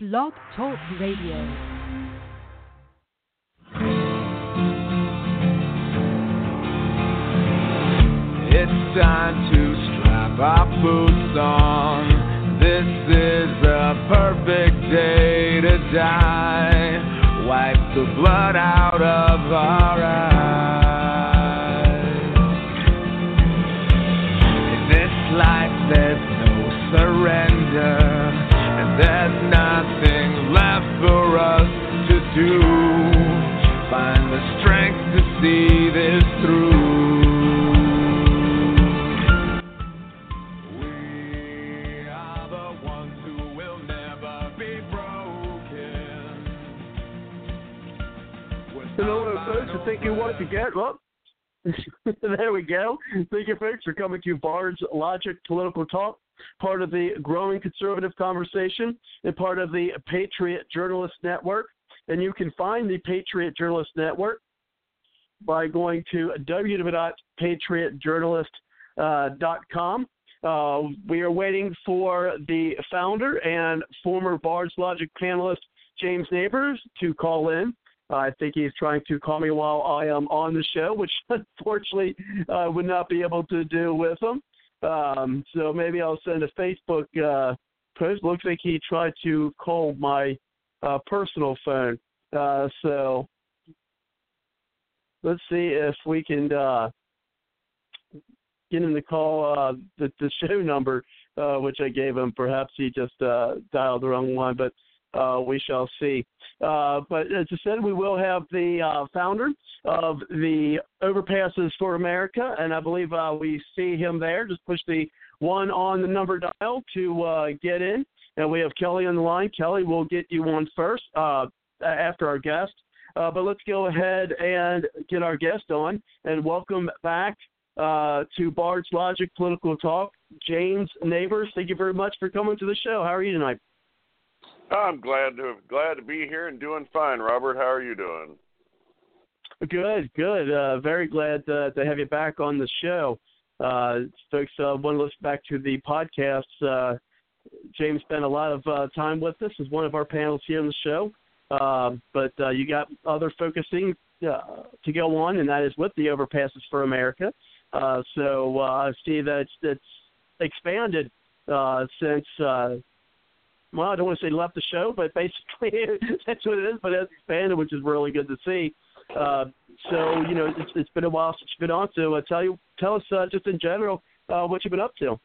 Blog Talk Radio. It's time to strap our boots on. This is a perfect day to die. Wipe the blood out of our eyes. In this life, there's no surrender, do. Find the strength to see this through. We are the ones who will never be broken. Hello, folks. and Thank you once again. Well, there we go. Thank you, folks, for coming to Bard's Logic Political Talk, part of the growing conservative conversation and part of the Patriot Journalist Network. And you can find the Patriot Journalist Network by going to www.patriotjournalist.com. Uh, we are waiting for the founder and former Bard's Logic panelist, James Neighbors, to call in. I think he's trying to call me while I am on the show, which unfortunately uh, would not be able to do with him. Um, so maybe I'll send a Facebook uh, post. Looks like he tried to call my uh, personal phone. Uh, so let's see if we can uh, get him to call uh, the, the show number, uh, which I gave him. Perhaps he just uh, dialed the wrong one, but uh, we shall see. Uh, but as I said, we will have the uh, founder of the Overpasses for America, and I believe uh, we see him there. Just push the one on the number dial to uh, get in. And we have Kelly on the line. Kelly, we'll get you on first uh, after our guest. Uh, but let's go ahead and get our guest on and welcome back uh, to Bard's Logic Political Talk, James Neighbors. Thank you very much for coming to the show. How are you tonight? I'm glad to glad to be here and doing fine, Robert. How are you doing? Good, good. Uh, very glad uh, to have you back on the show. Uh, folks, uh, want to listen back to the podcast. Uh, James spent a lot of uh, time with us as one of our panels here on the show. Uh, but uh, you got other focusing uh, to go on, and that is with the Overpasses for America. Uh, so uh, I see that it's, it's expanded uh, since uh, well, I don't want to say left the show, but basically that's what it is. But it's expanded, which is really good to see. So you know, it's, it's been a while since you've been on. So tell you, tell us just in general what you've been up to.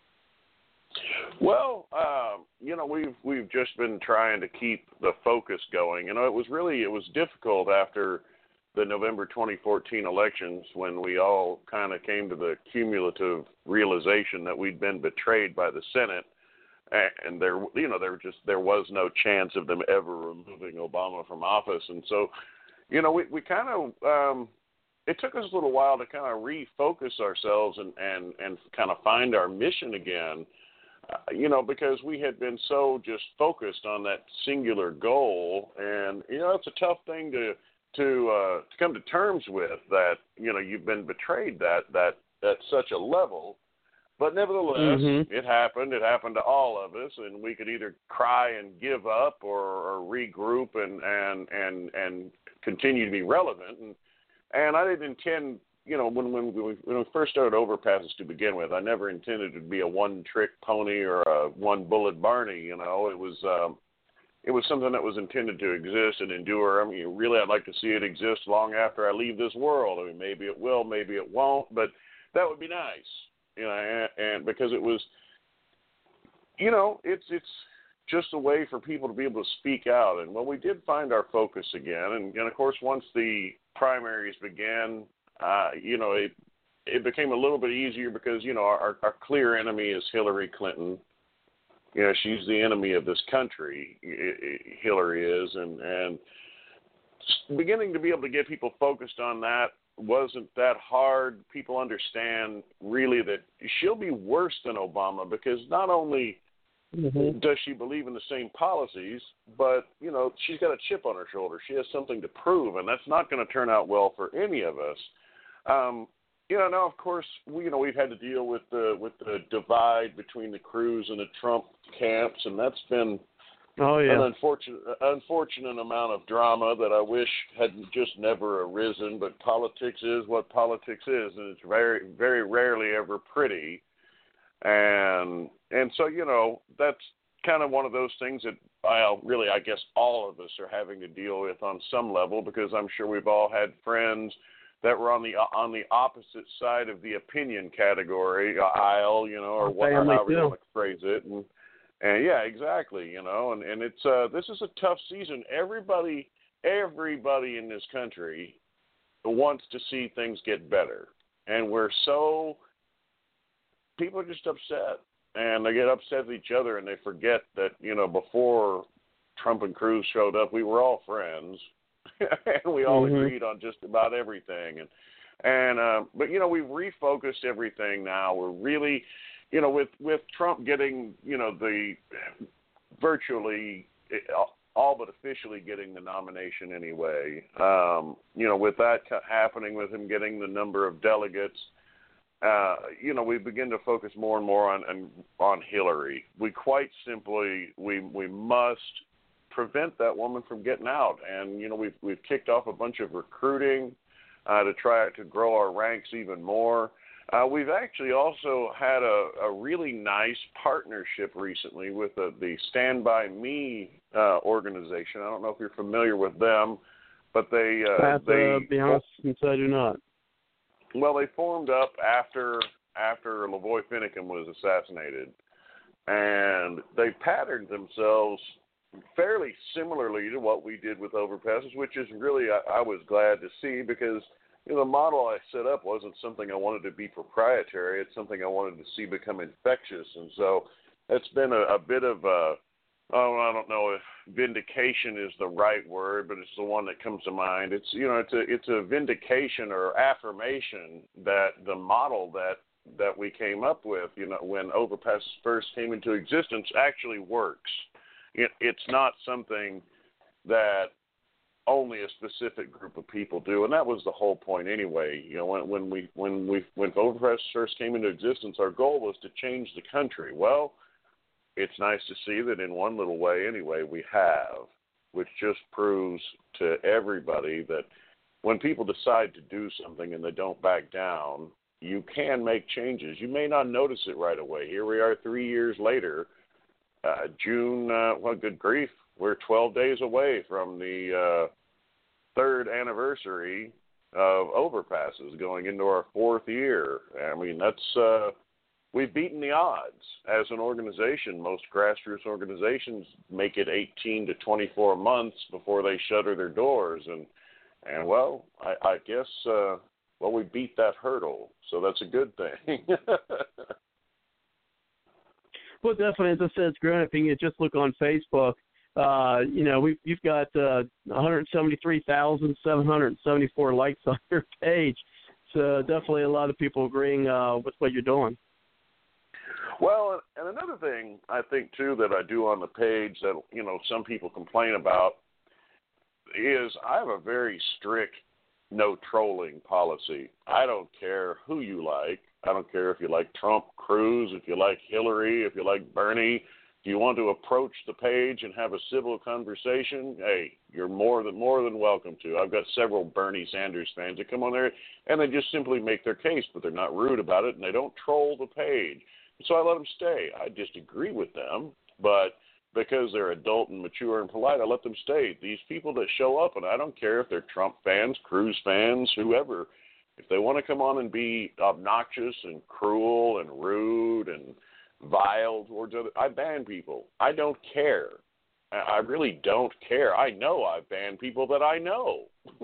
Well, uh, you know, we've we've just been trying to keep the focus going. You know, it was really it was difficult after the November 2014 elections when we all kind of came to the cumulative realization that we'd been betrayed by the Senate. And there you know there just there was no chance of them ever removing Obama from office. And so you know we we kind of um it took us a little while to kind of refocus ourselves and and and kind of find our mission again uh, you know because we had been so just focused on that singular goal and you know it's a tough thing to to uh to come to terms with that you know you've been betrayed that that at such a level but nevertheless, Mhm. it happened. It happened to all of us, and we could either cry and give up, or, or regroup and and and and continue to be relevant. And and I didn't intend, you know, when when we when we first started Overpasses to begin with, I never intended it to be a one-trick pony or a one-bullet Barney. You know, it was. um it was something that was intended to exist and endure. I mean, really, I'd like to see it exist long after I leave this world. I mean, maybe it will, maybe it won't, but that would be nice you know, and, and because it was, you know, it's it's just a way for people to be able to speak out. And when we did find our focus again, and, and of course, once the primaries began, uh, you know, it it became a little bit easier because you know our our clear enemy is Hillary Clinton. You know, she's the enemy of this country. Hillary is, and and beginning to be able to get people focused on that wasn't that hard. People understand really that she'll be worse than Obama because not only Mm-hmm. does she believe in the same policies, but you know she's got a chip on her shoulder. She has something to prove, and that's not going to turn out well for any of us. Um, you know, now of course we you know we've had to deal with the with the divide between the Cruz and the Trump camps, and that's been Oh yeah. An unfortunate, unfortunate amount of drama that I wish had just never arisen. But politics is what politics is, and it's very, very rarely ever pretty. And and so you know that's kind of one of those things that well, really, I guess all of us are having to deal with on some level because I'm sure we've all had friends that were on the on the opposite side of the opinion category aisle, you know, or whatever you want to phrase it, and and yeah, exactly, you know, and and it's uh this is a tough season. Everybody everybody in this country wants to see things get better, and we're so people are just upset. And they get upset with each other and they forget that you know before Trump and Cruz showed up, we were all friends, and we all mm-hmm. agreed on just about everything. And and uh, but you know we've refocused everything now. We're really, you know, with with Trump getting you know the virtually all but officially getting the nomination anyway. Um, you know, with that happening, with him getting the number of delegates uh, you know, we begin to focus more and more on, on on Hillary. We quite simply we we must prevent that woman from getting out. And you know, we've we've kicked off a bunch of recruiting uh, to try to grow our ranks even more. Uh, we've actually also had a, a really nice partnership recently with the, the Stand By Me uh, organization. I don't know if you're familiar with them, but they uh, I they to be honest, since I do not. Well, they formed up after after Lavoy Finicum was assassinated, and they patterned themselves fairly similarly to what we did with overpasses, which is really I, I was glad to see because you know, the model I set up wasn't something I wanted to be proprietary. It's something I wanted to see become infectious, and so it's been a, a bit of a oh, I don't know if vindication is the right word, but it's the one that comes to mind. It's you know, it's a it's a vindication or affirmation that the model that that we came up with, you know, when Overpass first came into existence, actually works. It, it's not something that only a specific group of people do, and that was the whole point anyway. You know, when, when we when we when Overpass first came into existence, our goal was to change the country. Well, it's nice to see that in one little way, anyway, we have, which just proves to everybody that when people decide to do something and they don't back down, you can make changes. You may not notice it right away. Here we are three years later, uh, June, uh, well, good grief, we're 12 days away from the uh, third anniversary of overpasses going into our fourth year. I mean, that's. Uh, we've beaten the odds as an organization. Most grassroots organizations make it 18 to 24 months before they shutter their doors, and and well, I, I guess uh, well we beat that hurdle, so that's a good thing. well, definitely, as I said, it's growing. If you just look on Facebook, uh, you know, we've you've got uh, 173,774 likes on your page. So definitely a lot of people agreeing uh, with what you're doing. Well, and another thing I think too that I do on the page that you know some people complain about is I have a very strict no trolling policy. I don't care who you like. I don't care if you like Trump, Cruz, if you like Hillary, if you like Bernie. If you want to approach the page and have a civil conversation, hey, you're more than more than welcome to. I've got several Bernie Sanders fans that come on there and they just simply make their case, but they're not rude about it and they don't troll the page. So I let them stay. I disagree with them, but because they're adult and mature and polite, I let them stay. These people that show up, and I don't care if they're Trump fans, Cruz fans, whoever, if they want to come on and be obnoxious and cruel and rude and vile towards other, I ban people. I don't care. I really don't care. I know I've banned people that I know.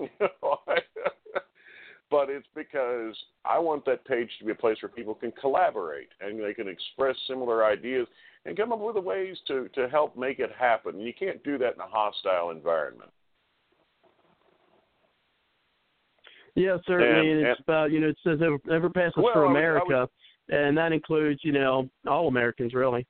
but it's because I want that page to be a place where people can collaborate and they can express similar ideas and come up with ways to, to help make it happen. And you can't do that in a hostile environment. Yeah, certainly. And, and it's about, you know, it says ever, ever passes well, for I was, America, I was, and that includes, you know, all Americans, really.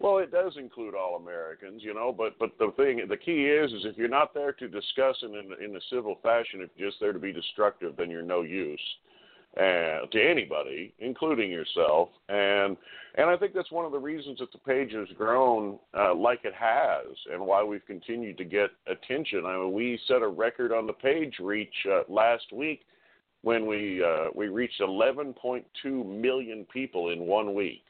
Well, it does include all Americans, you know, but but the thing, the key is, is if you're not there to discuss it in in a civil fashion, if you're just there to be destructive, then you're no use. Uh, to anybody, including yourself. And and I think that's one of the reasons that the page has grown uh, like it has, and why we've continued to get attention. I mean, we set a record on the page reach uh, last week when we uh, we reached 11.2 million people in one week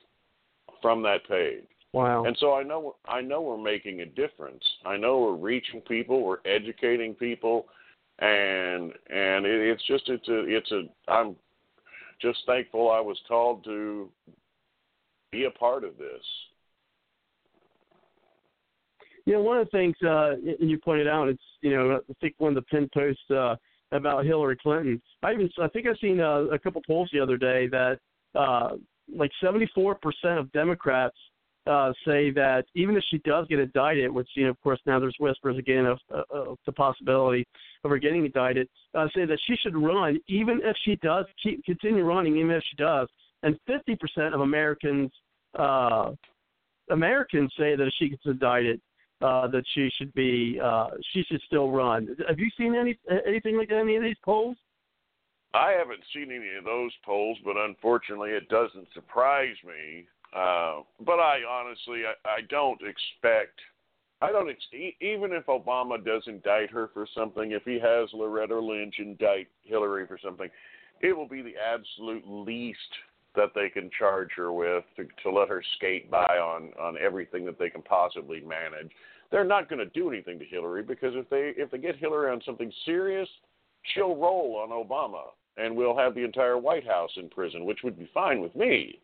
from that page. Wow. And so I know I know we're making a difference. I know we're reaching people, we're educating people, and and it, it's just it's a it's a I'm just thankful I was called to be a part of this. You know, one of the things uh, and you pointed out, it's you know, I think one of the pin posts uh, about Hillary Clinton. I even I think I've seen uh, a couple polls the other day that uh, like 74% of Democrats uh, say that even if she does get indicted, which you know, of course, now there's whispers again of, of the possibility of her getting indicted, uh, say that she should run even if she does keep continue running, even if she does. And 50% of Americans uh, Americans say that if she gets indicted, uh, that she should be uh, she should still run. Have you seen any anything like any of these polls? I haven't seen any of those polls, but unfortunately, it doesn't surprise me. Uh, but I honestly, I, I don't expect. I don't ex- even if Obama does indict her for something, if he has Loretta Lynch indict Hillary for something, it will be the absolute least that they can charge her with to, to let her skate by on on everything that they can possibly manage. They're not going to do anything to Hillary because if they if they get Hillary on something serious, she'll roll on Obama, and we'll have the entire White House in prison, which would be fine with me.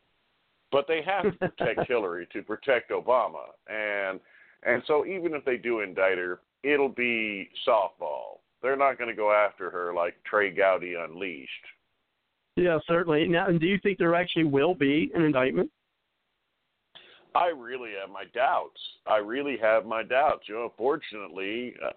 But they have to protect Hillary to protect Obama, and and so even if they do indict her, it'll be softball. They're not going to go after her like Trey Gowdy unleashed yeah, certainly. Now, and do you think there actually will be an indictment? I really have my doubts. I really have my doubts. You know, fortunately, uh,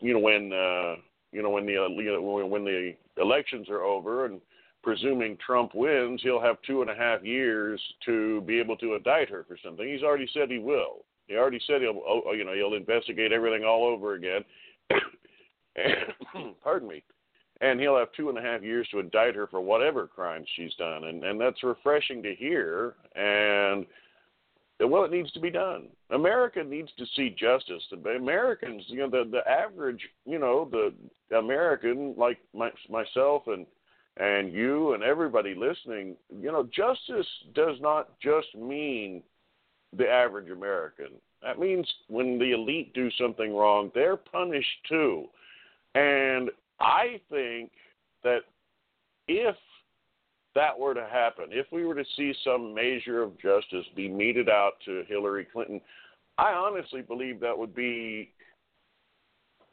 you know when uh, you know when the uh, you know, when the elections are over and presuming Trump wins, he'll have two and a half years to be able to indict her for something. He's already said he will. He already said he'll oh, oh you know he'll investigate everything all over again. Pardon me and he'll have two and a half years to indict her for whatever crimes she's done, and and that's refreshing to hear. And well, it needs to be done. America needs to see justice. The Americans, you know, the the average, you know, the American like my, myself and and you and everybody listening, you know, justice does not just mean the average American. That means when the elite do something wrong, they're punished too. And I think that if that were to happen, if we were to see some measure of justice be meted out to Hillary Clinton, I honestly believe that would be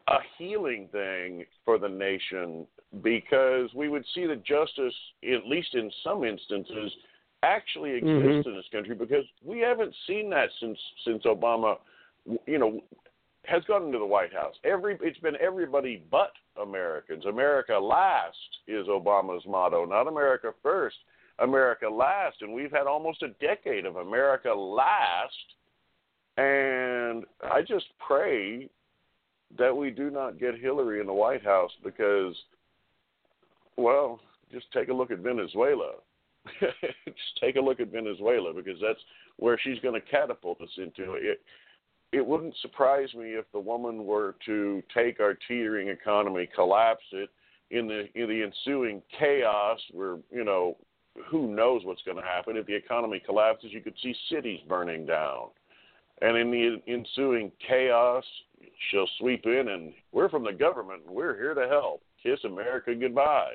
a healing thing for the nation because we would see that justice, at least in some instances, actually exists mm-hmm. in this country because we haven't seen that since since Obama, you know, has gotten into the White House. Every it's been everybody but Americans. America last is Obama's motto, not America first. America last, and we've had almost a decade of America last. And I just pray that we do not get Hillary in the White House because, well, just take a look at Venezuela. just take a look at Venezuela because that's where she's going to catapult us into. It, it wouldn't surprise me if the woman were to take our teetering economy, collapse it in the in the ensuing chaos where you know who knows what's going to happen if the economy collapses you could see cities burning down and in the ensuing chaos she'll sweep in and we're from the government and we're here to help kiss america goodbye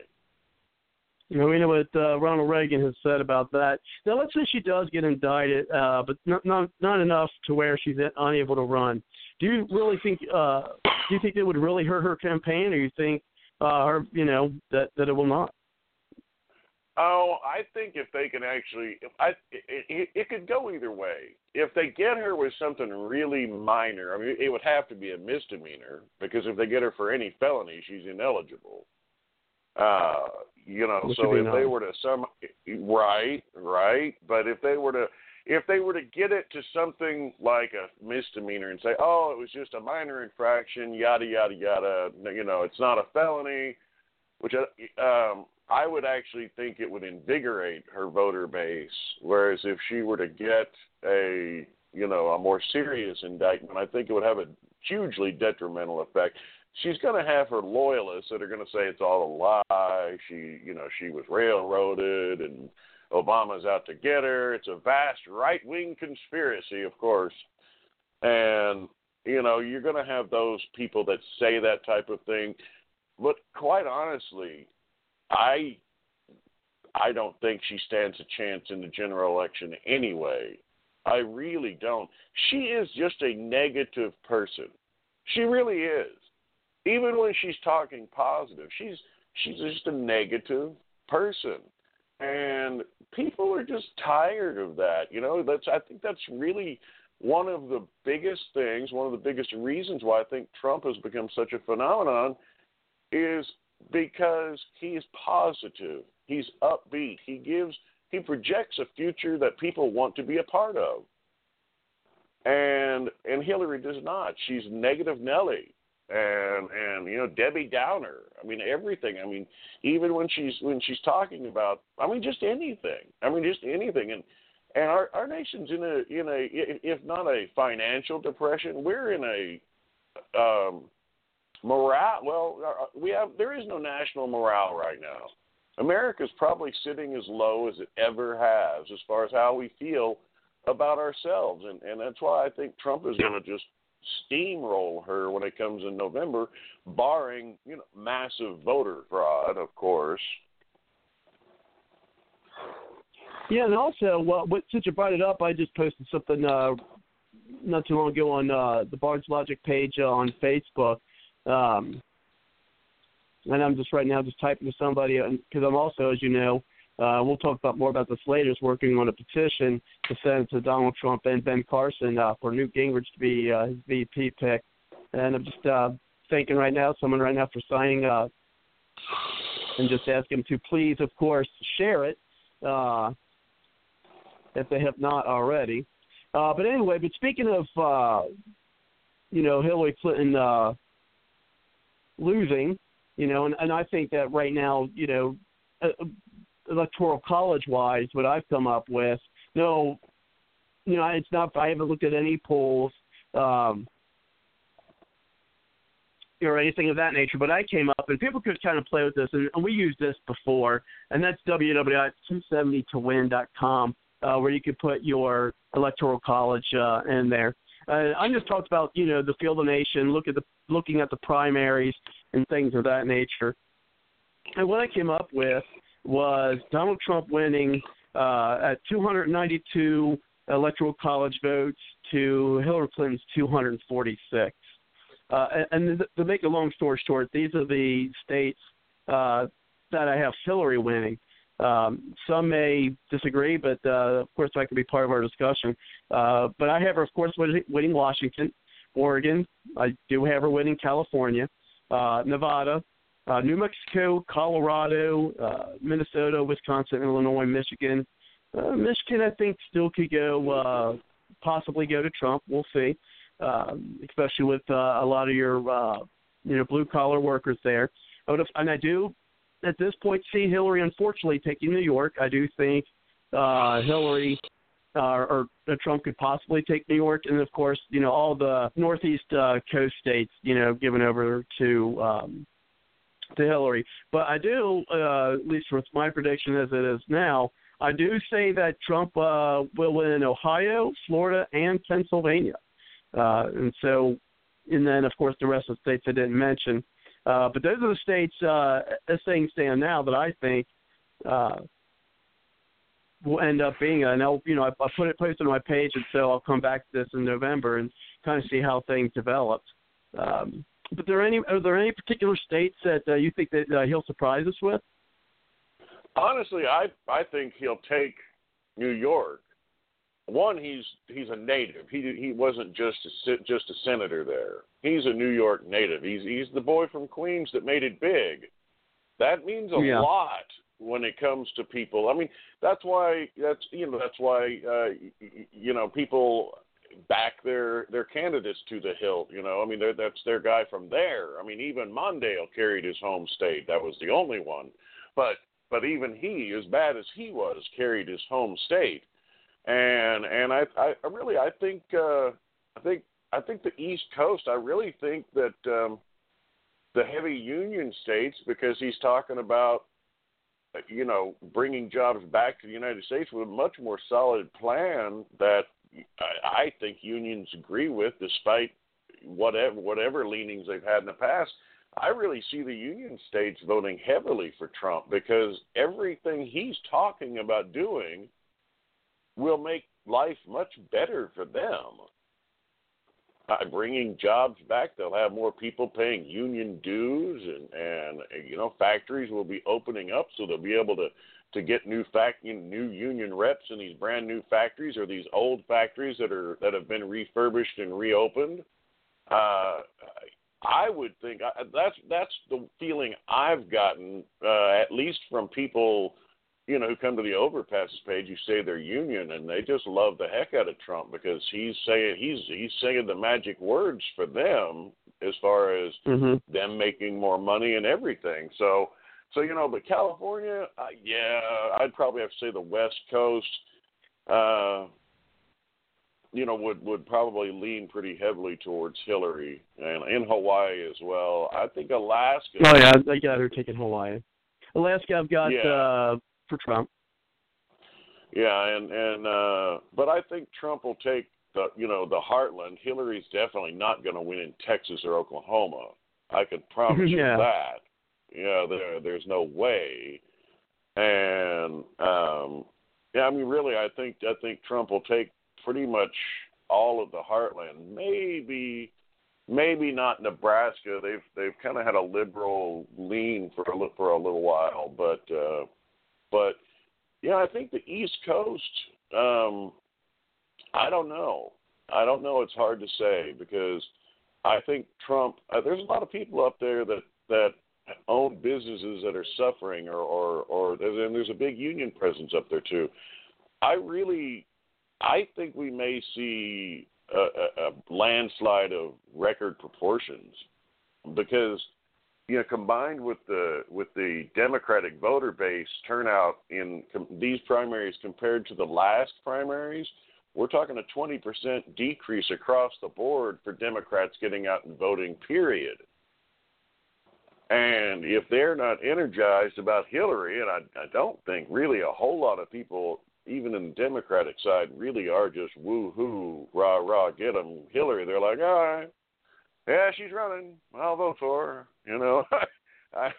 you know, we know what uh, Ronald Reagan has said about that. Now, let's say she does get indicted, uh, but not, not not enough to where she's unable to run. Do you really think? Uh, do you think it would really hurt her campaign, or you think, uh, her, you know, that that it will not? Oh, I think if they can actually, I it, it, it could go either way. If they get her with something really minor, I mean, it would have to be a misdemeanor because if they get her for any felony, she's ineligible. Uh, you know, Which so if nice. they were to some right, right, but if they were to if they were to get it to something like a misdemeanor and say, "Oh, it was just a minor infraction, yada yada yada," you know, it's not a felony, which uh, um, I would actually think it would invigorate her voter base. Whereas if she were to get a you know a more serious indictment, I think it would have a hugely detrimental effect. She's going to have her loyalists that are going to say it's all a lie. She you know she was railroaded and Obama's out to get her. It's a vast right wing conspiracy, of course. And, you know, you're going to have those people that say that type of thing. But quite honestly, I I don't think she stands a chance in the general election anyway. I really don't. She is just a negative person. She really is. Even when she's talking positive, she's she's just a negative person and people are just tired of that. You know, that's I think that's really one of the biggest things, one of the biggest reasons why I think Trump has become such a phenomenon is because he's positive, he's upbeat, he gives he projects a future that people want to be a part of. And and Hillary does not. She's negative Nelly and and you know Debbie Downer. I mean everything. I mean even when she's when she's talking about I mean just anything. I mean just anything and and our our nation's in a in a if not a financial depression, we're in a um morale well uh, we have there is no national morale right now. America's probably sitting as low as it ever has as far as how we feel about ourselves and and that's why I think Trump is going to just steamroll her when it comes in November, barring you know massive voter fraud, of course. Yeah, and also, well, since you brought it up, I just posted something uh, not too long ago on uh, the Bard's Logic page uh, on Facebook. Um, and I'm just right now just typing to somebody because I'm also, as you know, uh, we'll talk about more about this later. Is working on a petition to send to Donald Trump and Ben Carson uh, for Newt Gingrich to be uh, his VP pick. And I'm just uh, thanking right now someone right now for signing uh, and just asking them to please, of course, share it uh, if they have not already. Uh, but anyway, but speaking of uh, you know Hillary Clinton uh, losing, you know, and, and I think that right now, you know, uh, electoral college wise, what I've come up with. No, you know, it's not. I haven't looked at any polls. Um, or anything of that nature. But I came up, and people could kind of play with this, and, and we used this before, and that's www.270towin.com, uh, where you could put your electoral college uh, in there. Uh, I just talked about you know the field of nation, look at the looking at the primaries and things of that nature. And what I came up with was Donald Trump winning uh, at 292 electoral college votes to Hillary Clinton's 246. Uh, and to make a long story short, these are the states uh, that I have Hillary winning. Um, some may disagree, but uh, of course that could be part of our discussion. Uh, but I have her, of course, winning Washington, Oregon. I do have her winning California, uh, Nevada, uh, New Mexico, Colorado, uh, Minnesota, Wisconsin, Illinois, Michigan. Uh, Michigan, I think, still could go, uh, possibly go to Trump. We'll see, um, especially with uh, a lot of your, uh, you know, blue collar workers there. I would have, and I do, at this point, see Hillary, unfortunately, taking New York. I do think uh, Hillary uh, or, or Trump could possibly take New York, and of course, you know, all the northeast uh, coast states, you know, given over to um, to Hillary. But I do, uh, at least with my prediction as it is now, I do say that Trump uh, will win Ohio, Florida, and Pennsylvania. Uh, and so, and then of course the rest of the states I didn't mention. Uh, but those are the states, uh, as things stand now, that I think uh, will end up being. And I'll, you know, I, I put it posted on my page, and so I'll come back to this in November and kind of see how things develop. Um, but there any are there any particular states that uh, you think that uh, he'll surprise us with? Honestly, I I think he'll take New York. One, he's he's a native. He he wasn't just a just a senator there. He's a New York native. He's he's the boy from Queens that made it big. That means a yeah. lot when it comes to people. I mean, that's why that's you know that's why uh, you know people back their their candidates to the hilt. You know, I mean, that's their guy from there. I mean, even Mondale carried his home state. That was the only one. But but even he, as bad as he was, carried his home state. And and I I really I think uh, I think I think the East Coast. I really think that um, the heavy union states, because he's talking about you know bringing jobs back to the United States with a much more solid plan that I, I think unions agree with, despite whatever whatever leanings they've had in the past. I really see the union states voting heavily for Trump because everything he's talking about doing will make life much better for them. By bringing jobs back, they'll have more people paying union dues, and and you know factories will be opening up, so they'll be able to to get new fact new union reps in these brand new factories or these old factories that are that have been refurbished and reopened. Uh, I would think that's that's the feeling I've gotten, uh, at least from people, you know, who come to the overpasses page. You say they're union, and they just love the heck out of Trump because he's saying he's he's saying the magic words for them as far as mm-hmm. them making more money and everything. So, so you know, but California, uh, yeah, I'd probably have to say the West Coast. Uh, you know, would would probably lean pretty heavily towards Hillary, and in Hawaii as well. I think Alaska. Oh yeah, I got her taking Hawaii. Alaska, I've got yeah. uh, for Trump. Yeah, and and uh, but I think Trump will take the you know the heartland. Hillary's definitely not going to win in Texas or Oklahoma. I can promise yeah. you that. Yeah, there there's no way. And um yeah, I mean really I think I think Trump will take pretty much all of the heartland. Maybe, maybe not Nebraska. They've they've kind of had a liberal lean for a for a little while, but uh, but yeah, I think the East Coast. Um, I don't know. I don't know. It's hard to say because I think Trump. Uh, there's a lot of people up there that that own businesses that are suffering, or or or and there's a big union presence up there too. I really I think we may see a, a, a landslide of record proportions because you know combined with the with the Democratic voter base turnout in com- these primaries compared to the last primaries, we're talking a 20% decrease across the board for Democrats getting out and voting. Period. And if they're not energized about Hillary, and I, I don't think really a whole lot of people even in the Democratic side, really are just woo hoo, rah rah, get them Hillary. They're like, all right, yeah, she's running. I'll vote for her. You know, I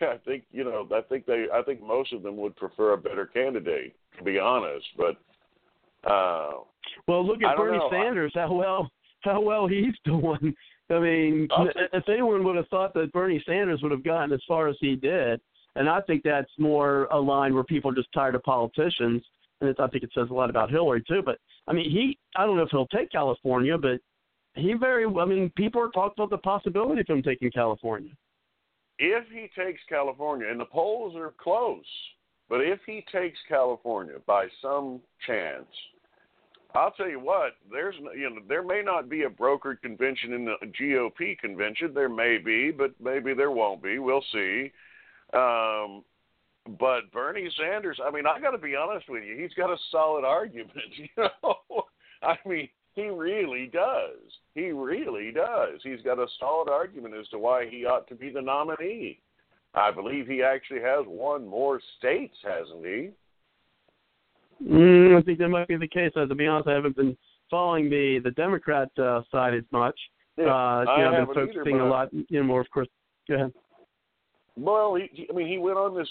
I think you know I think they I think most of them would prefer a better candidate to be honest, but. uh Well, look at Bernie know. Sanders. How well how well he's doing. I mean, if anyone would have thought that Bernie Sanders would have gotten as far as he did, and I think that's more a line where people are just tired of politicians and I think it says a lot about Hillary too. But I mean, he I don't know if he'll take California, but he very I mean, people are talking about the possibility of him taking California. If he takes California, and the polls are close, but if he takes California by some chance, I'll tell you what. There's you know there may not be a brokered convention in the GOP convention. There may be, but maybe there won't be. We'll see. Um, but Bernie Sanders, I mean, I got to be honest with you, he's got a solid argument. You know, I mean, he really does. He really does. He's got a solid argument as to why he ought to be the nominee. I believe he actually has won more states, hasn't he? Mm, I think that might be the case. Uh, to be honest, I haven't been following the the Democrat uh, side as much. Yeah, uh, I you know, I've been focusing either, a lot, you know, more of course. Go ahead. Well, he, he, I mean, he went on this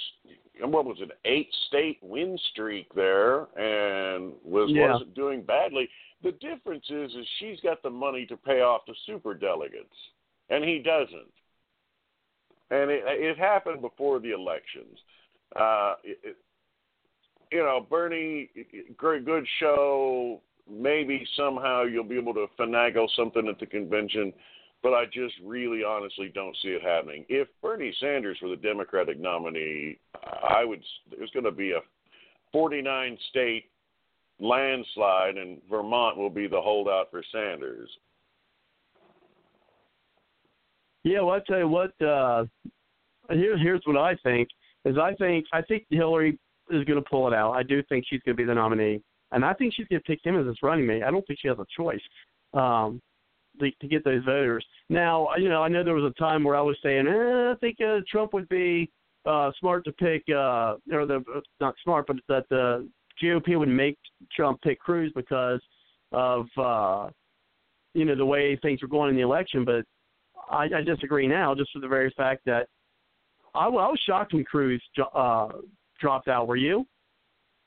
what was it, eight state win streak there, and was yeah. wasn't doing badly. The difference is, is she's got the money to pay off the super delegates, and he doesn't. And it, it happened before the elections. Uh, it, you know, Bernie, great good show. Maybe somehow you'll be able to finagle something at the convention but I just really honestly don't see it happening. If Bernie Sanders were the Democratic nominee, I would. There's going to be a 49 state landslide, and Vermont will be the holdout for Sanders. Yeah, well, I tell you what. Uh, here, here's what I think. is I think I think Hillary is going to pull it out. I do think she's going to be the nominee, and I think she's going to pick him as his running mate. I don't think she has a choice um, to, to get those voters. Now, you know, I know there was a time where I was saying, eh, I think uh, Trump would be uh, smart to pick, uh, or the not smart, but that the GOP would make Trump pick Cruz because of uh, you know the way things were going in the election. But I, I disagree now, just for the very fact that I, I was shocked when Cruz uh, dropped out. Were you?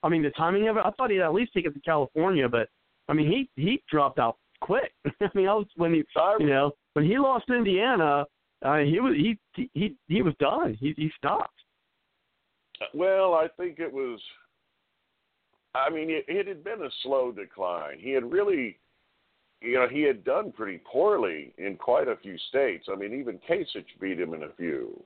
I mean, the timing of it. I thought he'd at least take it to California, but I mean, he he dropped out quick. I mean, I was when he, you know, when he lost Indiana, uh, he was he he he was done. He he stopped. Well, I think it was. I mean, it, it had been a slow decline. He had really, you know, he had done pretty poorly in quite a few states. I mean, even Kasich beat him in a few.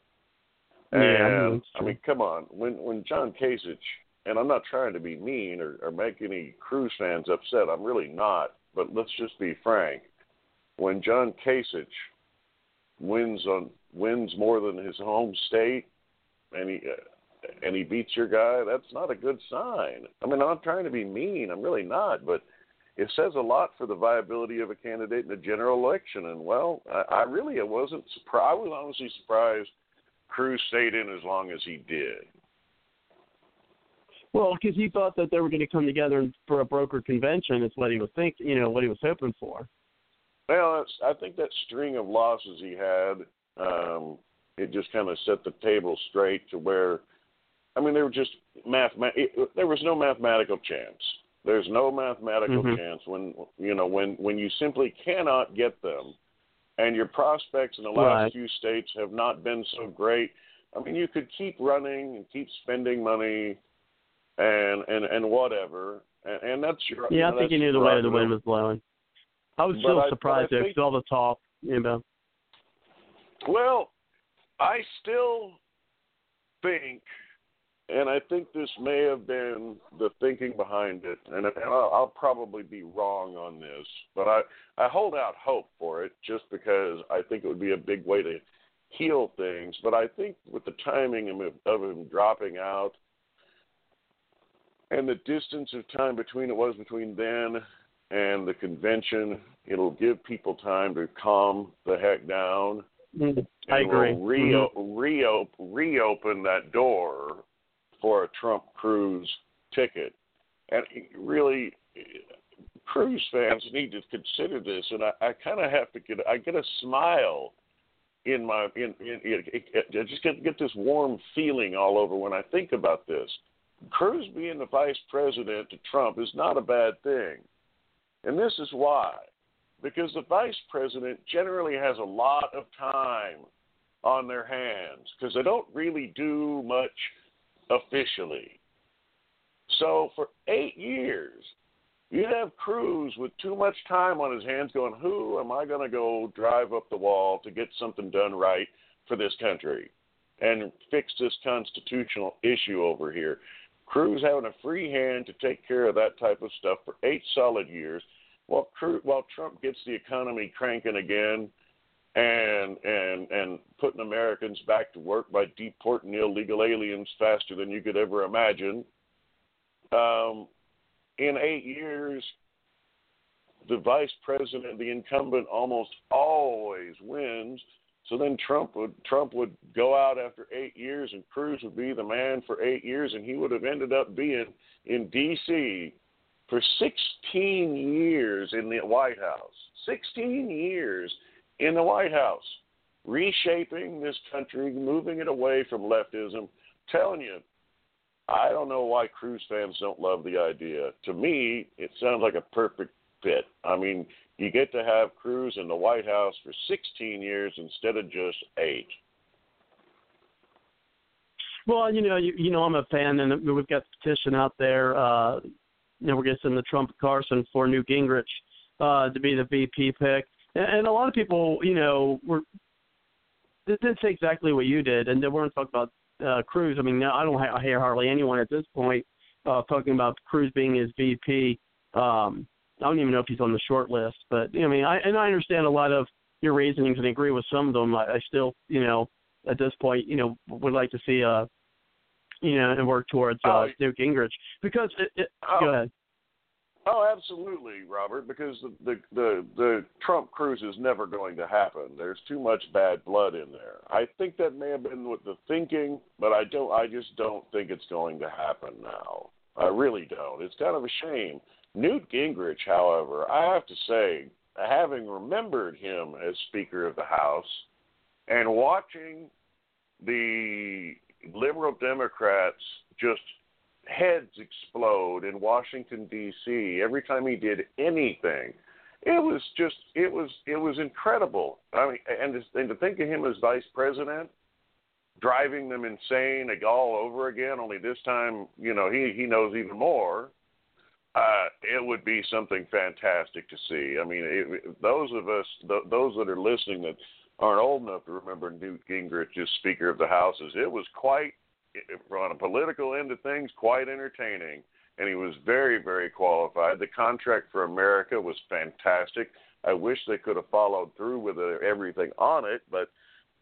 And yeah, I mean, come on, when when John Kasich, and I'm not trying to be mean or, or make any Cruz fans upset. I'm really not. But let's just be frank. When John Kasich wins on wins more than his home state, and he uh, and he beats your guy, that's not a good sign. I mean, I'm not trying to be mean. I'm really not, but it says a lot for the viability of a candidate in a general election. And well, I, I really I wasn't surprised. I was honestly surprised Cruz stayed in as long as he did. Well, because he thought that they were going to come together for a broker convention. Is what he was thinking. You know what he was hoping for. Well, I think that string of losses he had, um, it just kind of set the table straight to where, I mean, they were just math. There was no mathematical chance. There's no mathematical mm-hmm. chance when you know when when you simply cannot get them, and your prospects in the last right. few states have not been so great. I mean, you could keep running and keep spending money, and and and whatever, and, and that's your. Yeah, you I think you knew the way the wind was blowing. I was still I- surprised I think- all the talk, you know. Well, I still think, and I think this may have been the thinking behind it, and, and I'll, I'll probably be wrong on this, but I, I hold out hope for it just because I think it would be a big way to heal things. But I think with the timing of, of him dropping out and the distance of time between it was between then and the convention, it'll give people time to calm the heck down Mm, I and agree. Will reo- reo- reopen that door for a Trump Cruz ticket, and really, Cruz fans need to consider this. And I, I kind of have to get I get a smile in my in, in, in, I just get get this warm feeling all over when I think about this. Cruz being the vice president to Trump is not a bad thing, and this is why because the vice president generally has a lot of time on their hands because they don't really do much officially. So for eight years, you'd have Cruz with too much time on his hands going, Who am I going to go drive up the wall to get something done right for this country and fix this constitutional issue over here? Cruz having a free hand to take care of that type of stuff for eight solid years while Cruz, while Trump gets the economy cranking again and and and putting Americans back to work by deporting illegal aliens faster than you could ever imagine. Um, in eight years, the vice president, the incumbent, almost always wins. So then Trump would Trump would go out after eight years, and Cruz would be the man for eight years, and he would have ended up being in D.C for 16 years in the White House. 16 years in the White House, reshaping this country, moving it away from leftism. Telling you, I don't know why Cruz fans don't love the idea. To me, it sounds like a perfect fit. I mean, you get to have Cruz in the White House for 16 years instead of just eight. Well, you know, you, you know, I'm a fan, and we've got the petition out there. Uh, you know, we're send the Trump Carson for Newt Gingrich uh, to be the VP pick. And, and a lot of people, you know, were didn't say exactly what you did, and they weren't talking about uh, Cruz. I mean, I don't ha- hear hardly anyone at this point uh, talking about Cruz being his VP. Um, I don't even know if he's on the short list, but I mean, I and I understand a lot of your reasonings and agree with some of them. I, I still, you know, at this point, you know, would like to see a you know, and work towards uh, Oh, Newt Gingrich because it, it, Oh. go ahead. Oh, absolutely, Robert. Because the, the the the Trump Cruz is never going to happen. There's too much bad blood in there. I think that may have been with the thinking, but I don't. I just don't think it's going to happen now. I really don't. It's kind of a shame. Newt Gingrich, however, I have to say, having remembered him as Speaker of the House and watching the liberal Democrats just heads explode in Washington D.C. every time he did anything. It was just it was it was incredible. I mean, and to, and to think of him as vice president, driving them insane all over again. Only this time, you know, he he knows even more. Uh, it would be something fantastic to see. I mean, it, those of us, th- those that are listening that aren't old enough to remember Newt Gingrich as Speaker of the Houses, it was quite on a political end of things, quite entertaining, and he was very, very qualified. The contract for America was fantastic. I wish they could have followed through with uh, everything on it, but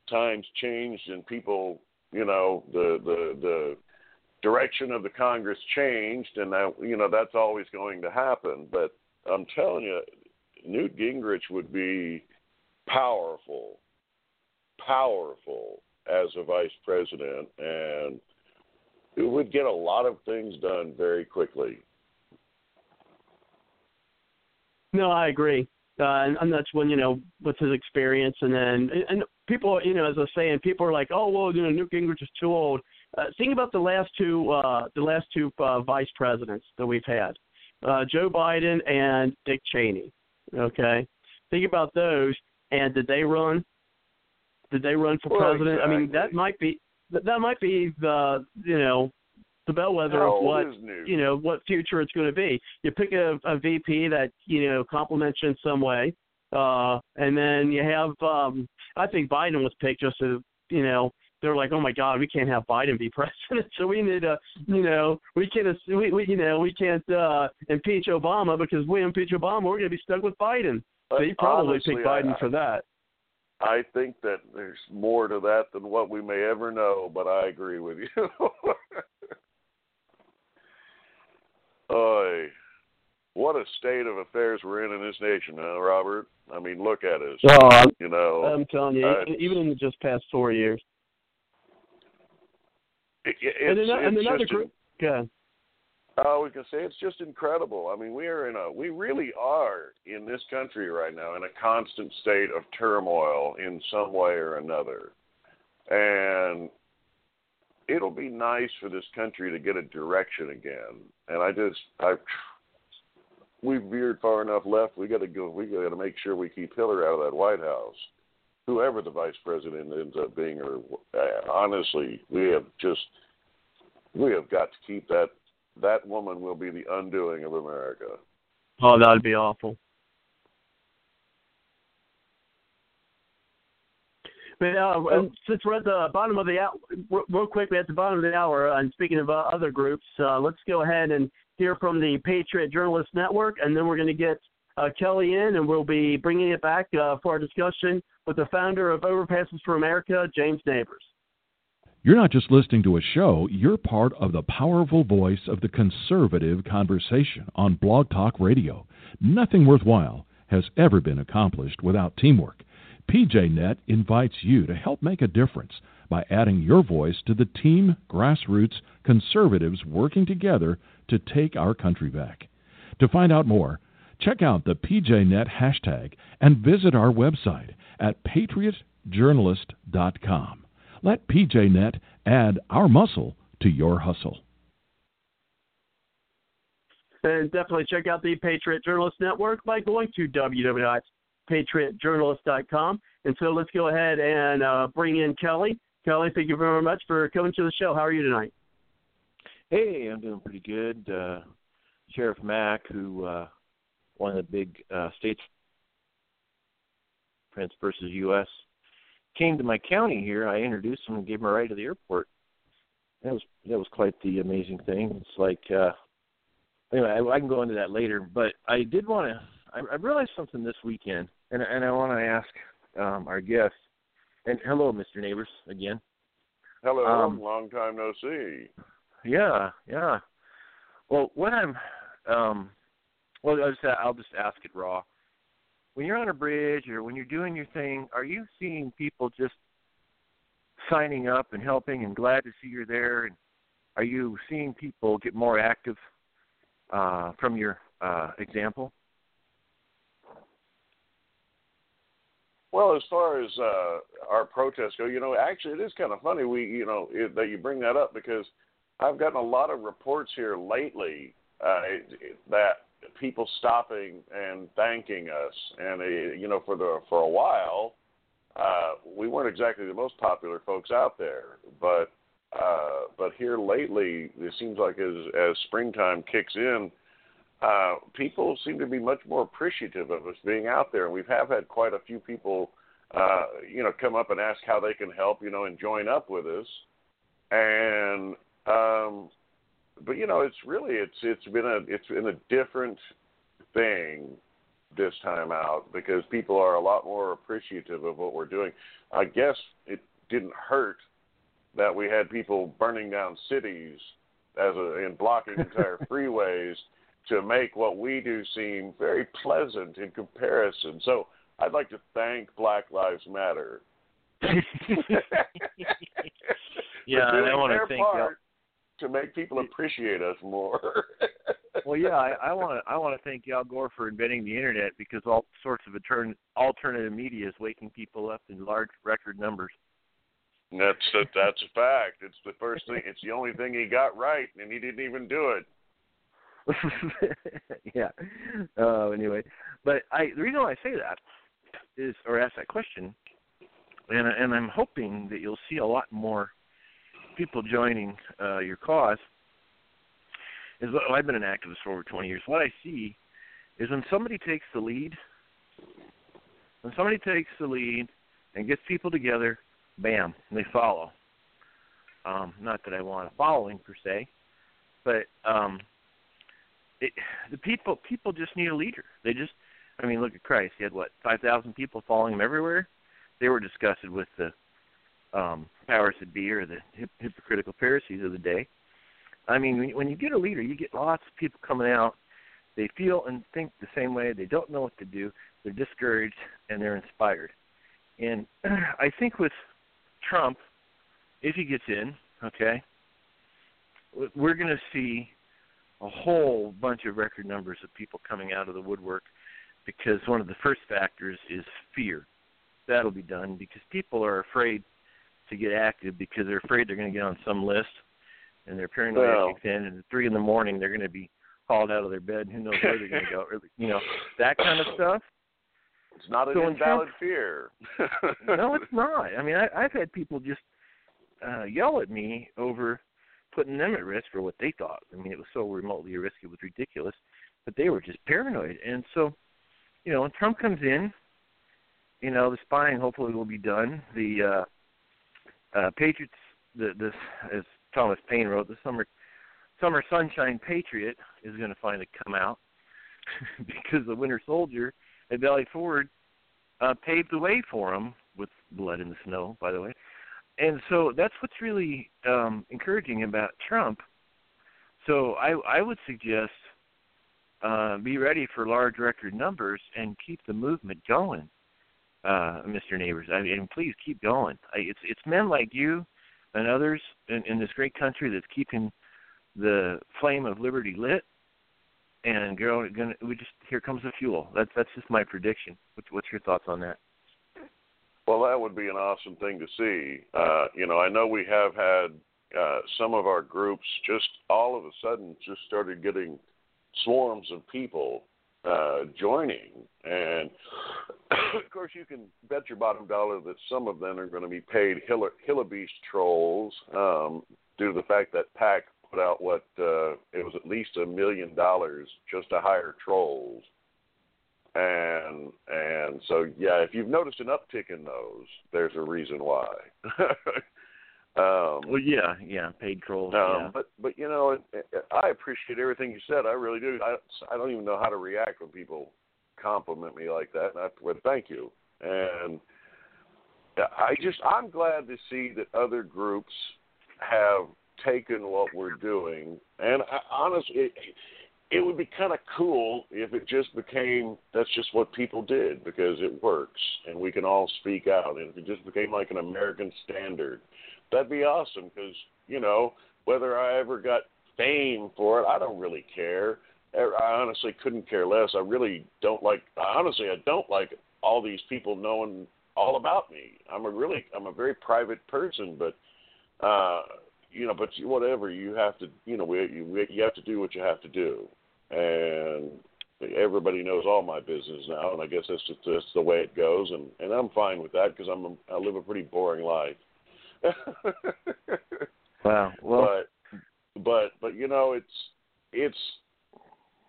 times changed and people, you know, the the the direction of the Congress changed, and that you know that's always going to happen. But I'm telling you, Newt Gingrich would be powerful, powerful as a vice president, and it would get a lot of things done very quickly. No, I agree. Uh, and, and that's when you know with his experience, and then and, people, you know, as I was saying, people are like, oh well, you know, Newt Gingrich is too old. Uh, think about the last two, uh, the last two uh, vice presidents that we've had, uh, Joe Biden and Dick Cheney. Okay, think about those, and did they run? Did they run for Well, president? I mean, that might be that, that might be the you know the bellwether How of what you know what future it's going to be. You pick a, a VP that you know complements you in some way, uh, and then you have. Um, I think Biden was picked just to you know they're like, oh my God, we can't have Biden be president, so we need to you know we can't we, we you know we can't uh, impeach Obama because if we impeach Obama, we're going to be stuck with Biden. So he probably Honestly, picked Biden I, for that. I think that there's more to that than what we may ever know, but I agree with you. Oy, what a state of affairs we're in in this nation, huh, Robert? I mean, look at us. Oh, I'm, You know, I'm telling you, uh, even- in the just past four years. it, it, and another, and it's another just group. Yeah. Oh, we can say it's just incredible. I mean, we are in a, we really are in this country right now in a constant state of turmoil in some way or another, and it'll be nice for this country to get a direction again. And I just, I, we've veered far enough left. We got to go. We got to make sure we keep Hillary out of that White House. Whoever the vice president ends up being, or uh, honestly, we have just, we have got to keep that that woman will be the undoing of America. Oh, that'd be awful. But uh, since we're at the bottom of the hour, real quick, we're at the bottom of the hour. And speaking of uh, other groups, uh, let's go ahead and hear from the Patriot Journalist Network, and then we're going to get uh, Kelly in, and we'll be bringing it back uh, for our discussion with the founder of Overpasses for America, James Neighbors. You're not just listening to a show, you're part of the powerful voice of the conservative conversation on Blog Talk Radio. Nothing worthwhile has ever been accomplished without teamwork. PJNet invites you to help make a difference by adding your voice to the team grassroots conservatives working together to take our country back. To find out more, check out the PJNet hashtag and visit our website at patriotjournalist.com. Let PJNet add our muscle to your hustle. And definitely check out the Patriot Journalist Network by going to www.patriotjournalist.com. And so let's go ahead and uh, bring in Kelly. Kelly, thank you very much for coming to the show. How are you tonight? Hey, I'm doing pretty good. Uh, Sheriff Mack, who uh, one of the big uh, states, Printz versus U.S., came to my county here. I introduced him and gave him a ride to the airport. That was that was quite the amazing thing. It's like uh, anyway, I, I can go into that later. But I did want to. I, I realized something this weekend, and and I want to ask um, our guest. And hello, Mr. Neighbors, again. Hello, Um, long time no see. Yeah, yeah. Well, what I'm, um, well, I'll just, I'll just ask it raw. When you're on a bridge or when you're doing your thing, are you seeing people just signing up and helping and glad to see you're there? And are you seeing people get more active uh, from your uh, example? Well, as far as uh, our protests go, you know, actually, it is kind of funny we, you know, it, that you bring that up because I've gotten a lot of reports here lately uh, that people stopping and thanking us, and uh, you know, for the for a while, uh, we weren't exactly the most popular folks out there, but uh, but here lately, it seems like as as springtime kicks in, uh, people seem to be much more appreciative of us being out there, and we have had quite a few people, uh, you know, come up and ask how they can help, you know, and join up with us, and um, but you know, it's really it's it's been a it's been a different thing this time out because people are a lot more appreciative of what we're doing. I guess it didn't hurt that we had people burning down cities as a and blocking entire freeways to make what we do seem very pleasant in comparison. So I'd like to thank Black Lives Matter. yeah, and I want to thank you. part to make people appreciate us more. Well, yeah, I, I want to I want to thank Al Gore for inventing the internet because all sorts of altern, alternative media is waking people up in large record numbers. That's that, that's a fact. It's the first thing. It's the only thing he got right, and he didn't even do it. yeah. Uh, anyway, but I the reason why I say that is or ask that question, and and I'm hoping that you'll see a lot more people joining uh, your cause. Is what I've been an activist for over 20 years. What I see is when somebody takes the lead, when somebody takes the lead and gets people together, bam, they follow. Um, not that I want a following per se, but um, it, the people people just need a leader. They just, I mean, look at Christ. He had what five thousand people following him everywhere. They were disgusted with the um, powers that be or the hip, hypocritical Pharisees of the day. I mean, when, when you get a leader, you get lots of people coming out. They feel and think the same way. They don't know what to do. They're discouraged and they're inspired. And I think with Trump, if he gets in, okay, we're going to see a whole bunch of record numbers of people coming out of the woodwork because one of the first factors is fear. That'll be done because people are afraid to get active because they're afraid they're going to get on some list and their paranoia Well. kicks in and at three in the morning they're going to be hauled out of their bed. Who knows where they're going to go? Or, you know that kind of stuff. It's not an So when invalid Trump- fear. no, it's not. I mean, I, I've had people just uh, yell at me over putting them at risk for what they thought. I mean, it was so remotely a risk, it was ridiculous. But they were just paranoid. And so, you know, when Trump comes in, you know, the spying hopefully will be done. The uh, uh, Patriots, the, this, as Thomas Paine wrote, the summer summer sunshine patriot is going to finally come out because the Winter Soldier at Valley Forge uh, paved the way for him with blood in the snow, by the way. And so that's what's really um, encouraging about Trump. So I, I would suggest uh, be ready for large record numbers and keep the movement going, uh, Mr. Neighbors. I mean, please keep going. I, it's it's men like you and others in, in this great country that's keeping the flame of liberty lit. And girl, gonna we just here comes the fuel. That's that's just my prediction. What's, what's your thoughts on that? Well, that would be an awesome thing to see. Uh, you know, I know we have had uh, some of our groups just all of a sudden just started getting swarms of people uh, joining, and of course, you can bet your bottom dollar that some of them are going to be paid Hilla, trolls um, due to the fact that PAC put out what uh, it was at least a million dollars just to hire trolls and and so yeah, if you've noticed an uptick in those, there's a reason why. um, Well, yeah, yeah, paid trolls. um, yeah. but but you know, I appreciate everything you said. I really do. I I don't even know how to react when people compliment me like that. And I, well, thank you. And I just I'm glad to see that other groups have taken what we're doing, and I, honestly, it, it would be kind of cool if it just became that's just what people did because it works and we can all speak out, and if it just became like an American standard, that'd be awesome because you know whether I ever got fame for it, I don't really care. I honestly couldn't care less. I really don't like. Honestly, I don't like all these people knowing all about me. I'm a really, I'm a very private person, but uh, you know, but whatever you have to, you know, we, you, you have to do what you have to do, and everybody knows all my business now, and I guess that's just that's the way it goes, and and I'm fine with that because I'm a, I live a pretty boring life. wow. Well, but but but you know, it's it's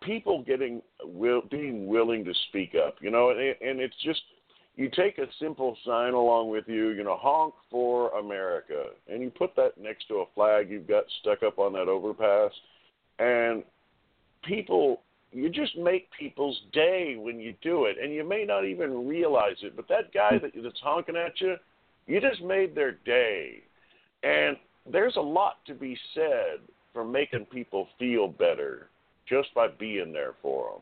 people getting will being willing to speak up, you know, and, and it's just you take a simple sign along with you, you know, honk for America, and you put that next to a flag you've got stuck up on that overpass, and people, you just make people's day when you do it, and you may not even realize it, but that guy that, that's honking at you, you just made their day, and there's a lot to be said for making people feel better just by being there for them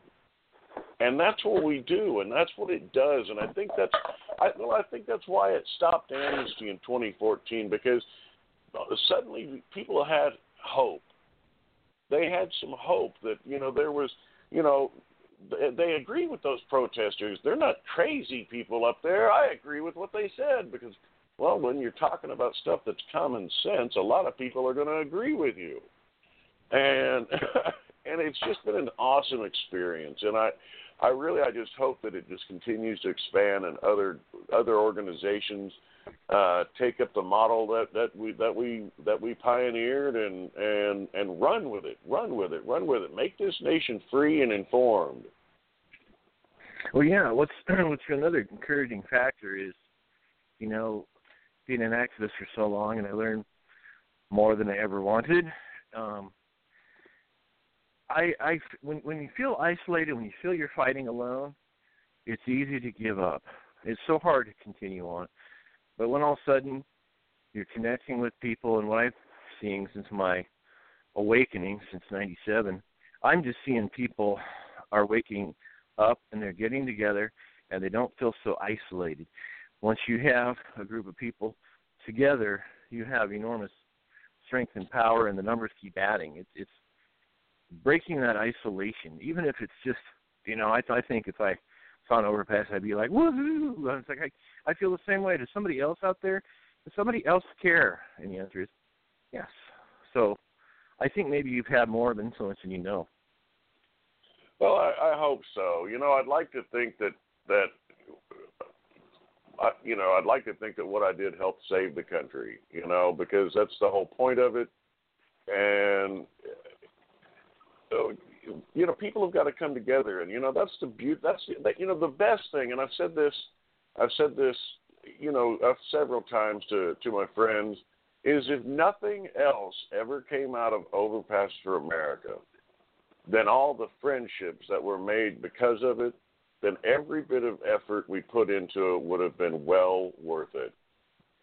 and that's what we do, and that's what it does. And I think that's, I, well, I think that's why it stopped amnesty in 2014 because suddenly people had hope. They had some hope that you know there was, you know, they, they agree with those protesters. They're not crazy people up there. I agree with what they said because, well, when you're talking about stuff that's common sense, a lot of people are going to agree with you, and and it's just been an awesome experience. And I, I really, I just hope that it just continues to expand and other other organizations uh, take up the model that, that we that we that we pioneered and and and run with it, run with it, run with it. Make this nation free and informed. Well, yeah. What's what's another encouraging factor is, you know, being an activist for so long, and I learned more than I ever wanted. Um, I, I when when you feel isolated, when you feel you're fighting alone, it's easy to give up. It's so hard to continue on. But when all of a sudden you're connecting with people, and what I've seen since my awakening since '97, I'm just seeing people are waking up and they're getting together, and they don't feel so isolated. Once you have a group of people together, you have enormous strength and power, and the numbers keep adding. It's it's breaking that isolation, even if it's just you know, I I think if I saw an overpass, I'd be like woohoo! It's like I I feel the same way. Does somebody else out there? Does somebody else care? And the answer is yes. So I think maybe you've had more of influence than you know. Well, I, I hope so. You know, I'd like to think that that I, you know, I'd like to think that what I did helped save the country. You know, because that's the whole point of it. And you know, people have got to come together, and you know that's the beauty. That's that, you know the best thing. And I've said this, I've said this, you know, uh, several times to to my friends, is if nothing else ever came out of Overpass for America, then all the friendships that were made because of it, then every bit of effort we put into it would have been well worth it,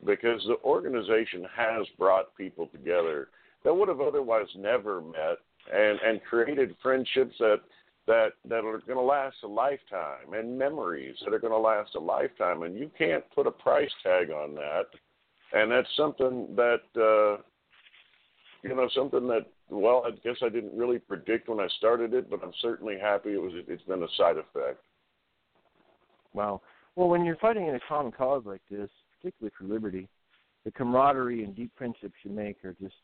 because the organization has brought people together that would have otherwise never met and and created friendships that that that are going to last a lifetime and memories that are going to last a lifetime. And you can't put a price tag on that. And that's something that uh you know something that well i guess i didn't really predict when i started it but i'm certainly happy it was it's been a side effect wow well when you're fighting in a common cause like this particularly for liberty the camaraderie and deep friendships you make are just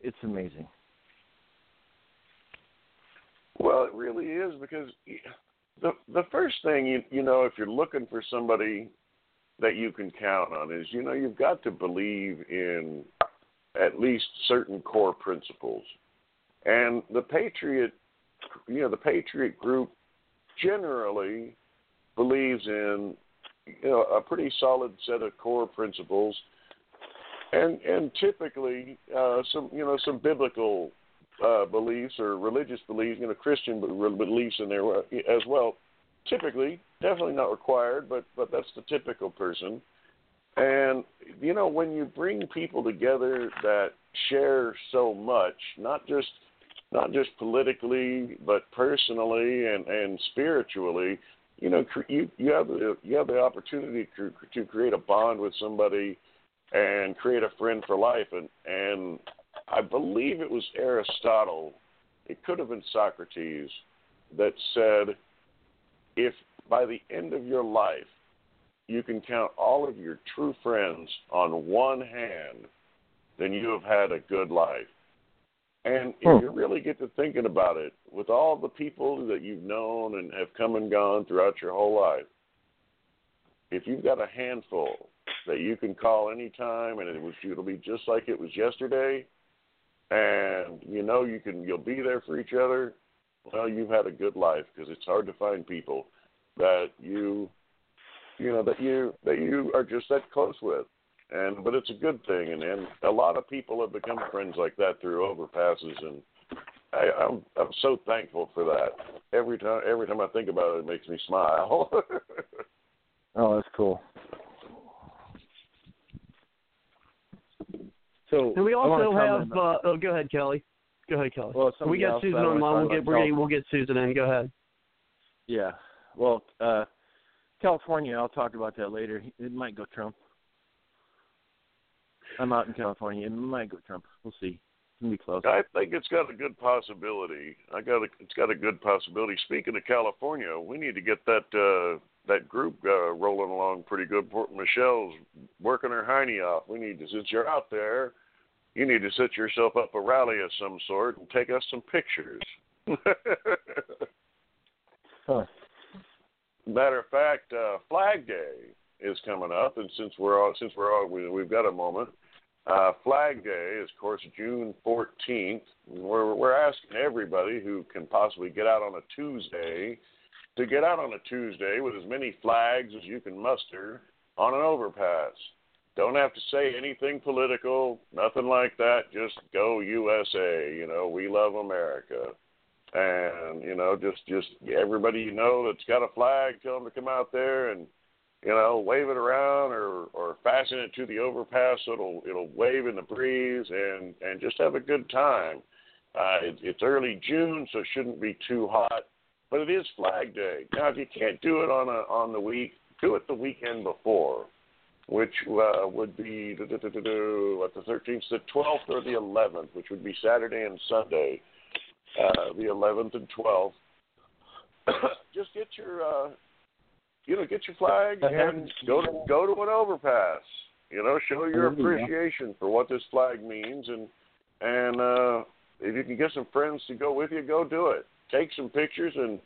it's amazing well, it really is because the the first thing you you know if you're looking for somebody that you can count on is you know you've got to believe in at least certain core principles. And the Patriot you know the Patriot group generally believes in you know a pretty solid set of core principles and and typically uh, some you know some biblical uh, beliefs or religious beliefs, you know, Christian beliefs in there as well. Typically, definitely not required, but but that's the typical person. And you know, when you bring people together that share so much, not just not just politically, but personally and and spiritually, you know, you you have the you have the opportunity to to create a bond with somebody and create a friend for life. And and I believe it was Aristotle, it could have been Socrates, that said, if by the end of your life you can count all of your true friends on one hand, then you have had a good life. And if hmm. you really get to thinking about it, with all the people that you've known and have come and gone throughout your whole life, if you've got a handful that you can call anytime and it was it'll be just like it was yesterday, and you know you can you'll be there for each other, well you've had a good life because it's hard to find people that you you know that you that you are just that close with and but it's a good thing and and a lot of people have become friends like that through overpasses and I, I'm I'm so thankful for that. Every time every time I think about it, it makes me smile. oh, that's cool. So and we also have. Uh, oh, go ahead, Kelly. Go ahead, Kelly. Well, we got Susan on line. We'll get we'll, we'll get Susan in. Go ahead. Yeah. Well, uh California, I'll talk about that later. It might go Trump. I'm out in California. It might go Trump. We'll see. It's gonna be close. I think it's got a good possibility. I got a, it's got a good possibility. Speaking of California, we need to get that uh, that group uh, rolling along pretty good. Port Michelle's working her hiney off. We need to, since you're out there, you need to set yourself up a rally of some sort and take us some pictures. huh. Matter of fact, uh, Flag Day is coming up, and since we're all since we're all we, we've got a moment, uh, Flag Day is of course June 14th. We're we're asking everybody who can possibly get out on a Tuesday to get out on a Tuesday with as many flags as you can muster on an overpass. Don't have to say anything political, nothing like that. Just go USA. You know, we love America and you know just just everybody you know that's got a flag tell them to come out there and you know wave it around or or fasten it to the overpass so it'll it'll wave in the breeze and and just have a good time uh it, it's early june so it shouldn't be too hot but it is flag day now if you can't do it on a on the week do it the weekend before which uh, would be what the 13th, the 12th, or the 11th, which would be Saturday and Sunday uh, the 11th and 12th. Just get your, uh, you know, get your flag and go to go to an overpass. You know, show your appreciation for what this flag means, and and uh, if you can get some friends to go with you, go do it. Take some pictures and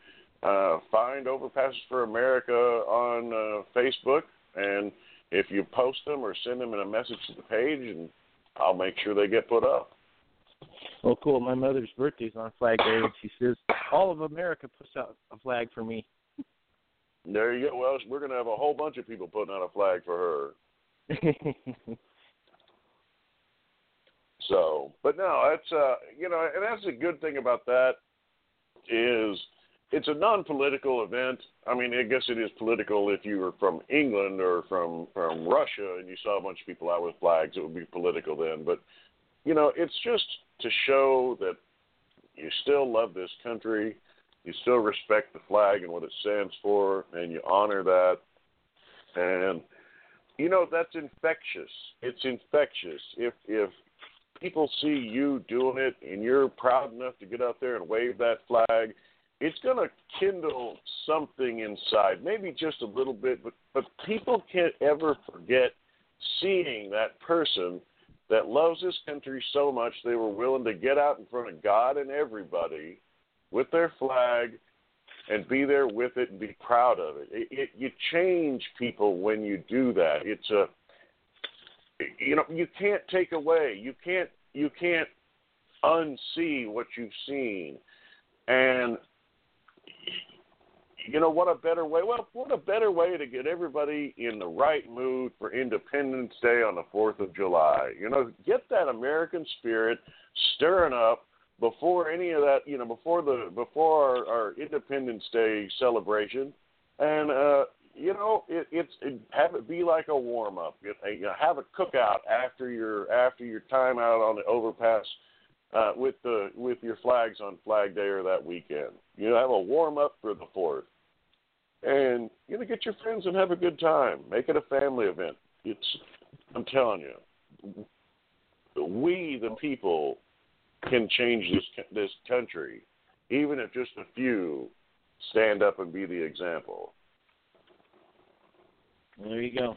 uh, find Overpasses for America on uh, Facebook, and if you post them or send them in a message to the page, and I'll make sure they get put up. Well, cool. My mother's birthday's on Flag Day, and she says all of America puts out a flag for me. There you go. Well, we're going to have a whole bunch of people putting out a flag for her. so, but no, that's uh, you know, and that's a good thing about that is it's a non-political event. I mean, I guess it is political if you were from England or from from Russia and you saw a bunch of people out with flags. It would be political then, but you know, it's just to show that you still love this country, you still respect the flag and what it stands for, and you honor that. And you know that's infectious. It's infectious. If if people see you doing it and you're proud enough to get out there and wave that flag, it's going to kindle something inside. Maybe just a little bit, but but people can't ever forget seeing that person that loves this country so much they were willing to get out in front of God and everybody with their flag and be there with it and be proud of it. It, it. You change people when you do that. It's a you know you can't take away. You can't you can't unsee what you've seen. And you know what a better way well what a better way to get everybody in the right mood for independence day on the fourth of july you know get that american spirit stirring up before any of that you know before the before our, our independence day celebration and uh you know, it, it's it, have it be like a warm up. You know, have a cookout after your after your time out on the overpass uh, with the with your flags on Flag Day or that weekend. You know, have a warm up for the fourth, and you know, get your friends and have a good time. Make it a family event. It's, I'm telling you, we the people can change this this country, even if just a few stand up and be the example. There you go.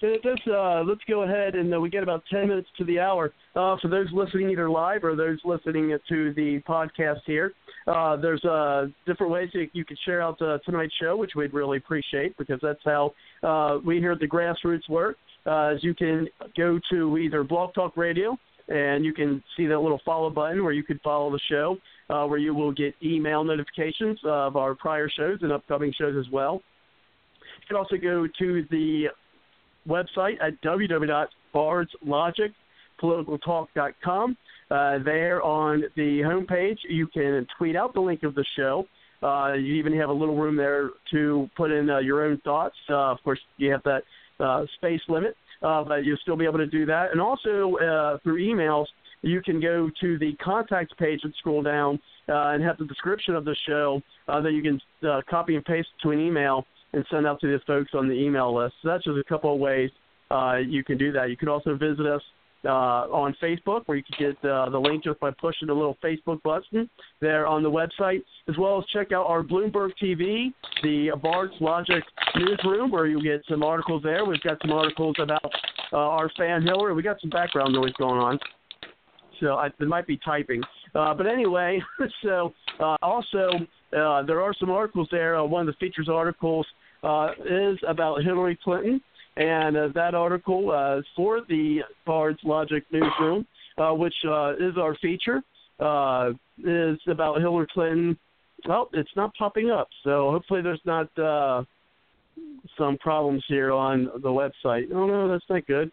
Let's uh, let's go ahead and uh, we get about ten minutes to the hour. Uh, for those listening either live or those listening to the podcast here, uh, there's uh, different ways you, you can share out uh, tonight's show, which we'd really appreciate because that's how we here at the grassroots work. As you can go to either Blog Talk Radio and you can see that little follow button where you can follow the show, where you will get email notifications of our prior shows and upcoming shows as well. You can also go to the website at www.bardslogicpoliticaltalk.com. Uh, there on the homepage, you can tweet out the link of the show. Uh, you even have a little room there to put in uh, your own thoughts. Uh, of course, you have that uh, space limit, uh, but you'll still be able to do that. And also through emails, you can go to the contact page and scroll down and have the description of the show that you can copy and paste to an email and send out to the folks on the email list. So that's just a couple of ways uh, you can do that. You can also visit us uh, on Facebook, where you can get uh, the link just by pushing the little Facebook button there on the website, as well as check out our Bloomberg TV, the Bard's Logic newsroom, where you get some articles there. We've got some articles about uh, our fan Hillary. We got some background noise going on, so I, it might be typing. Uh, but anyway, so uh, also uh, there are some articles there. Uh, one of the features articles uh, is about Hillary Clinton, and uh, that article uh, for the Bard's Logic newsroom, uh, which uh, is our feature, uh, is about Hillary Clinton. Well, it's not popping up, so hopefully there's not uh, some problems here on the website. Oh no, that's not good.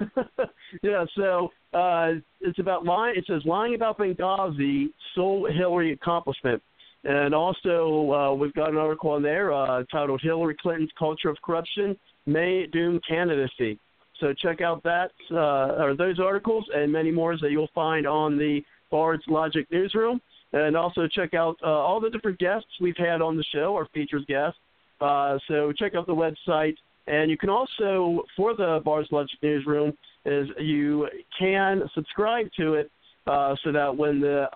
yeah, so uh, it's about lying. It says lying about Benghazi sole Hillary accomplishment. And also, uh, we've got an article on there uh, titled Hillary Clinton's Culture of Corruption May Doom Candidacy. So check out that uh, or those articles and many more that you'll find on the Bard's Logic newsroom. And also check out uh, all the different guests we've had on the show, our featured guests. Uh, so check out the website. And you can also, for the Bard's Logic newsroom, is you can subscribe to it uh, so that when the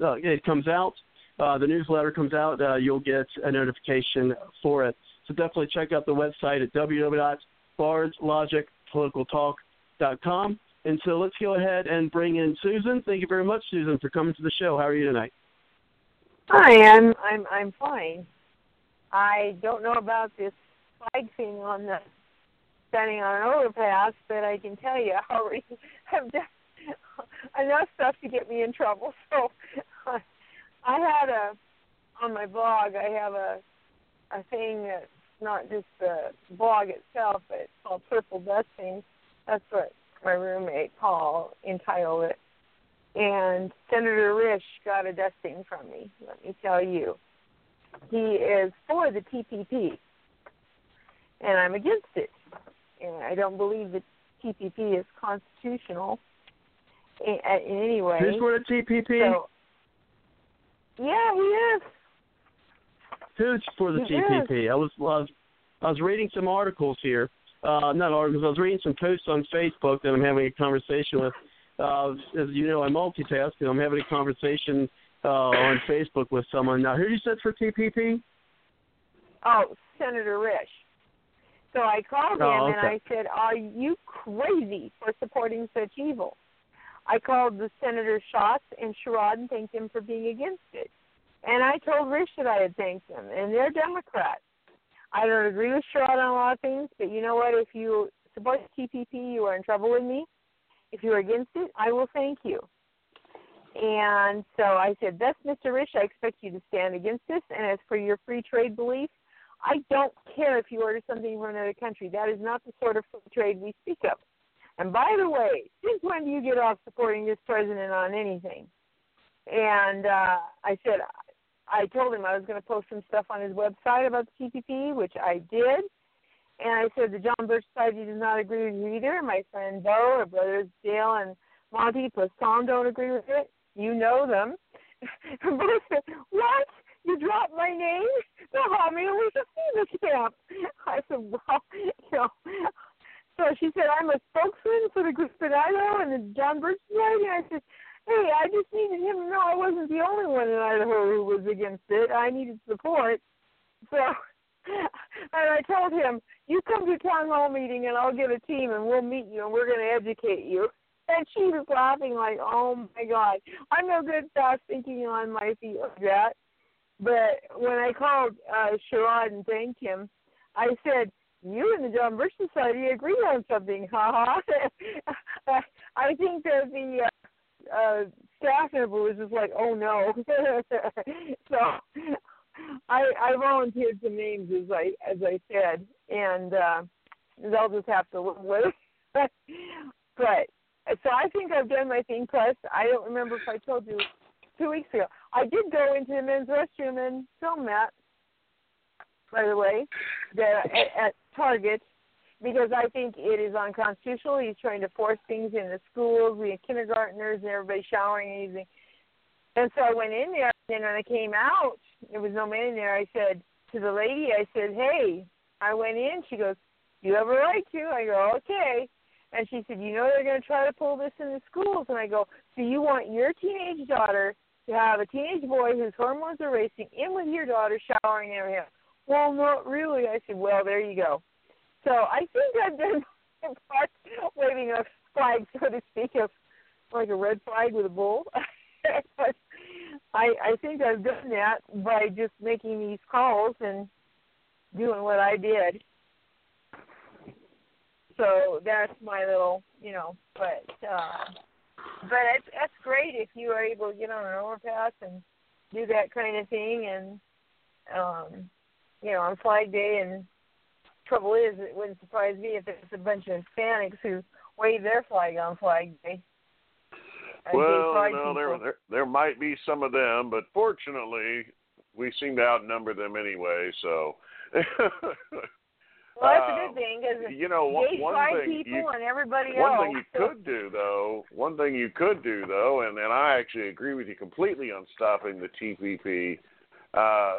uh, it comes out, the newsletter comes out, uh, you'll get a notification for it. So definitely check out the website at www.bardslogicpoliticaltalk.com. And so let's go ahead and bring in Susan. Thank you very much, Susan, for coming to the show. How are you tonight? Hi, I'm I'm I'm fine. I don't know about this flag thing on the standing on an overpass, but I can tell you I already have done enough stuff to get me in trouble. So I had a on my blog. I have a a thing that's not just the blog itself, but it's called Purple Dusting. That's what my roommate Paul entitled it. And Senator Risch got a dusting from me. Let me tell you, he is for the TPP, and I'm against it. And I don't believe that TPP is constitutional in, in any way. Who's for the TPP? So, yeah, he is. Who's for the He TPP? I was, I was I was reading some articles here. Uh, not articles. I was reading some posts on Facebook that I'm having a conversation with. Uh, as you know, I multitask, and I'm having a conversation uh, on Facebook with someone. Now, who you said for TPP? Oh, Senator Risch. So I called him Oh, and. I said, "Are you crazy for supporting such evil?" I called the Senator Schatz and Sherrod and thanked him for being against it. And I told Risch that I had thanked them, and they're Democrats. I don't agree with Sherrod on a lot of things, but you know what? If you support TPP, you are in trouble with me. If you're against it, I will thank you. And so I said, That's Mr. Risch. I expect you to stand against this. And as for your free trade belief, I don't care if you order something from another country. That is not the sort of free trade we speak of. And by the way, since when do you get off supporting this president on anything? and uh, I said I told him I was going to post some stuff on his website about the TPP, which I did. And I said the John Birch Society does not agree with you either. My friend Bo, our brothers Dale and Monty plus Tom don't agree with it. You know them. Bo said, What? You dropped my name? Only to see the camp. I said, Well, you know. So she said, I'm a spokesman for the Idaho and the John Birch Society. And I said, Hey, I just needed him to know I wasn't the only one in Idaho who was against it. I needed support. So and I told him, You come to town hall meeting and I'll get a team and we'll meet you and we're gonna educate you and she was laughing like, Oh my god. I'm no good fast thinking on my feet like that. But when I called uh Sherrod and thanked him, I said, you and the John Birch Society agree on something, ha ha. I think that the uh, uh, staff member was just like, "Oh no!" so I I volunteered some names as I as I said, and uh, they'll just have to live with it. but so I think I've done my thing. Plus, I don't remember if I told you two weeks ago. I did go into the men's restroom and film that. By the way, the, at, at Target because I think it is unconstitutional. He's trying to force things in the schools, the kindergartners, and everybody showering and using. And so I went in there, and when I came out, there was no man in there. I said to the lady, I said, "Hey." I went in. She goes, "You have a right to." I go, "Okay." And she said, "You know they're going to try to pull this in the schools." And I go, "So you want your teenage daughter to have a teenage boy whose hormones are racing in with your daughter showering and everything?" Well, not really. I said, "Well, there you go." So I think I've part waving a flag, so to speak, of like a red flag with a bull. but I I think I've done that by just making these calls and doing what I did. So that's my little, you know, but uh but it's that's great if you are able to get on an overpass and do that kind of thing and um you know, on Flag Day and trouble is, it wouldn't surprise me if it's a bunch of Hispanics who wave their flag on Flag Day. Well, no, there, there there might be some of them, but fortunately, we seem to outnumber them anyway. So. Well, that's a good thing because you know one, one thing people you, and everybody one else. thing you could do though, one thing you could do though, and and I actually agree with you completely on stopping the TPP. Uh,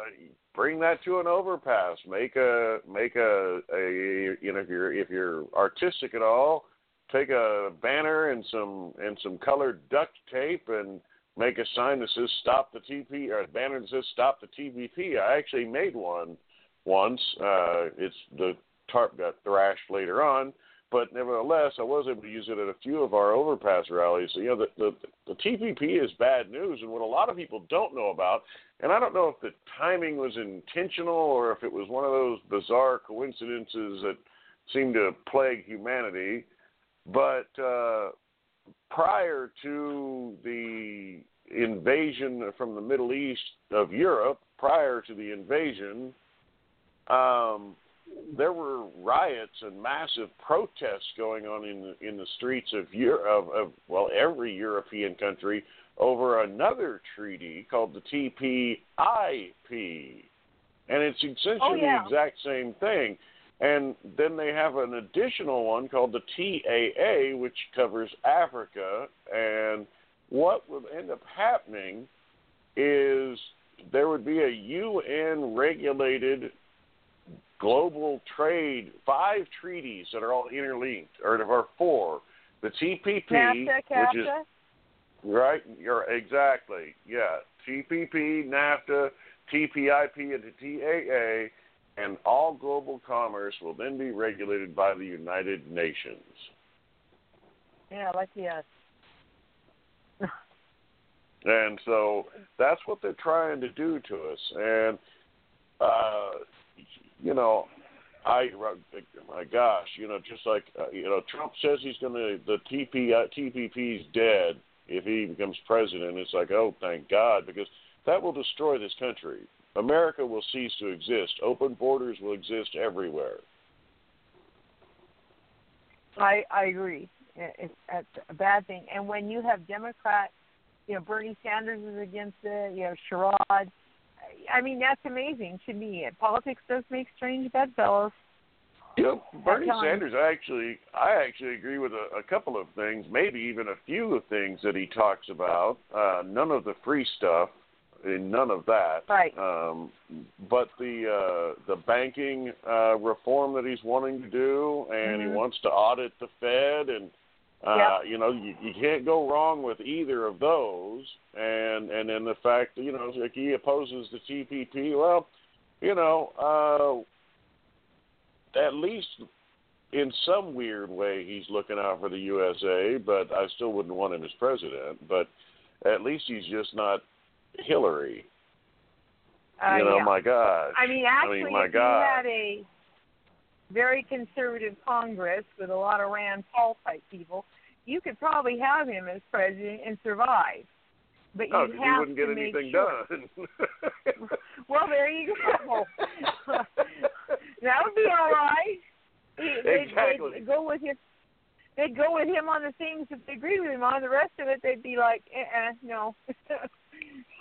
bring that to an overpass. Make a make a a you know if you're if you're artistic at all, take a banner and some and some colored duct tape and make a sign that says stop the TP or a banner that says stop the TPP. I actually made one once. Uh, it's the tarp got thrashed later on, but nevertheless, I was able to use it at a few of our overpass rallies. So, you know, the, the the TPP is bad news, and what a lot of people don't know about and I don't know if the timing was intentional or if it was one of those bizarre coincidences that seem to plague humanity. But uh, prior to the invasion from the Middle East of Europe, prior to the invasion, um, there were riots and massive protests going on in the, in the streets of Europe, of, of well every European country over another treaty called the TPIP. And it's essentially oh, yeah. the exact same thing. And then they have an additional one called the TAA, which covers Africa. And what would end up happening is there would be a UN regulated global trade, five treaties that are all interlinked, or there are four. The TPP, NAFTA, which is Right, you're exactly. Yeah. TPP, NAFTA, TPIP, and the TAA, and all global commerce will then be regulated by the United Nations. Yeah, lucky us. and so that's what they're trying to do to us. And, uh, you know, I, my gosh, you know, just like, uh, you know, Trump says he's going to, the TP, uh, TPP's dead if he becomes president, it's like, oh, thank God, because that will destroy this country. America will cease to exist. Open borders will exist everywhere. I I agree. It's, it's a bad thing. And when you have Democrats, You know, Bernie Sanders is against it. You have Sherrod. I mean, that's amazing to me. Politics does make strange bedfellows. You know, Bernie. Sanders actually, I actually agree with a, a couple of things, maybe even a few of things that he talks about. Uh, none of the free stuff, and none of that. Right. Um, but the uh, the banking uh, reform that he's wanting to do, and Mhm. he wants to audit the Fed, and uh, Yep. you know you, you can't go wrong with either of those. And and then the fact that you know like he opposes the TPP. Well, you know, uh, at least in some weird way he's looking out for the USA. But I still wouldn't want him as president. But at least he's just not Hillary. Uh, you know, yeah. my gosh. I mean, actually, my if God. you had a very conservative Congress with a lot of Rand Paul type people, you could probably have him as president and survive. But Oh, you have wouldn't get to make anything sure. done. Well, there you go. that would be all right. They- they'd- Exactly. They'd go with him. They'd go with him on the things that they agreed with him on. The rest of it, they'd be like, uh-uh, no.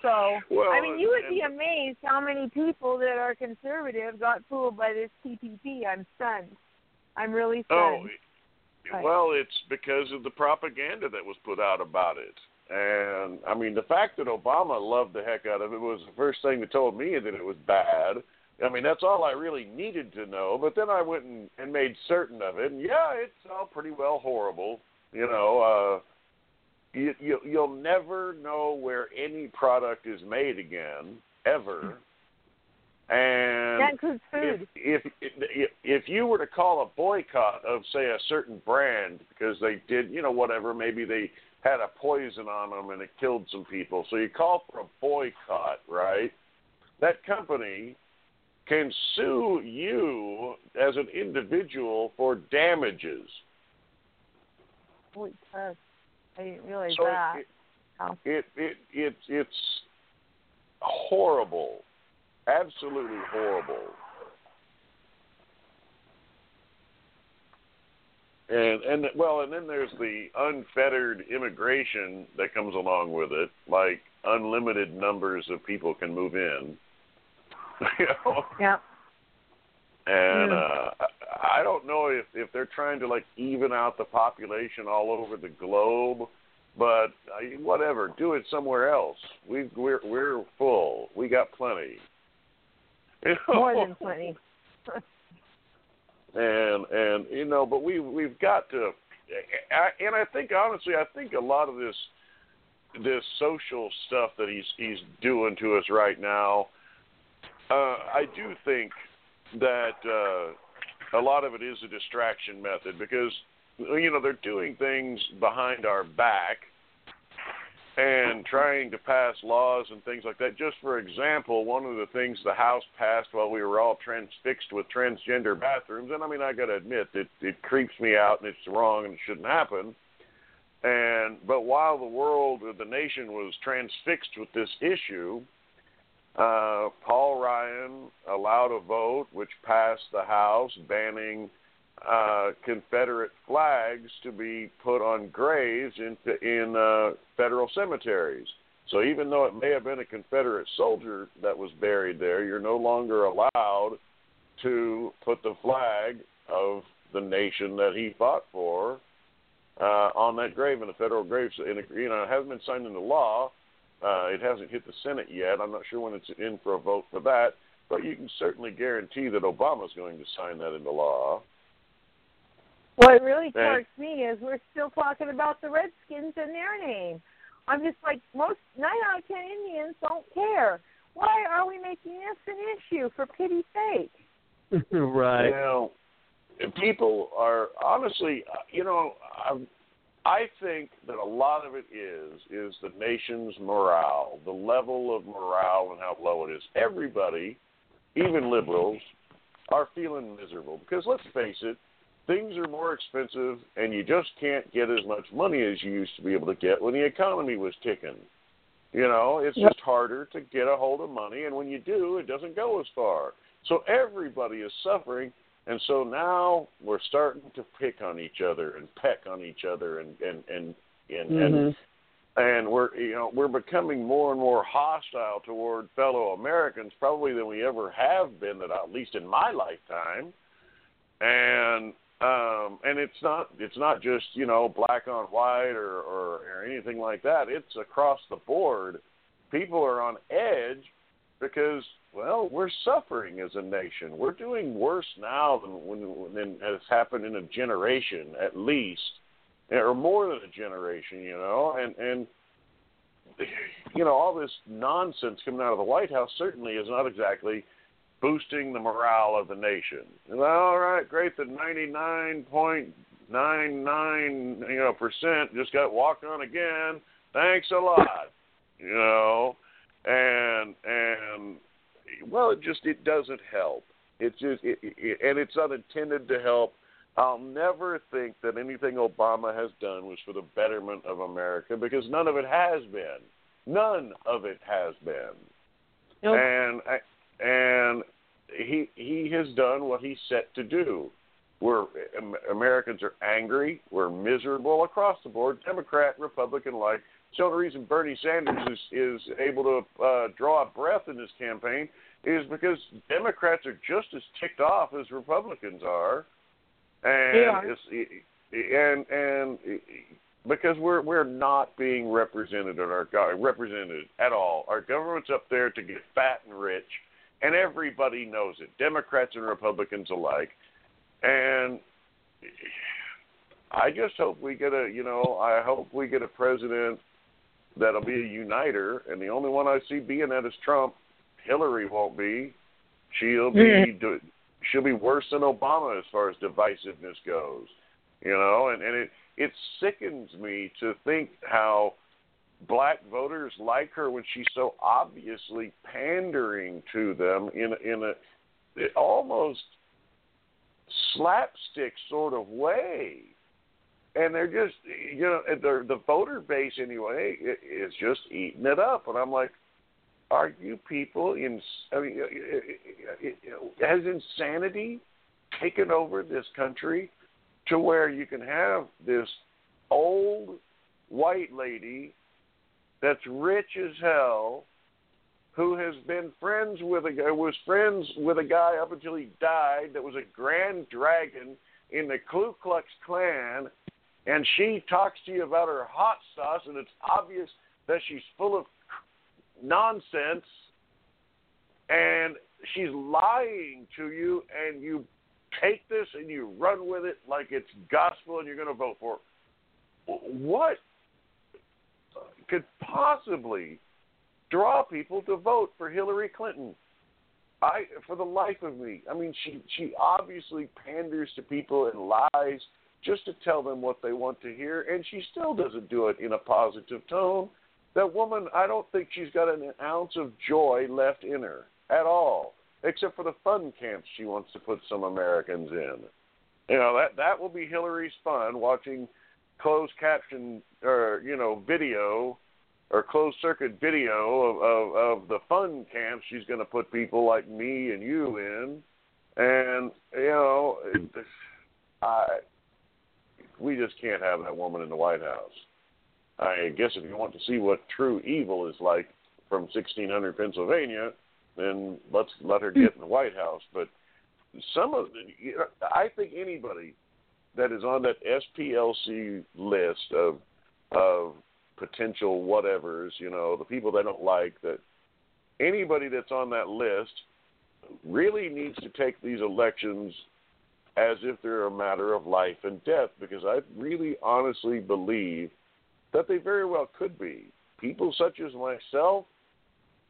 So, Well, I mean, you would be amazed how many people that are conservative got fooled by this TPP. I'm stunned. I'm really Oh, stunned. it- well, it's because of the propaganda that was put out about it. And I mean, the fact that Obama loved the heck out of it was the first thing that told me that it was bad. I mean, that's all I really needed to know. But then I went and, and made certain of it, and yeah, it's all pretty well horrible. You know, uh, you, you you'll never know where any product is made again, ever. And that includes food. if, if if if you were to call a boycott of say a certain brand because they did you know whatever maybe they had a poison on them and it killed some people so you call for a boycott right that company can sue you as an individual for damages Holy. I didn't realize so that. it, Oh. it it it it's horrible absolutely horrible and and well and then there's the unfettered immigration that comes along with it like unlimited numbers of people can move in you know Yeah. and Hmm. uh I- don't know if if they're trying to like even out the population all over the globe, but uh, whatever, do it somewhere else. We we're we're full. We got plenty. You know? More than plenty. and and you know, but we we've got to, I- and I think honestly, I think a lot of this this social stuff that he's he's doing to us right now, uh, I do think that uh, a lot of it is a distraction method because you know they're doing things behind our back and trying to pass laws and things like that. Just for example, one of the things the House passed while we were all transfixed with transgender bathrooms, and I mean I got to admit it it creeps me out and it's wrong and it shouldn't happen. And but while the world, or the nation was transfixed with this issue, uh, Paul Ryan allowed a vote which passed the House banning uh, Confederate flags to be put on graves in in uh, federal cemeteries. So even though it may have been a Confederate soldier that was buried there, you're no longer allowed to put the flag of the nation that he fought for uh, on that grave in a federal grave. In a, you know, it hasn't been signed into law. Uh, it hasn't hit the Senate yet. I'm not sure when it's in for a vote for that, but you can certainly guarantee that Obama's going to sign that into law. What really And- me is we're still talking about the Redskins and their name. I'm just like most nine out of ten Indians don't care. Why are we making this an issue? For pity's sake. right. You know, people are honestly, uh, you know, I, I think that a lot of it is is the nation's morale, the level of morale, and how low it is. Everybody, even liberals, are feeling miserable because let's face it, things are more expensive, and you just can't get as much money as you used to be able to get when the economy was ticking. You know, it's Yep. just harder to get a hold of money, and when you do, it doesn't go as far. So everybody is suffering, and so now we're starting to pick on each other and peck on each other, and and and and, and Mhm. and we're you know we're becoming more and more hostile toward fellow Americans probably than we ever have been that at least in my lifetime. And um and it's not it's not just you know black on white or or, or anything like that. It's across the board. People are on edge because well we're suffering as a nation we're doing worse now than when than has happened in a generation at least or more than a generation, you know, and and you know all this nonsense coming out of the White House certainly is not exactly boosting the morale of the nation. Well, all right, great. The ninety nine point nine nine you know percent just got walked on again. Thanks a lot, you know, and and well, it just it doesn't help. It's just it, it, and it's unintended to help I'll never think that anything Obama has done was for the betterment of America because none of it has been. None of it has been. Nope. And and he he has done what he's set to do. We're Americans are angry. We're miserable across the board, Democrat, Republican like. So the only reason Bernie Sanders is is able to uh, draw a breath in this campaign is because Democrats are just as ticked off as Republicans are and it's and and because we're we're not being represented in our government represented at all. Our government's up there to get fat and rich, and everybody knows it, Democrats and Republicans alike. And I just hope we get a you know I hope we get a president that'll be a uniter, and the only one I see being that is Trump. Hillary won't be. She'll be mm-hmm. she'll be worse than Obama as far as divisiveness goes. You know, and and it it sickens me to think how black voters like her when she's so obviously pandering to them in in a almost slapstick sort of way. And they're just, you know, the the voter base anyway is just eating it up. And I'm like, are you people in? I mean, has insanity taken over this country to where you can have this old white lady that's rich as hell who has been friends with a guy was friends with a guy up until he died that was a grand dragon in the Ku Klux Klan and she talks to you about her hot sauce and it's obvious that she's full of nonsense and she's lying to you and you take this and you run with it like it's gospel and you're going to vote for it. What could possibly draw people to vote for Hillary Clinton? I, for the life of me, I mean, she she obviously panders to people and lies just to tell them what they want to hear, and she still doesn't do it in a positive tone that woman, I don't think she's got an ounce of joy left in her at all, except for the fun camps she wants to put some Americans in. You know that that will be Hillary's fun watching closed caption or you know video or closed circuit video of, of, of the fun camps she's going to put people like me and you in, and you know, I we just can't have that woman in the White House. I guess if you want to see what true evil is like from 1600 Pennsylvania, then let's let her get in the White House. But some of the, you know, I think anybody that is on that SPLC list of of potential whatevers, you know, the people they don't like, that anybody that's on that list really needs to take these elections as if they're a matter of life and death because I really honestly believe that they very well could be. People such as myself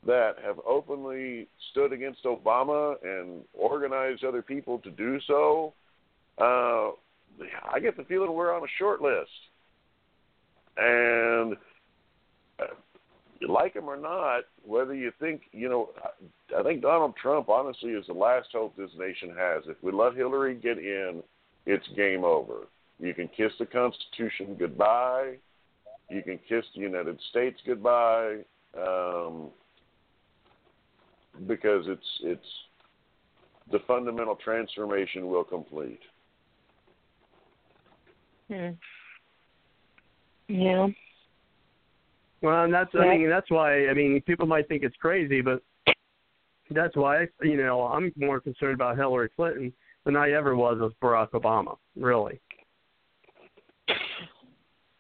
that have openly stood against Obama and organized other people to do so, uh, I get the feeling we're on a short list. And you like him or not, whether you think, you know, I think Donald Trump honestly is the last hope this nation has. If we let Hillary get in, it's game over. You can kiss the Constitution goodbye you can kiss the United States goodbye um, because it's it's the fundamental transformation will complete. Hmm. Yeah. Well, and that's I mean that's why I mean people might think it's crazy, but that's why you know I'm more concerned about Hillary Clinton than I ever was with Barack Obama. Really.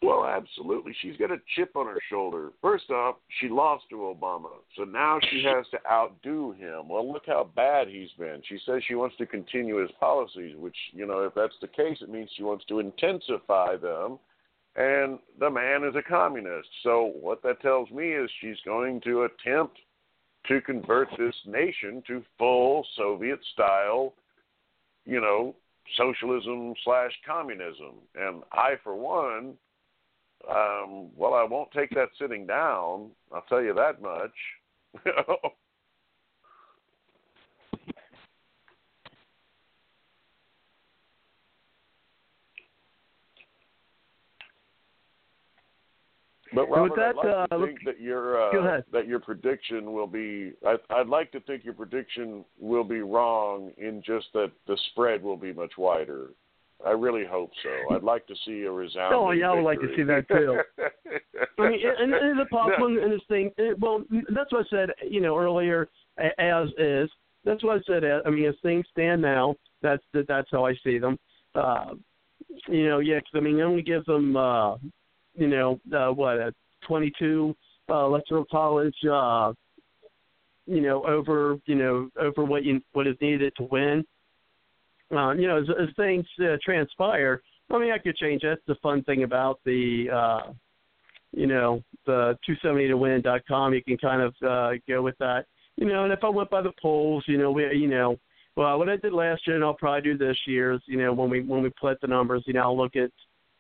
Well, absolutely. She's got a chip on her shoulder. First off, she lost to Obama, so now she has to outdo him. Well, look how bad he's been. She says she wants to continue his policies, which, you know, if that's the case, it means she wants to intensify them. And the man is a communist. So what that tells me is she's going to attempt to convert this nation to full Soviet style, you know, socialism slash communism. And I, for one, um, well, I won't take that sitting down. I'll tell you that much. But Robert, that, I'd like uh, to think that your uh, that your prediction will be. I, I'd like to think your prediction will be wrong in just that the spread will be much wider. I really hope so. I'd like to see a resounding. Oh yeah, I would like to see that too. I mean, and, and the possible No. in this thing. It, well, that's what I said. You know, earlier as is. That's what I said. I mean, as things stand now, that's that, that's how I see them. Uh, you know, yeah, 'cause I mean, it only gives them, uh, you know, uh, what a 22 uh, electoral college. Uh, you know, over you know over what you what is needed to win um, you know, as, as things uh, transpire, I mean, I could change. That's the fun thing about the, uh, you know, the 270 to win.com. You can kind of uh, go with that. You know, and if I went by the polls, you know, we, you know, well, what I did last year, and I'll probably do this year, is, you know, when we when we put the numbers, you know, I'll look at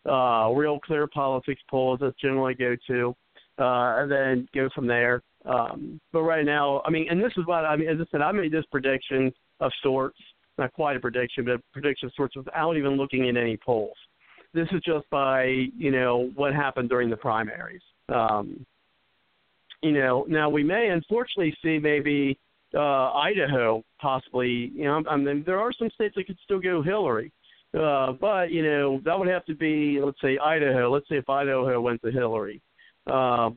uh, real clear politics polls. That's generally go to, uh, and then go from there. Um, but right now, I mean, and this is what I mean. As I said, I made this prediction of sorts not quite a prediction, but a prediction of sorts without even looking at any polls. This is just by you know what happened during the primaries. Um, you know, now we may unfortunately see maybe uh, Idaho possibly. You know, I mean there are some states that could still go Hillary, uh, but you know that would have to be let's say Idaho. Let's say if Idaho went to Hillary, uh,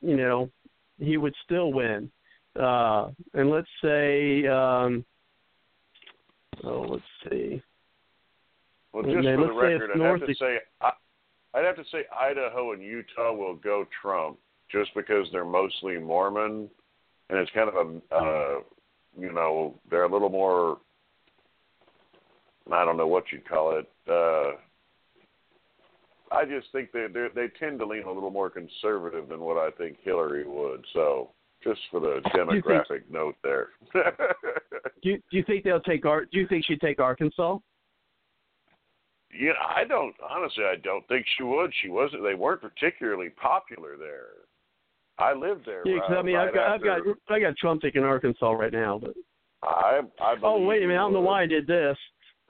you know, he would still win. Uh, and let's say. Um, Oh, let's see. Well, just then for the record, I'd have to say I, I'd have to say Idaho and Utah will go Trump just because they're mostly Mormon, and it's kind of a uh, you know they're a little more I don't know what you'd call it. Uh, I just think they they they tend to lean a little more conservative than what I think Hillary would. So just for the think- demographic note there. Do you, do you think they'll take Ar? Do you think she'd take Arkansas? Yeah, I don't honestly. I don't think she would. She wasn't. They weren't particularly popular there. I lived there. Yeah, right, I mean, right I've got, I've got, I got Trump taking Arkansas right now. But I, I oh, wait a minute, I don't know why I did this.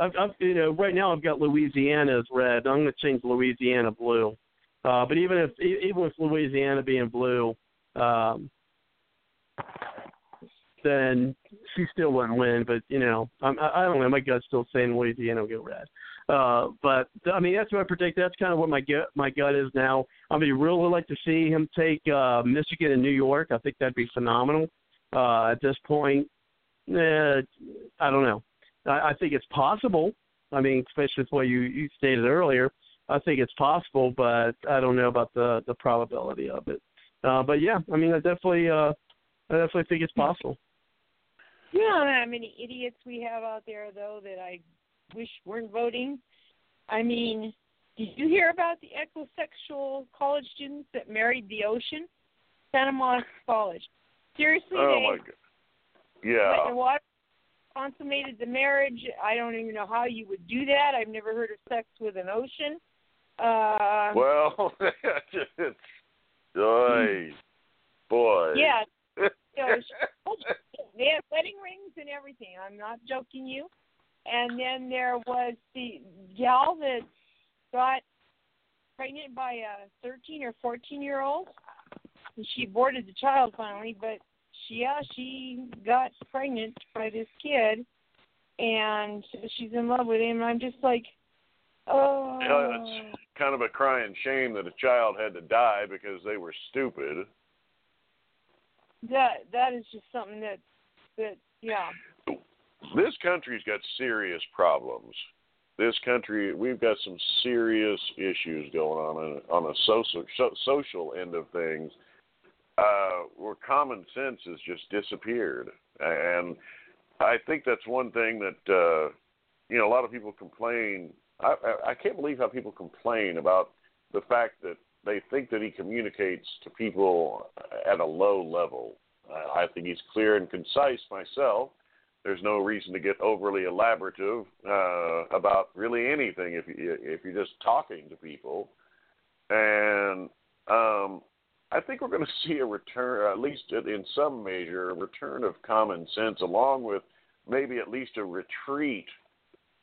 I've, I've, you know, right now I've got Louisiana as red. I'm going to change Louisiana blue. Uh, but even if, even with Louisiana being blue, um, then she still wouldn't win. But you know, I'm, I, don't know. My gut's still saying Louisiana will get red. Uh, but I mean, that's what I predict. That's kind of what my gut my gut is now. I mean, really like to see him take uh, Michigan and New York. I think that'd be phenomenal. Uh, at this point, eh, I don't know. I, I think it's possible. I mean, especially with what you you stated earlier. I think it's possible, but I don't know about the the probability of it. Uh, but yeah, I mean, I definitely uh, I definitely think it's possible. You know how many idiots we have out there, though, that I wish weren't voting. I mean, did you hear about the ecosexual college students that married the ocean? Santa Monica College. Seriously, Oh they my god. went in Yeah. the water, consummated the marriage. I don't even know how you would do that. I've never heard of sex with an ocean. Uh, Well, it's boy, boy. yeah, you know, they had wedding rings and everything. I'm not joking you. And then there was the gal that got pregnant by a 13 or 14 year old. And she aborted the child finally, but yeah, she got pregnant by this kid, and she's in love with him. And I'm just like, Oh. Know, it's kind of a crying shame that a child had to die because they were stupid. That that is just something that that yeah. This country's got serious problems. This country, we've got some serious issues going on on a social so, social end of things, uh, where common sense has just disappeared. And I think that's one thing that uh, you know a lot of people complain. I, I, I can't believe how people complain about the fact that they think that he communicates to people at a low level. I think he's clear and concise myself. There's no reason to get overly elaborative uh, about really anything if you if you're just talking to people. And um, I think we're going to see a return, at least in some measure, a return of common sense, along with maybe at least a retreat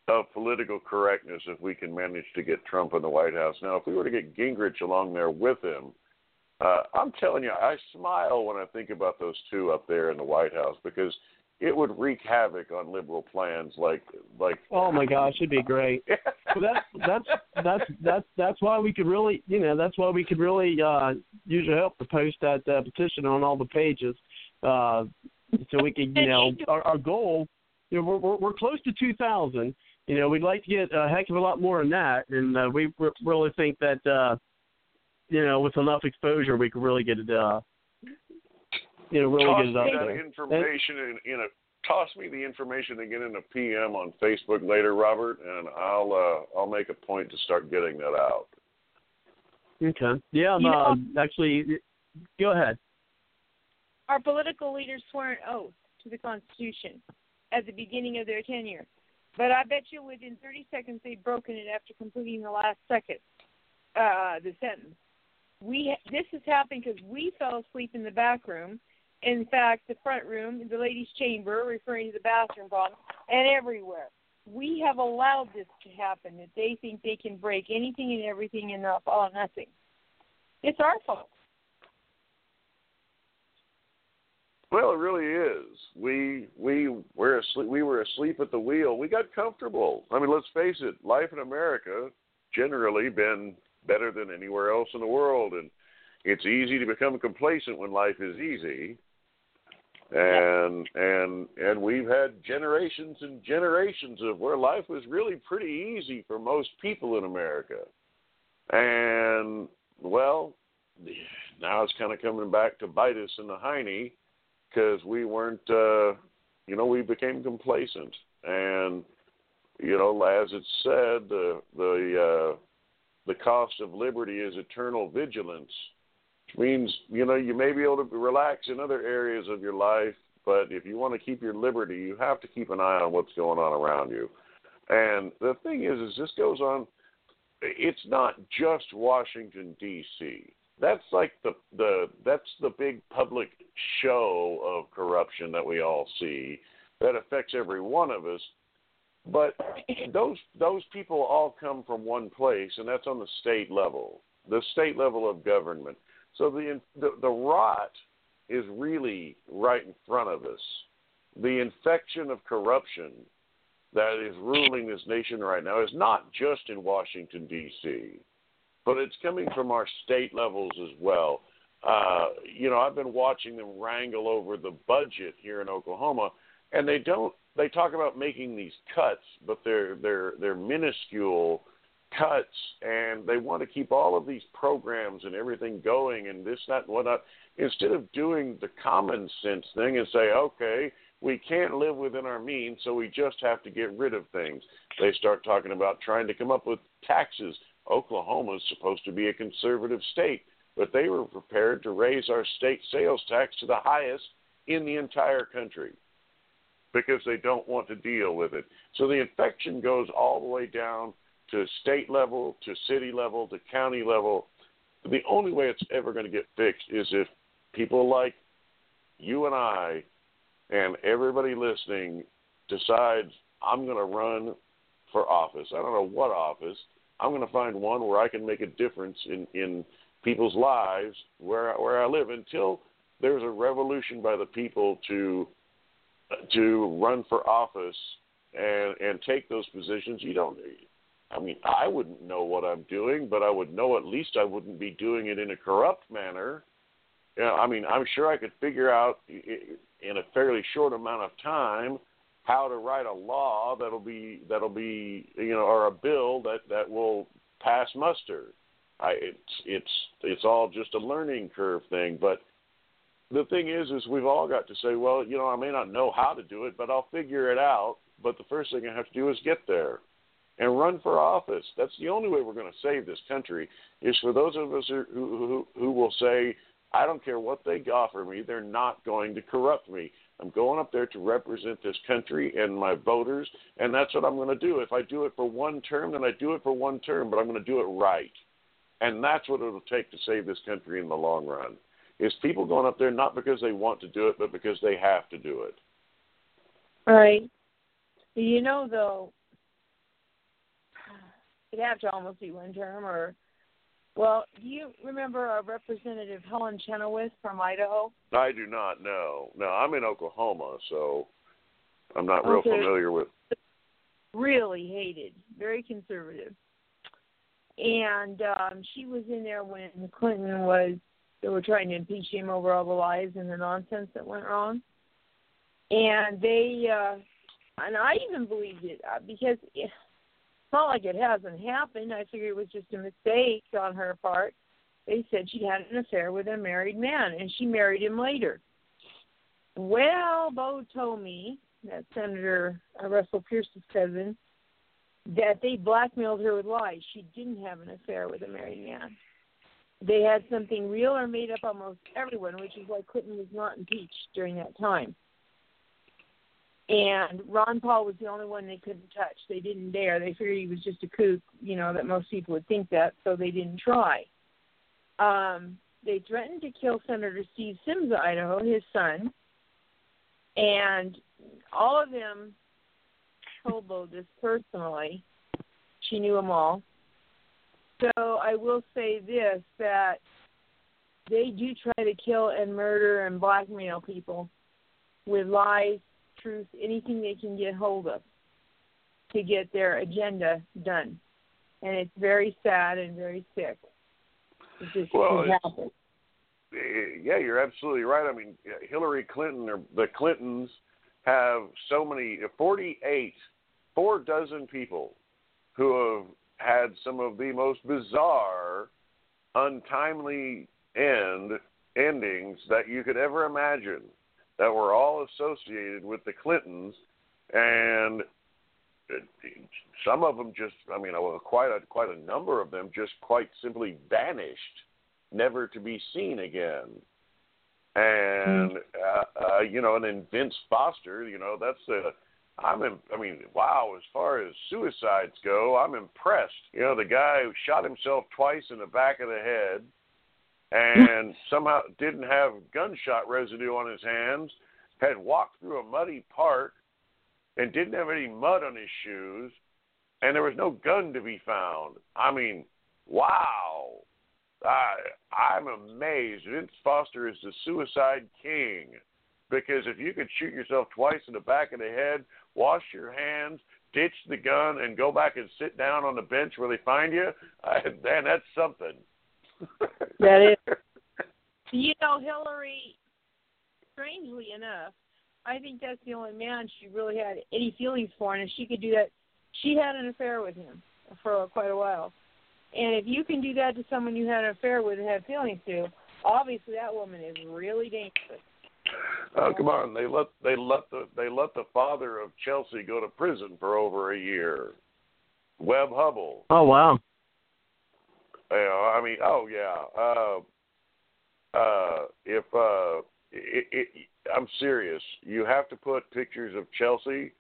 of political correctness if we can manage to get Trump in the White House. Now, if we were to get Gingrich along there with him, uh, I'm telling you, I smile when I think about those two up there in the White House because it would wreak havoc on liberal plans like like. Oh my gosh, it'd be great. so that that's that's that's that's why we could really, you know, that's why we could really uh, use your help to post that uh, petition on all the pages, uh, so we could, you know, our, our goal. You know, we're, we're we're close to two thousand. You know, we'd like to get a heck of a lot more than that, and uh, we really think that, uh, you know, with enough exposure, we could really get it. Uh, you know, really toss get it up me there. that information in, in a toss me the information again in a PM on Facebook later, Robert, and I'll uh, I'll make a point to start getting that out. Okay. Yeah, I'm, You know- uh, actually, go ahead. Our political leaders swore an oath to the Constitution at the beginning of their tenure. But I bet you within 30 seconds they've broken it after completing the last second, uh, the sentence. We this has happened because we fell asleep in the back room. In fact, the front room, the ladies' chamber, referring to the bathroom problem, and everywhere. We have allowed this to happen. That they think they can break anything and everything and all or nothing. It's our fault. Well, it really is. We we were asleep. We were asleep at the wheel. We got comfortable. I mean, let's face it. Life in America generally been better than anywhere else in the world, and it's easy to become complacent when life is easy. And and and we've had generations and generations of where life was really pretty easy for most people in America. And well, now it's kind of coming back to bite us in the hiney because we weren't, uh, you know, we became complacent, and you know, as it's said, the the uh, the cost of liberty is eternal vigilance, which means you know you may be able to relax in other areas of your life, but if you want to keep your liberty, you have to keep an eye on what's going on around you. And the thing is, is this goes on. It's not just Washington D.C that's like the the that's the big public show of corruption that we all see that affects every one of us but those those people all come from one place and that's on the state level the state level of government so the the, the rot is really right in front of us the infection of corruption that is ruling this nation right now is not just in Washington D.C but it's coming from our state levels as well. Uh, you know, I've been watching them wrangle over the budget here in Oklahoma, and they don't. They talk about making these cuts, but they're they're they're minuscule cuts, and they want to keep all of these programs and everything going, and this, that, and whatnot. Instead of doing the common sense thing and say, okay, we can't live within our means, so we just have to get rid of things. They start talking about trying to come up with taxes Oklahoma is supposed to be a conservative state, but they were prepared to raise our state sales tax to the highest in the entire country because they don't want to deal with it. So the infection goes all the way down to state level, to city level, to county level. The only way it's ever going to get fixed is if people like you and I and everybody listening decides I'm going to run for office. I don't know what office, I'm going to find one where I can make a difference in in people's lives where where I live until there's a revolution by the people to to run for office and and take those positions. You don't I mean, I wouldn't know what I'm doing, but I would know at least I wouldn't be doing it in a corrupt manner. You know, I mean, I'm sure I could figure out in a fairly short amount of time how to write a law that'll be that'll be you know or a bill that that will pass muster. I it's it's it's all just a learning curve thing, but the thing is is we've all got to say, well, you know, I may not know how to do it, but I'll figure it out. But the first thing I have to do is get there and run for office. That's the only way we're going to save this country is for those of us who who, who will say, I don't care what they offer me, they're not going to corrupt me. I'm going up there to represent this country and my voters, and that's what I'm going to do. If I do it for one term, then I do it for one term, but I'm going to do it right. And that's what it'll take to save this country in the long run. Is people going up there not because they want to do it, but because they have to do it. Right. You know, though, it'd have to almost be one term or well, do you remember our Representative Helen Chenoweth from Idaho? I do not know. No, I'm in Oklahoma, so I'm not real Okay. familiar with. Really hated, very conservative. And um she was in there when Clinton was they were trying to impeach him over all the lies and the nonsense that went wrong. And they uh and I even believed it uh, because it's not like it hasn't happened. I figured it was just a mistake on her part. They said she had an affair with a married man, and she married him later. Well, Bo told me that Senator uh, Russell Pearce's cousin that they blackmailed her with lies. She didn't have an affair with a married man. They had something real or made up almost everyone, which is why Clinton was not impeached during that time. And Ron Paul was the only one they couldn't touch. They didn't dare. They figured he was just a kook, you know, that most people would think that, so they didn't try. Um, they threatened to kill Senator Steve Symms of Idaho, his son, and all of them told this personally. She knew them all. So I will say this that they do try to kill and murder and blackmail people with lies, truth, anything they can get hold of to get their agenda done. And it's very sad and very sick. It just Well, happens. Eh, Yeah, you're absolutely right. I mean, Hillary Clinton or the Clintons have so many 48, four dozen people who have had some of the most bizarre, untimely end endings that you could ever imagine that were all associated with the Clintons and some of them just I mean quite a quite a number of them just quite simply vanished never to be seen again. And uh, uh, you know, and then Vince Foster, you know, that's a I'm in, I mean, wow, as far as suicides go, I'm impressed. You know, the guy who shot himself twice in the back of the head and somehow didn't have gunshot residue on his hands, had walked through a muddy park and didn't have any mud on his shoes, and there was no gun to be found. I mean, wow. I I'm amazed. Vince Foster is the suicide king. Because if you could shoot yourself twice in the back of the head, wash your hands, ditch the gun, and go back and sit down on the bench where they find you, I, man, that's something. That is. You know, Hillary, strangely enough, I think that's the only man she really had any feelings for, and if she could do that, she had an affair with him for quite a while. And if you can do that to someone you had an affair with and have feelings to, obviously that woman is really dangerous. Oh come on! They let they let the they let the father of Chelsea go to prison for over a year. Webb Hubbell. Oh wow. You know, I mean, oh yeah. Uh, uh, if uh, it, it, I'm serious, you have to put pictures of Chelsea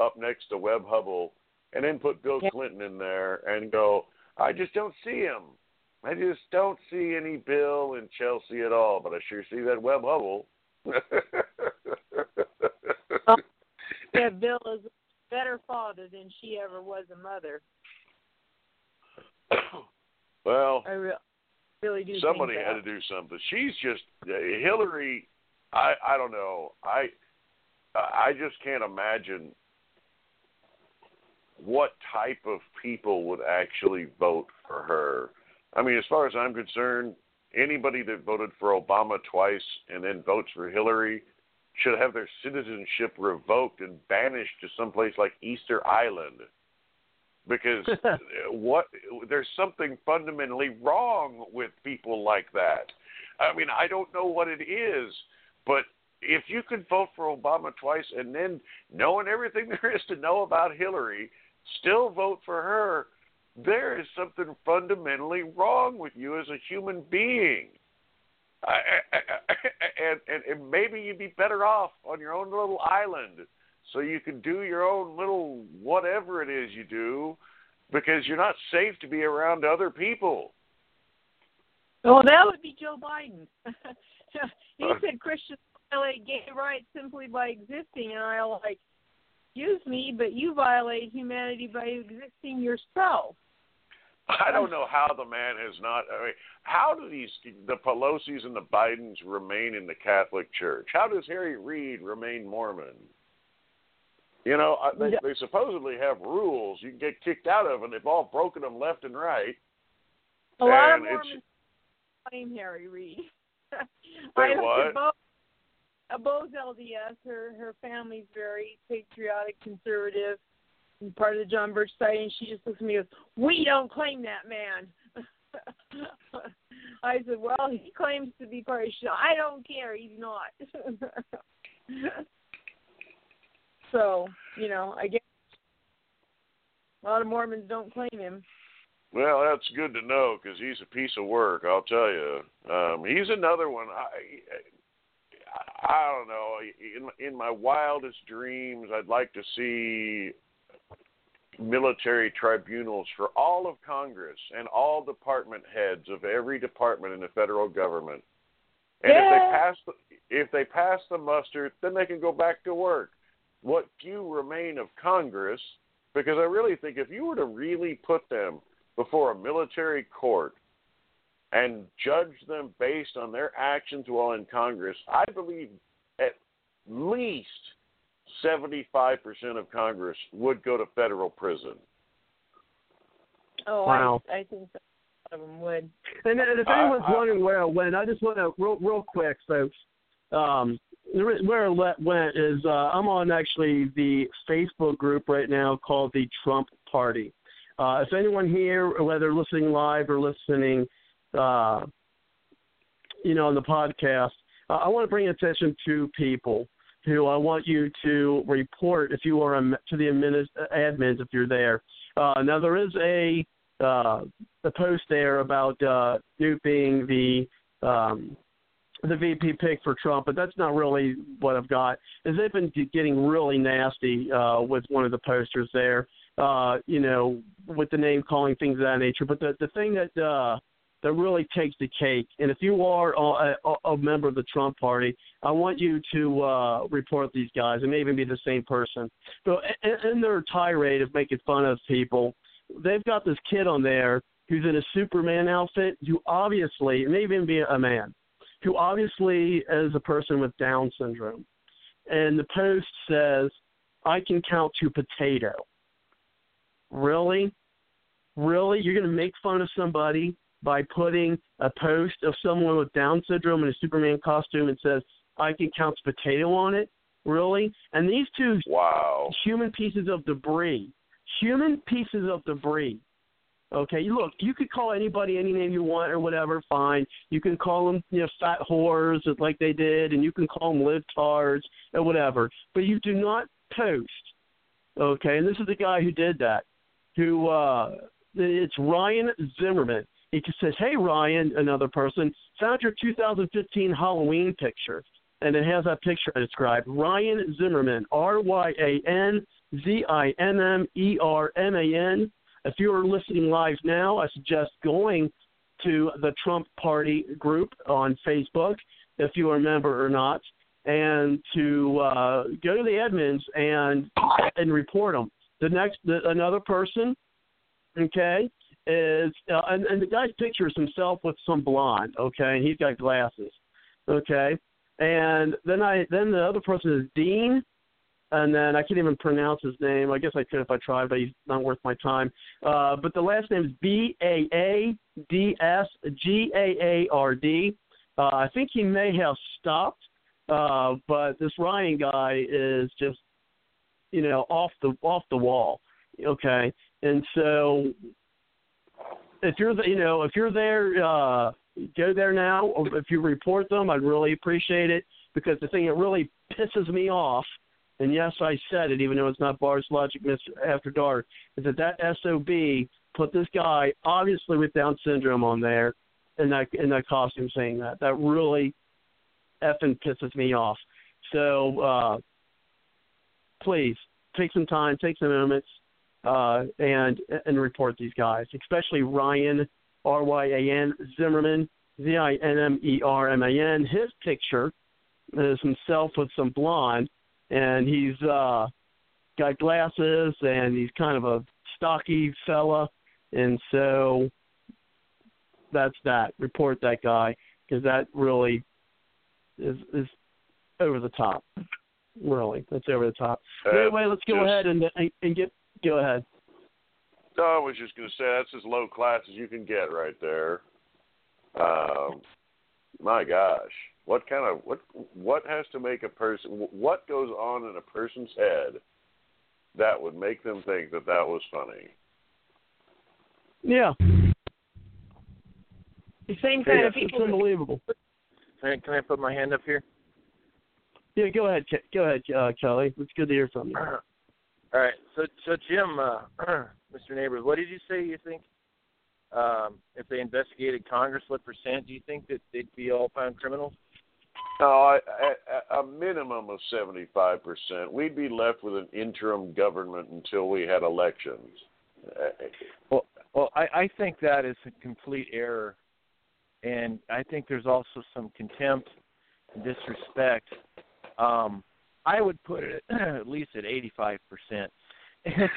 up next to Webb Hubbell, and then put Bill Yeah. Clinton in there, and go. I just don't see him. I just don't see any Bill and Chelsea at all, but I sure see that Webb Hubbell. Yeah, Bill is a better father than she ever was a mother. well, I re- really do. somebody had to do something. She's just uh, Hillary. I I don't know. I I just can't imagine what type of people would actually vote for her. I mean, as far as I'm concerned, anybody that voted for Obama twice and then votes for Hillary should have their citizenship revoked and banished to someplace like Easter Island. Because uh, what there's something fundamentally wrong with people like that. I mean, I don't know what it is, but if you could vote for Obama twice and then knowing everything there is to know about Hillary, still vote for her, there is something fundamentally wrong with you as a human being. I, I, I, and, and, and maybe you'd be better off on your own little island so you can do your own little whatever it is you do because you're not safe to be around other people. Well, that would be Joe Biden. he uh. said Christians violate gay rights simply by existing, and I like, excuse me, but you violate humanity by existing yourself. I don't know how the man has not. I mean, how do these the Pelosi's and the Bidens remain in the Catholic Church? How does Harry Reid remain Mormon? You know, they, they supposedly have rules. You can get kicked out of, and they've all broken them left and right. A lot of Mormons claim Harry Reid. Wait, what? Both, uh, both LDS. Her her family's very patriotic, conservative part of the John Birch site, and she just looks at me and goes, "We don't claim that man." I said, "Well, he claims to be part of." She "I don't care. He's not." so you know, I guess a lot of Mormons don't claim him. Well, that's good to know because he's a piece of work. I'll tell you. Um, he's another one. I, I don't know. In in my wildest dreams, I'd like to see military tribunals for all of Congress and all department heads of every department in the federal government. And yeah. if they pass the, if they pass the muster, then they can go back to work. What few remain of Congress, because I really think if you were to really put them before a military court and judge them based on their actions while in Congress, I believe at least 75% of Congress would go to federal prison. Oh, wow. I, I think so. a lot of them would. And, and if anyone's I, I, wondering where it went, I just want to real, real quick, folks. Um, where it went is uh, I'm on actually the Facebook group right now called the Trump Party. Uh, if anyone here, whether listening live or listening, uh, you know, on the podcast, uh, I want to bring attention to people who I want you to report if you are a, to the admins if you're there. Uh, now there is a uh, a post there about Newt being the um, the VP pick for Trump, but that's not really what I've got. Is they've been getting really nasty uh, with one of the posters there, uh, you know, with the name calling things of that nature. But the the thing that uh, that really takes the cake. And if you are a, a, a member of the Trump Party, I want you to uh, report these guys. It may even be the same person. But in, in their tirade of making fun of people, they've got this kid on there who's in a Superman outfit, who obviously, may even be a man, who obviously is a person with Down syndrome. And the post says, I can count to potato. Really? Really? You're going to make fun of somebody by putting a post of someone with Down syndrome in a Superman costume and says, I can count to potato on it? Really? And these two wow. human pieces of debris, human pieces of debris. Okay, look, you could call anybody any name you want or whatever, fine. You can call them, you know, fat whores like they did, and you can call them libtards or whatever. But you do not post. Okay, and this is the guy who did that. Who uh, it's Ryan Zimmerman. He says, "Hey Ryan, another person found your 2015 Halloween picture." and it has that picture I described. Ryan Zimmerman, R Y A N Z I M M E R M A N. If you are listening live now, I suggest going to the Trump Party group on Facebook, if you are a member or not, and to uh, go to the admins and and report them. The next, the, another person, okay, is uh, and, and the guy's picture is himself with some blonde, okay, and he's got glasses, okay, and then I then the other person is Dean and then I can't even pronounce his name. I guess I could if I tried, but he's not worth my time. Uh, but the last name is B A A D S G A A R D. Uh, I think he may have stopped, uh, but this Ryan guy is just, you know, off the off the wall. Okay, and so if you're the, you know if you're there, uh, go there now. If you report them, I'd really appreciate it because the thing that really pisses me off and yes, I said it, even though it's not Bard's Logic After Dark, is that that SOB put this guy, obviously with Down syndrome, on there, in that in that costume, saying that. That really effing pisses me off. So uh, please take some time, take some moments, uh, and and report these guys, especially Ryan R Y A N Zimmerman Z I N M E R M A N. His picture is himself with some blonde and he's uh got glasses and he's kind of a stocky fella. And so that's that report that guy because that really is is over the top. Really that's over the top. Uh, anyway let's go just, ahead and, and and get go ahead. No, I was just going to say that's as low class as you can get right there. Um, my gosh, what kind of what what has to make a person what goes on in a person's head that would make them think that that was funny? Yeah. The same kind yeah, of people. It's unbelievable. Can I put my hand up here? Yeah, go ahead, go ahead, uh, Kelly. It's good to hear from you. All right, so so Jim, uh, Mr. Neighbors, what did you say you think um, if they investigated Congress, what percent do you think that they'd be all found criminals? No, a minimum of seventy-five percent. We'd be left with an interim government until we had elections. Well, well, I, I think that is a complete error, and I think there's also some contempt and disrespect. Um, I would put it at least at eighty-five percent. and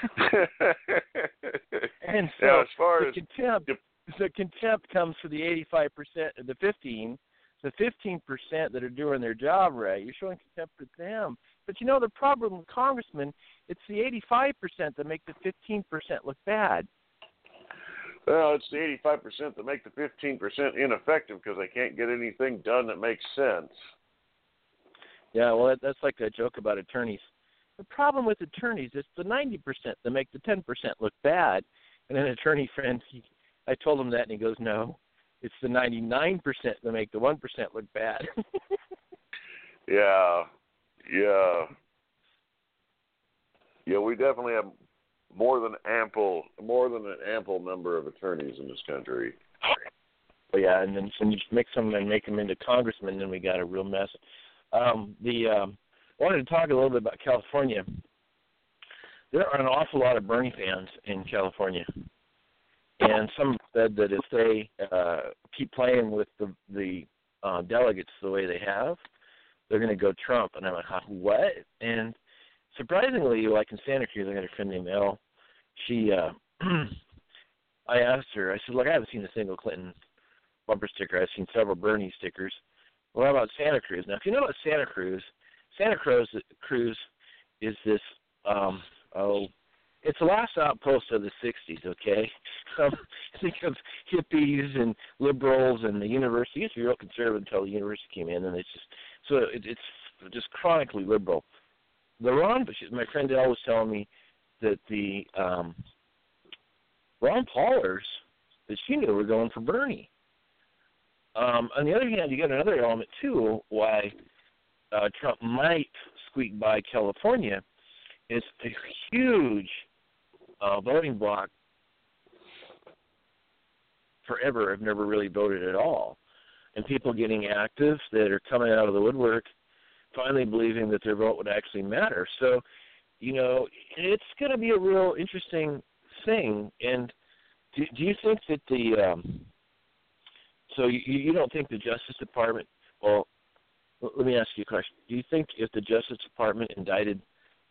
so now, as far the as contempt, the contempt comes for the eighty-five percent, the fifteen, the fifteen percent that are doing their job right. You're showing contempt for them. But you know the problem with congressmen, it's the eighty-five percent that make the fifteen percent look bad. Well, it's the eighty-five percent that make the fifteen percent ineffective because they can't get anything done that makes sense. Yeah, well, that, that's like a joke about attorneys. The problem with attorneys is the 90% that make the 10% look bad. And an attorney friend, he, I told him that, and he goes, "No, it's the 99% that make the 1% look bad." yeah, yeah, yeah. We definitely have more than ample, more than an ample number of attorneys in this country. Yeah, and then when you mix them and make them into congressmen, then we got a real mess. Um, the um, I wanted to talk a little bit about California. There are an awful lot of Bernie fans in California, and some said that if they uh, keep playing with the the uh, delegates the way they have, they're going to go Trump. And I'm like, huh, what? And surprisingly, like in Santa Cruz, I got a friend named Elle. She, uh, I asked her. I said, look, I haven't seen a single Clinton bumper sticker. I've seen several Bernie stickers. What about Santa Cruz? Now, if you know about Santa Cruz, Santa Cruz Cruz is this um oh it's the last outpost of the 60s, okay? Think of hippies and liberals and the university. It used to be real conservative until the university came in, and it's just so it, it's just chronically liberal. The Ron, my friend Elle was telling me that the um, Ron Paulers that she knew were going for Bernie. Um, on the other hand, you got another element too why uh, Trump might squeak by California is a huge uh, voting bloc forever have never really voted at all. And people getting active that are coming out of the woodwork finally believing that their vote would actually matter. So, you know, it's going to be a real interesting thing. And do, do you think that the um, so you, you don't think the Justice Department? Well, let me ask you a question. Do you think if the Justice Department indicted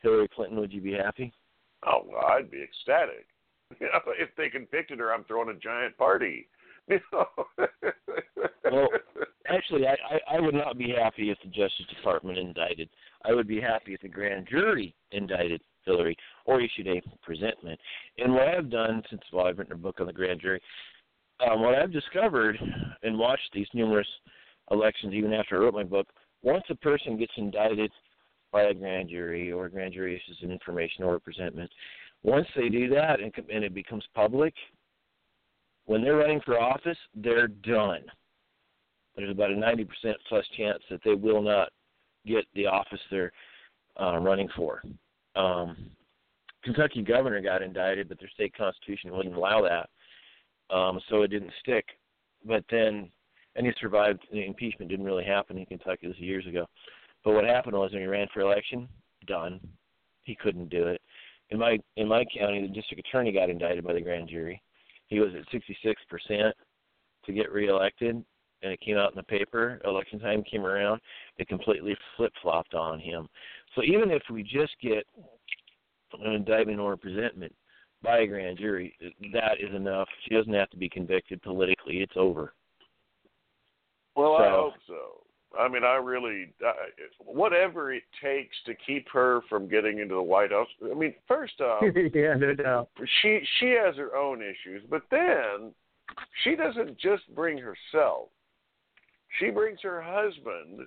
Hillary Clinton, would you be happy? Oh, well, I'd be ecstatic. You know, if they convicted her, I'm throwing a giant party. You know? well, actually, I, I I would not be happy if the Justice Department indicted. I would be happy if the grand jury indicted Hillary or issued a presentment. And what I've done since well, I've written a book on the grand jury, um, what I've discovered and watched these numerous elections, even after I wrote my book, once a person gets indicted by a grand jury or a grand jury issues an information or a presentment, once they do that and, and it becomes public, when they're running for office, they're done. There's about a 90% plus chance that they will not get the office they're uh, running for. Um, Kentucky governor got indicted, but their state constitution wouldn't allow that, um, so it didn't stick. But then, and he survived. The impeachment didn't really happen in Kentucky. This years ago. But what happened was when he ran for election, done. He couldn't do it. In my in my county, the district attorney got indicted by the grand jury. He was at 66 percent to get reelected, and it came out in the paper. Election time came around, it completely flip flopped on him. So even if we just get an indictment or a presentment by a grand jury, that is enough. She doesn't have to be convicted politically. It's over. Well, So- I hope so. I mean, I really, uh, whatever it takes to keep her from getting into the White House. I mean, first off, yeah, no doubt. she she has her own issues, but then she doesn't just bring herself. She brings her husband,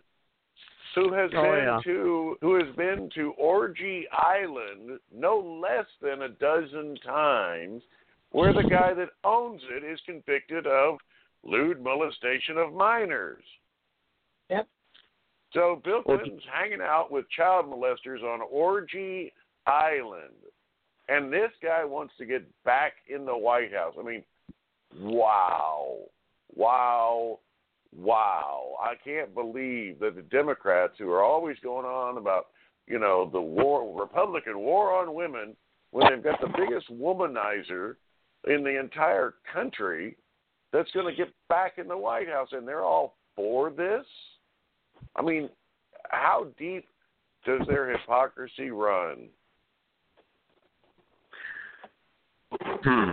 who has Oh, been yeah. to who has been to Orgy Island no less than a dozen times, where the guy that owns it is convicted of lewd molestation of minors. Yep. So Bill Well, Clinton's hanging out with child molesters on Orgy Island, and this guy wants to get back in the White House. I mean, wow, wow, wow! I can't believe that the Democrats, who are always going on about you know the war, Republican war on women, when they've got the biggest womanizer in the entire country, that's going to get back in the White House, and they're all for this. I mean, how deep does their hypocrisy run? Hmm.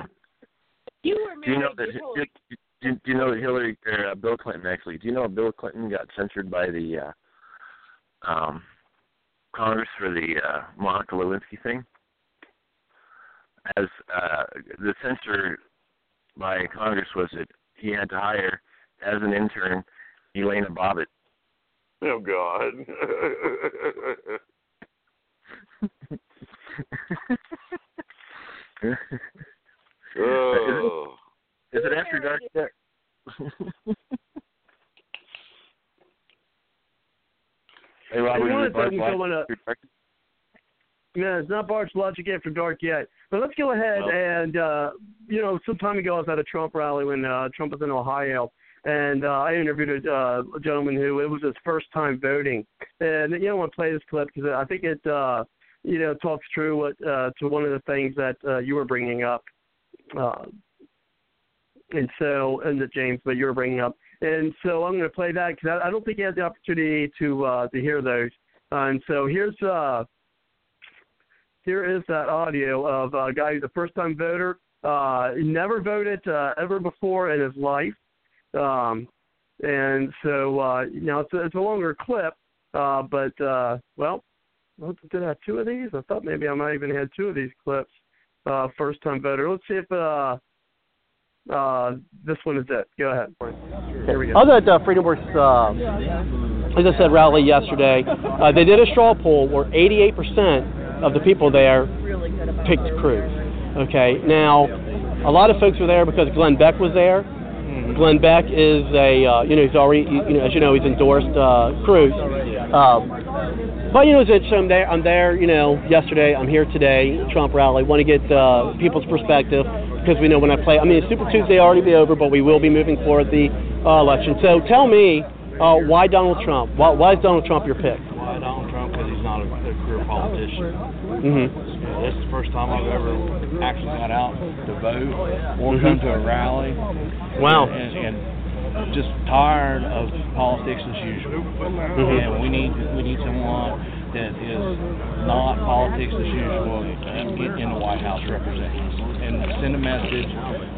You were Do you know that? Do, do, do you know that Hillary or uh, Bill Clinton actually? Do you know Bill Clinton got censored by the uh, um, Congress for the uh, Monica Lewinsky thing? As uh, the censor by Congress was that he had to hire as an intern Lorena Bobbitt. Oh God. oh. Is it after dark yet? hey, Robert, Hey, one of the things I wanna- Light after dark? Yeah, it's not Bard's Logic After Dark yet. But let's go ahead Well- and, uh, you know, some time ago I was at a Trump rally when uh, Trump was in Ohio. And uh, I interviewed a, uh, a gentleman who it was his first time voting, and you I want to play this clip because I think it, uh, you know, talks true what, uh, to one of the things that uh, you were bringing up, uh, and so and that James, but you were bringing up, and so I'm going to play that because I, I don't think you had the opportunity to uh, to hear those, uh, and so here's uh, here is that audio of a guy who's a first time voter, uh, never voted uh, ever before in his life. Um, and so uh, now it's a, it's a longer clip, uh, but uh, well, did I have two of these? I thought maybe I might even had two of these clips. Uh, first time voter. Let's see if uh, uh, this one is it. Go ahead. Here we go. Was at uh, Freedom Works, uh, as I said, rally yesterday. Uh, they did a straw poll where 88% of the people there picked Cruz. Okay, now a lot of folks were there because Glenn Beck was there. Glenn Beck is a, uh, you know, he's already, you know, as you know, he's endorsed uh, Cruz. Um, but you know, it's, so I'm there. I'm there. You know, yesterday. I'm here today. Trump rally. Want to get uh, people's perspective because we know when I play. I mean, Super Tuesday already be over, but we will be moving forward the uh, election. So tell me, uh, why Donald Trump? Why, why is Donald Trump your pick? Why Donald Trump? Because he's not a, a career politician. Mm-hmm. Yeah, this is the first time I've ever actually got out to vote or Mhm. come to a rally. Wow. And, and just tired of politics as usual. Mhm. And we need we need someone that is not politics as usual and in, in the White House representing us and send a message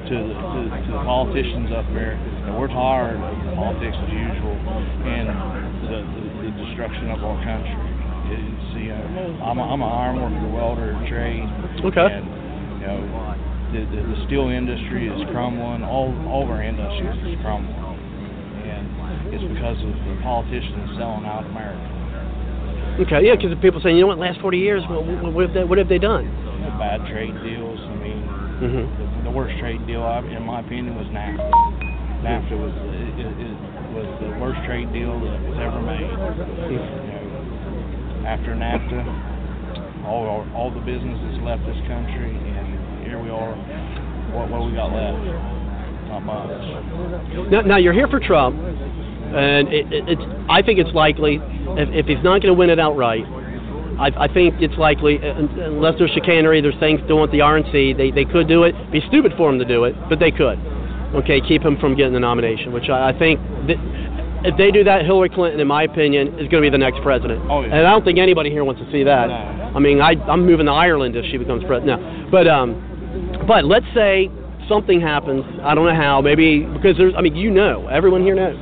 to the, to, to the politicians up there that we're tired of politics as usual and the, the, the destruction of our country. It's, you know, I'm a, I'm an ironworker, welder, trade. Okay. And, you know, the, the, the steel industry is crumbling. All, all of our industries is crumbling. And it's because of the politicians selling out America. Okay, yeah, because people saying, you know what, last 40 years, what, what, have, they, what have they done? The bad trade deals. I mean, hmm the, the worst trade deal, I, in my opinion, was NAFTA. NAFTA was it, it, it was the worst trade deal that was ever made. You know, after NAFTA, all our, all the businesses left this country, and here we are. What what we got left? Not much. Now, now you're here for Trump, and it, it, it's. I think it's likely if, if he's not going to win it outright. I, I think it's likely, uh, unless there's chicanery, there's things doing with the RNC, they they could do it. Be stupid for them to do it, but they could. Okay, keep him from getting the nomination, which I, I think. That, if they do that, Hillary Clinton, in my opinion, is going to be the next president. Oh, yeah. And I don't think anybody here wants to see that. No. I mean, I, I'm moving to Ireland if she becomes president. No, but um, but let's say something happens. I don't know how. Maybe because there's. I mean, you know, everyone here knows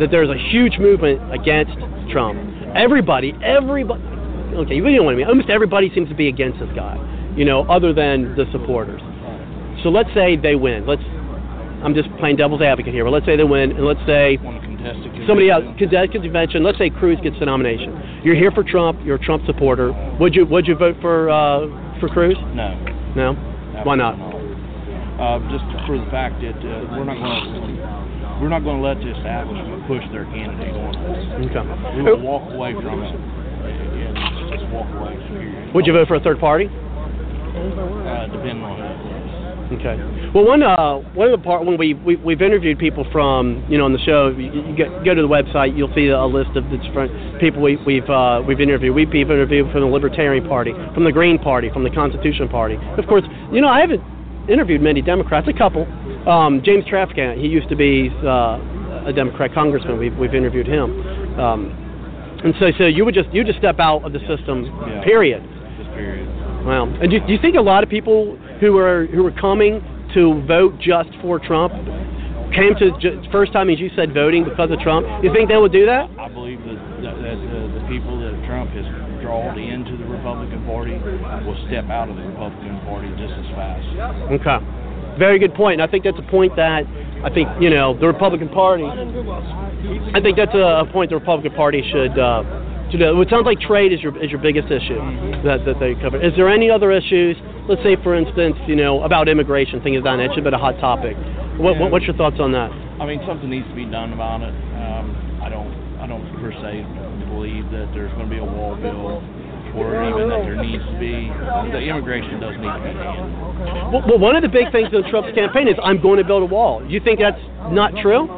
that there's a huge movement against Trump. Everybody, everybody. Okay, you know what I mean. Almost everybody seems to be against this guy. You know, other than the supporters. So let's say they win. Let's. I'm just playing devil's advocate here, but let's say they win, and let's say Want to contest it? somebody else contest convention. Let's say Cruz gets the nomination. You're here for Trump. You're a Trump supporter. Would you Would you vote for uh, for Cruz? No. No. Why not? Uh, just for the fact that uh, we're not going to we're not going to let the establishment push their candidate on us. Okay. Going to walk away from it and just walk away. Would you vote for a third party? Uh, depending on was. Okay. Well, one uh, one of the part when we, we we've interviewed people from you know on the show, you, you go, go to the website, you'll see a list of the different people we, we've uh, we've interviewed. We've people interviewed from the Libertarian Party, from the Green Party, from the Constitution Party. Of course, you know I haven't interviewed many Democrats. A couple. Um, James Traficant, he used to be uh, a Democrat congressman. We've we've interviewed him. Um, and so so you would just you just step out of the system. Yeah. Period. Just period. Wow. And do, do you think a lot of people who are who are coming to vote just for Trump came to ju- first time as you said voting because of Trump? You think they would do that? I believe that, that, that the, the people that Trump has drawn into the Republican Party will step out of the Republican Party just as fast. Okay. Very good point. And I think that's a point that I think you know the Republican Party. I think that's a, a point the Republican Party should. Uh, to do. It sounds like trade is your is your biggest issue that, that they cover. Is there any other issues? Let's say, for instance, you know about immigration, things of that nature, but a hot topic. What, what what's your thoughts on that? I mean, something needs to be done about it. Um, I don't, I don't per se believe that there's going to be a wall built, or even that there needs to be. The immigration does need to be handled. Well, well, one of the big things in Trump's campaign is I'm going to build a wall. You think that's not true?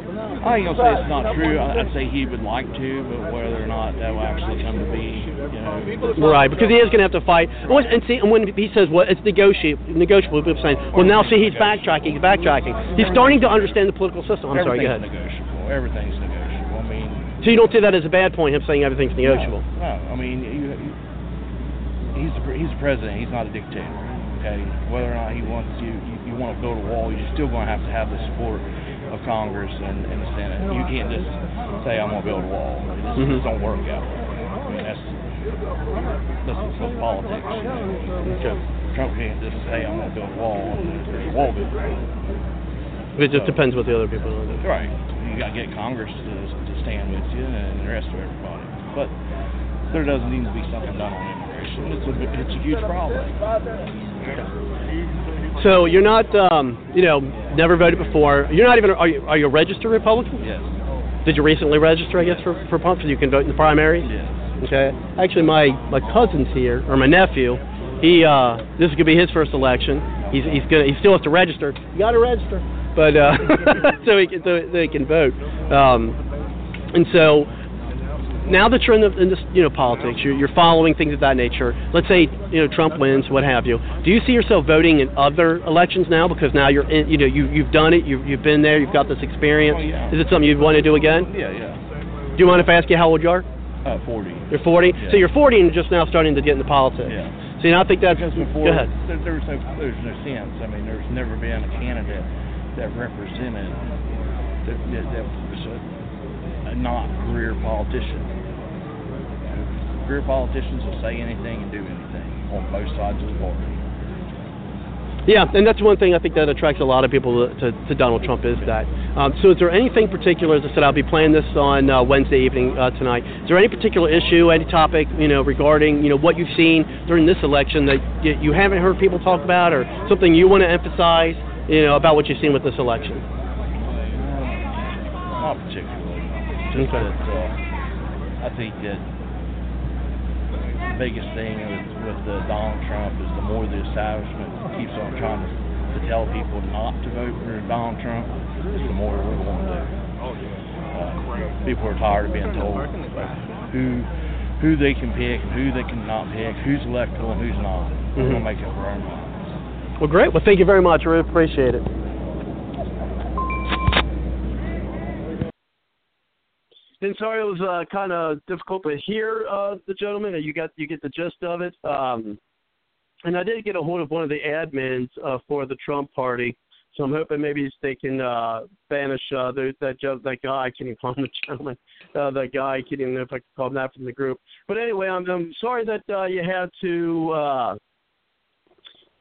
I ain't gonna say it's not true. I'd say he would like to, but whether or not that will actually come to be, you know, Right, because he is going to have to fight. And And see, and when he says, "Well, it's negotiable," negotiable, people saying, "Well, now see, he's backtracking. He's backtracking. He's starting to understand the political system." I'm sorry. Go everything's ahead. negotiable. Everything's negotiable. I mean, So you don't see that as a bad point? Him saying everything's negotiable. No, no. I mean, you, he's the, he's the president. He's not a dictator. Okay, whether or not he wants you, you, you want to build a wall, you're still going to have to have the support of Congress and, and the Senate. You can't just say I'm going to build a wall. It just, Mhm. it don't work that way. I mean, that's that's that's politics. Okay. Trump can't just say I'm going to build a wall. and There's a wall built. It just depends what the other people are doing. Right. You got to get Congress to, to stand with you and the rest of everybody. But there doesn't need to be something done on immigration. It's a it's a huge problem. So you're not, um, you know, never voted before. You're not even. Are you, are you a registered Republican? Yes. Did you recently register? I guess for for pump, so you can vote in the primary. Yes. Okay. Actually, my my cousin's here, or my nephew. He uh, this is gonna be his first election. He's he's gonna he still has to register. You got to register, but uh, so he can so they can vote. Um, and so now that you're in, the, in this you know politics, you're, you're following things of that nature. Let's say you know Trump wins, what have you. Do you see yourself voting in other elections now because now you're in, you know you you've done it, you've you've been there, you've got this experience. Oh, yeah. Is it something you'd want to do again? Yeah, yeah. Do you mind if I ask you how old you are? Uh, 40. You're 40. Yeah. So you're 40 and just now starting to get into politics. Yeah. See, and I think that's. because before go ahead. There, there was no there's no sense. I mean, there's never been a candidate that represented that, that, that was a, a not career politician. Career politicians will say anything and do anything on both sides of the border. Yeah, and that's one thing I think that attracts a lot of people to, to Donald Trump is that. Um, so, is there anything particular? As I said, I'll be playing this on uh, Wednesday evening uh, tonight. Is there any particular issue, any topic, you know, regarding you know what you've seen during this election that you, you haven't heard people talk about, or something you want to emphasize, you know, about what you've seen with this election? Not particularly. Just Okay. that uh, I think that the biggest thing with, with uh, Donald Trump is the more the establishment keeps on trying to, to tell people not to vote for Donald Trump, is the more we're going to do. Uh, people are tired of being told who who they can pick and who they cannot pick, who's electable and who's not. We're going to Mhm. make up our own minds. Well, great. Well, thank you very much. I really appreciate it. And sorry, it was uh, kind of difficult to hear uh, the gentleman. You got you get the gist of it. Um, and I did get a hold of one of the admins uh, for the Trump party, so I'm hoping maybe they can uh, banish uh, the, that that guy. Can't even call him a gentleman. Uh, that guy. Can't even know if I can call him that from the group. But anyway, I'm, I'm sorry that uh, you had to. Uh,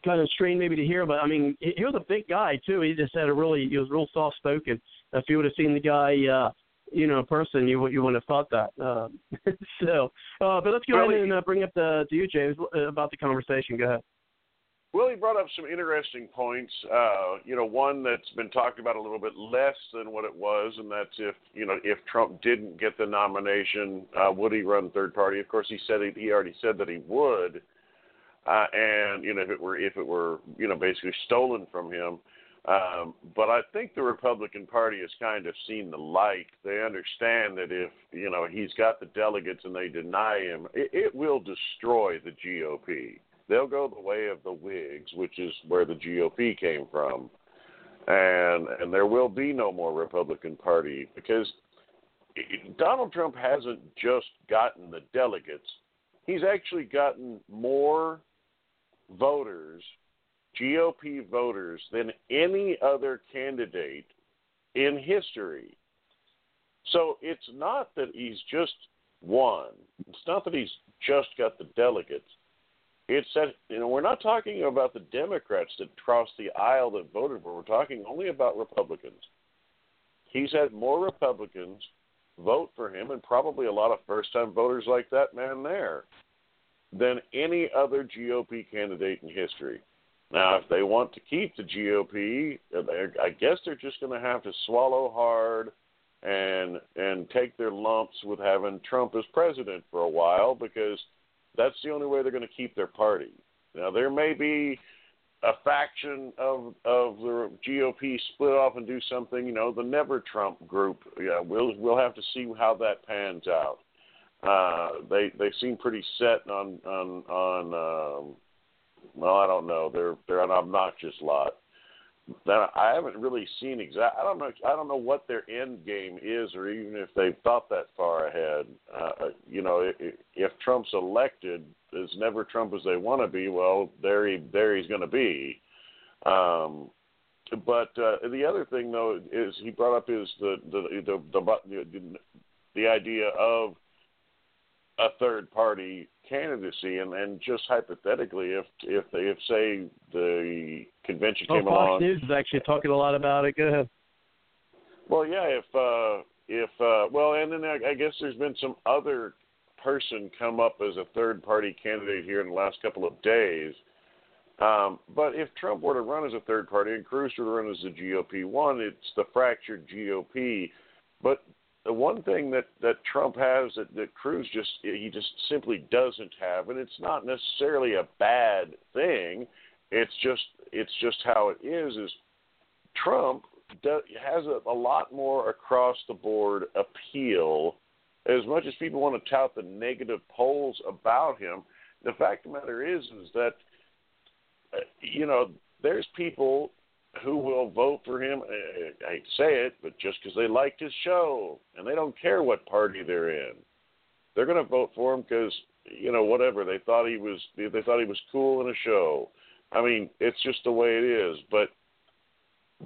kind of strain maybe to hear, but I mean, he, he was a big guy too. He just had a really, he was real soft spoken. If you would have seen the guy, uh, you know, person, you you wouldn't have thought that. Uh, so, uh, but let's go Well, ahead and uh, bring up the to you, James, uh, about the conversation. Go ahead. Well, he brought up some interesting points. Uh, you know, one that's been talked about a little bit less than what it was, and that's if you know if Trump didn't get the nomination, uh, would he run third party? Of course, he said he, he already said that he would, uh, and you know if it were if it were you know basically stolen from him. Um, but I think the Republican Party has kind of seen the light. They understand that if you know he's got the delegates and they deny him, it, it will destroy the GOP. They'll go the way of the Whigs, which is where the GOP came from, and and there will be no more Republican Party because Donald Trump hasn't just gotten the delegates; he's actually gotten more voters GOP voters than any other candidate in history. So it's not that he's just won. It's not that he's just got the delegates. It's that you know we're not talking about the Democrats that crossed the aisle that voted for. We're talking only about Republicans. He's had more Republicans vote for him, and probably a lot of first-time voters like that man there, than any other GOP candidate in history. Now, if they want to keep the GOP, I guess they're just going to have to swallow hard and and take their lumps with having Trump as president for a while because that's the only way they're going to keep their party. Now, there may be a faction of of the GOP split off and do something, you know, the Never Trump group. Yeah, we'll we'll have to see how that pans out. Uh, they they seem pretty set on on on. Um, well, I don't know. They're they're an obnoxious lot. That I haven't really seen exact. I don't know. I don't know what their end game is, or even if they've thought that far ahead. Uh, you know, if, if Trump's elected as never Trump as they want to be, well, there he there he's going to be. Um, but uh, the other thing, though, is he brought up is the the the the, the, the idea of a third party candidacy and, and just hypothetically if if they if say the convention Oh, came Fox along News is actually talking a lot about it. Go ahead. well yeah if uh if uh well and then I, I guess there's been some other person come up as a third party candidate here in the last couple of days um, but if Trump were to run as a third party and Cruz were to run as the GOP one, it's the fractured GOP. But the one thing that that Trump has that that Cruz just he just simply doesn't have, and it's not necessarily a bad thing. It's just it's just how it is. Is Trump has a, a lot more across the board appeal. As much as people want to tout the negative polls about him, the fact of the matter is is that uh, you know there's people who will vote for him. I say it, but just because they liked his show and they don't care what party they're in, they're going to vote for him because you know, whatever. They thought he was they thought he was cool in a show. I mean, it's just the way it is. But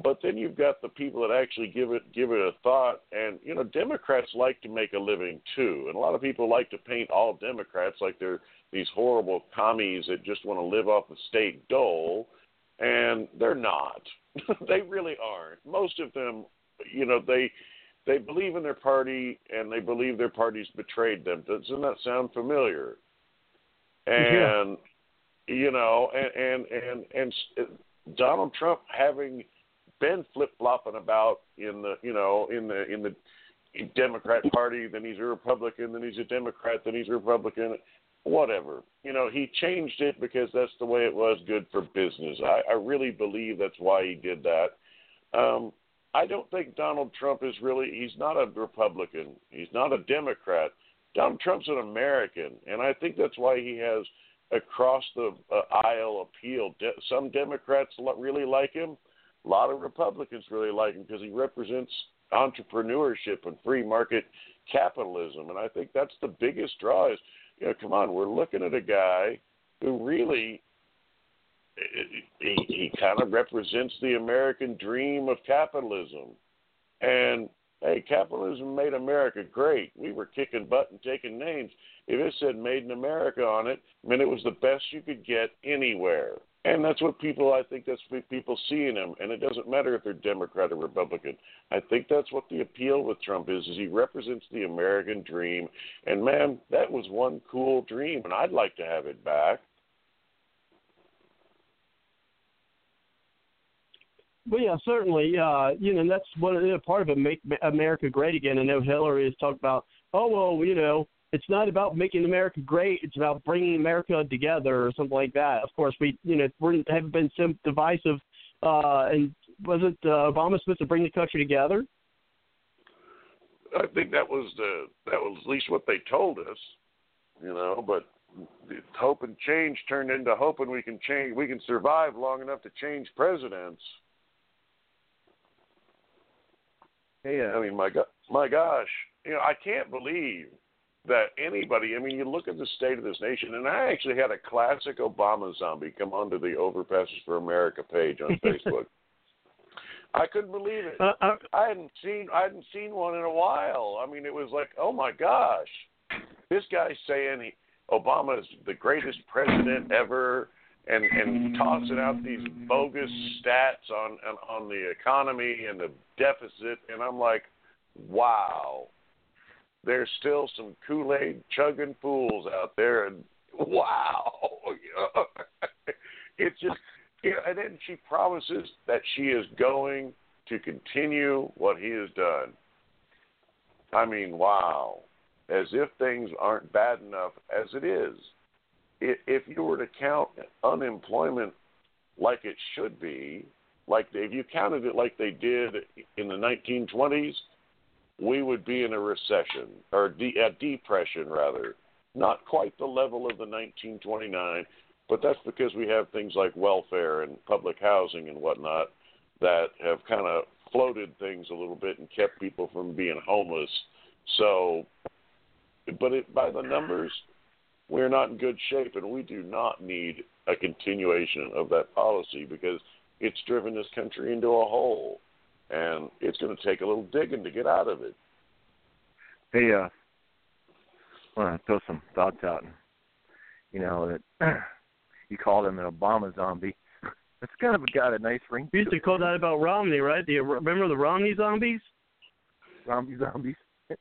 but then you've got the people that actually give it give it a thought and you know democrats like to make a living too and a lot of people like to paint all democrats like they're these horrible commies that just want to live off the state dole and they're not. They really aren't. Most of them you know they they believe in their party and they believe their party's betrayed them. Doesn't that sound familiar? And yeah. you know and and and and Donald Trump having been flip flopping about in the you know in the in the Democrat Party, then he's a Republican, then he's a Democrat, then he's a Republican, whatever. You know, he changed it because that's the way it was good for business. I, I really believe that's why he did that. Um, I don't think Donald Trump is really, he's not a Republican. He's not a Democrat. Donald Trump's an American. And I think that's why he has across the uh, aisle appeal. De- some Democrats really like him. A lot of Republicans really like him because he represents entrepreneurship and free market capitalism, and I think that's the biggest draw. Is you know, come on, we're looking at a guy who really he, he kind of represents the American dream of capitalism, and hey, capitalism made America great. We were kicking butt and taking names. If it said "Made in America" on it, I mean it was the best you could get anywhere. And that's what people, I think that's what people see in him. And it doesn't matter if they're Democrat or Republican. I think that's what the appeal with Trump is, is he represents the American dream. And man, that was one cool dream, and I'd like to have it back. Well, yeah, certainly. Uh, you know, that's one of the part of it, make America great again. I know Hillary has talked about, oh well, you know, it's not about making America great. It's about bringing America together or something like that. Of course, we you know we haven't been so divisive. Uh, and was it uh, Obama supposed to bring the country together? I think that was the that was at least what they told us, you know. But hope and change turned into hoping we can change. We can survive long enough to change presidents. Hey, uh, I mean, my God, my gosh, you know, I can't believe that anybody, I mean, you look at the state of this nation, and I actually had a classic Obama zombie come onto the Overpasses for America page on Facebook. I couldn't believe it. Uh, uh, I hadn't seen I hadn't seen one in a while. I mean, it was like, oh my gosh, this guy's saying he, Obama is the greatest president ever, and and tossing out these bogus stats on on, on the economy and the deficit, and I'm like, wow there's still some Kool Aid chugging fools out there, and wow, it's just. You know, and then she promises that she is going to continue what he has done. I mean, wow. As if things aren't bad enough as it is. If you were to count unemployment like it should be, like if you counted it like they did in the 1920s, we would be in a recession or de- a depression rather. Not quite the level of the 1929, but that's because we have things like welfare and public housing and whatnot that have kind of floated things a little bit and kept people from being homeless. So, but it, by the numbers, we're not in good shape, and we do not need a continuation of that policy because it's driven this country into a hole and it's going to take a little digging to get out of it. Hey, uh, I want to throw some thoughts out. You know that you called him an Obama zombie. That's kind of got a nice ring. We used to call that about Romney, right? Do you remember the Romney zombies? Romney zombies.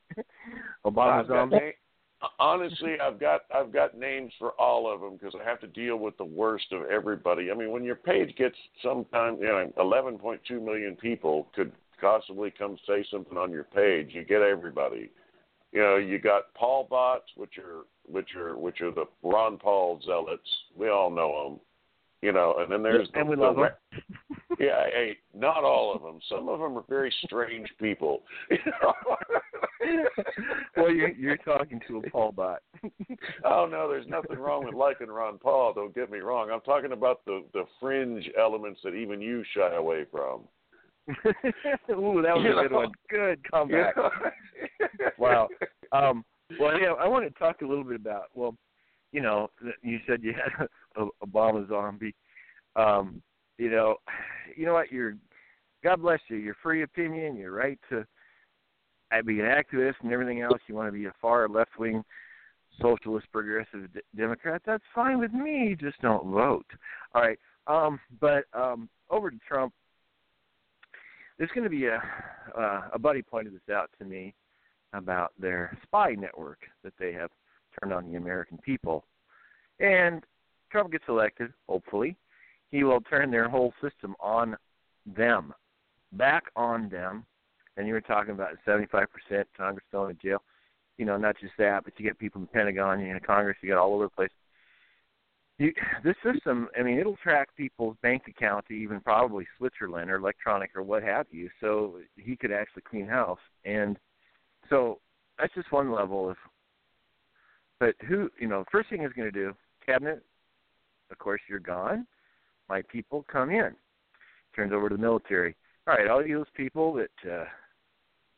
Obama zombies Uh, honestly, I've got I've got names for all of them because I have to deal with the worst of everybody. I mean, when your page gets sometime, you know, 11.2 million people could possibly come say something on your page. You get everybody. You know, you got Paul bots, which are which are which are the Ron Paul zealots. We all know them. You know, and then there's and the, we love the, them. Yeah, hey, not all of them. Some of them are very strange people. well, you're you're talking to a Paul bot. oh no, there's nothing wrong with liking Ron Paul. Don't get me wrong. I'm talking about the the fringe elements that even you shy away from. Ooh, that was you a good know? one. Good comeback. wow. Um, well, yeah, I want to talk a little bit about well, you know, you said you had a Obama zombie. Um, you know, you know what? You're God bless you. Your free opinion, your right to be an activist and everything else. You want to be a far left wing socialist progressive d- Democrat. That's fine with me. Just don't vote. All right. Um, but um, over to Trump. There's going to be a uh, a buddy pointed this out to me about their spy network that they have turned on the American people. And Trump gets elected, hopefully, he will turn their whole system on them, back on them. And you were talking about 75% Congress going to jail. You know, not just that, but you get people in the Pentagon, you know, Congress, you got all over the place. You, this system, I mean, it'll track people's bank account to even probably Switzerland or electronic or what have you. So he could actually clean house. And so that's just one level of. But who, you know, first thing he's going to do, cabinet. Of course, you're gone. My people come in. Turns over to the military. All right, all those people that uh,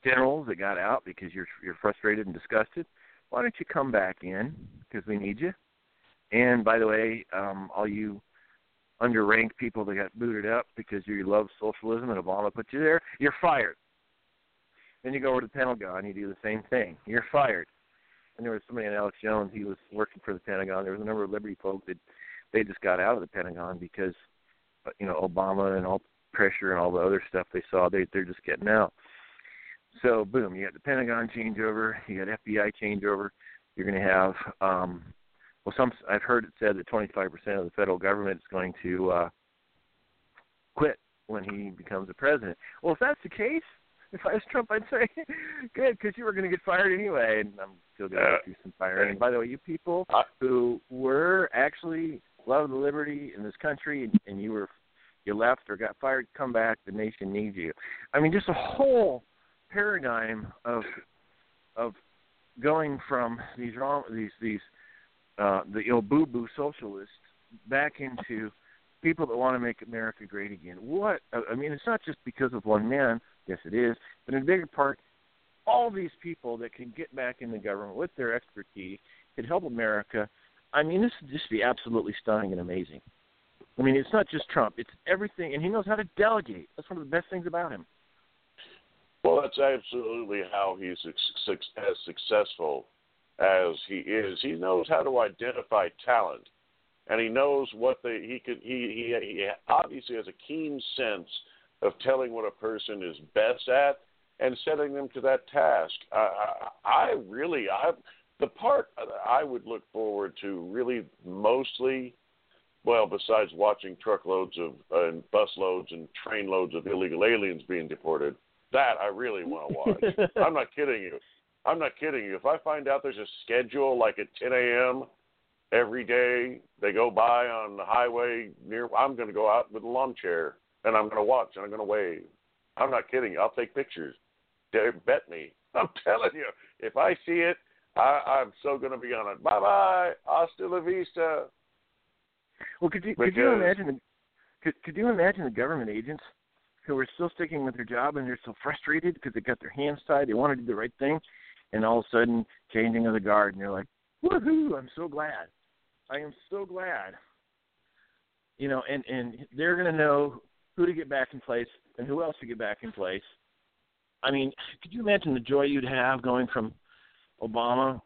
generals that got out because you're you're frustrated and disgusted. Why don't you come back in because we need you? And by the way, um, all you underranked people that got booted up because you love socialism and Obama put you there, you're fired. Then you go over to the Pentagon, you do the same thing. You're fired. And there was somebody in Alex Jones, he was working for the Pentagon. There was a number of Liberty folk that they just got out of the Pentagon because uh, you know Obama and all pressure and all the other stuff they saw. They they're just getting out. So boom, you got the Pentagon changeover, you got FBI changeover. You're going to have um, well, some I've heard it said that 25% of the federal government is going to uh, quit when he becomes a president. Well, if that's the case, if I was Trump, I'd say, good, because you were going to get fired anyway, and I'm still going to do some firing. And by the way, you people who were actually love the liberty in this country, and, and you were you left or got fired, come back. The nation needs you. I mean, just a whole paradigm of of going from these these these uh, the know boo socialists back into people that want to make America great again. What I mean, it's not just because of one man. Yes, it is, but in bigger part, all these people that can get back in the government with their expertise could help America. I mean, this would just be absolutely stunning and amazing. I mean, it's not just Trump; it's everything, and he knows how to delegate. That's one of the best things about him. Well, that's absolutely how he's as successful as he is. He knows how to identify talent, and he knows what the he could. He he, he obviously has a keen sense of telling what a person is best at and setting them to that task. I, I, I really, I the part I would look forward to really mostly, well, besides watching truckloads of uh, and busloads and trainloads of illegal aliens being deported, that I really want to watch. I'm not kidding you. I'm not kidding you. If I find out there's a schedule like at 10 a.m. every day, they go by on the highway near, I'm going to go out with a lawn chair and I'm going to watch and I'm going to wave. I'm not kidding you. I'll take pictures. Bet me. I'm telling you. If I see it, I, I'm so going to be on it. Bye bye. Hasta la vista. Well, could you because, could you imagine the, could could you imagine the government agents who are still sticking with their job and they're so frustrated because they got their hands tied, they want to do the right thing, and all of a sudden changing of the guard, and they're like, "Woohoo! I'm so glad. I am so glad." You know, and and they're going to know who to get back in place and who else to get back in place. I mean, could you imagine the joy you'd have going from Obama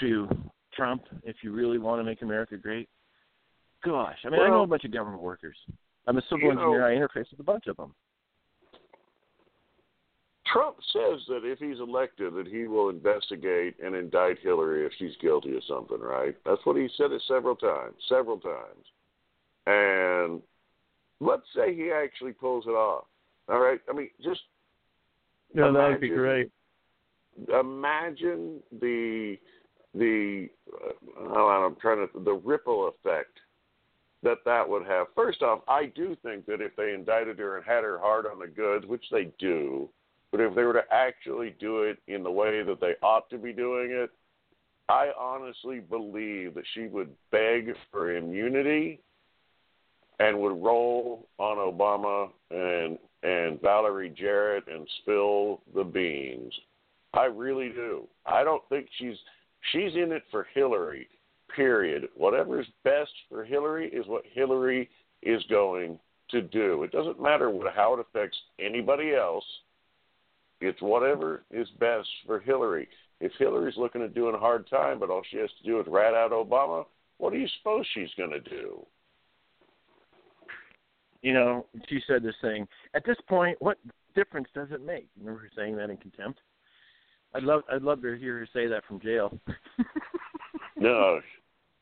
to Trump if you really want to make America great? Gosh, I mean, well, I know a bunch of government workers. I'm a civil engineer. Know, I interface with a bunch of them. Trump says that if he's elected, that he will investigate and indict Hillary if she's guilty of something. Right? That's what he said it several times. Several times. And let's say he actually pulls it off. All right. I mean, just yeah, that would be great. Imagine the the uh, I'm trying to the ripple effect that that would have. First off, I do think that if they indicted her and had her hard on the goods, which they do, but if they were to actually do it in the way that they ought to be doing it, I honestly believe that she would beg for immunity and would roll on Obama and and Valerie Jarrett and spill the beans. I really do. I don't think she's she's in it for Hillary. Period. Whatever is best for Hillary is what Hillary is going to do. It doesn't matter what, how it affects anybody else. It's whatever is best for Hillary. If Hillary's looking at doing a hard time, but all she has to do is rat out Obama, what do you suppose she's going to do? You know, she said this thing. At this point, what difference does it make? Remember her saying that in contempt? I'd love, I'd love to hear her say that from jail. no,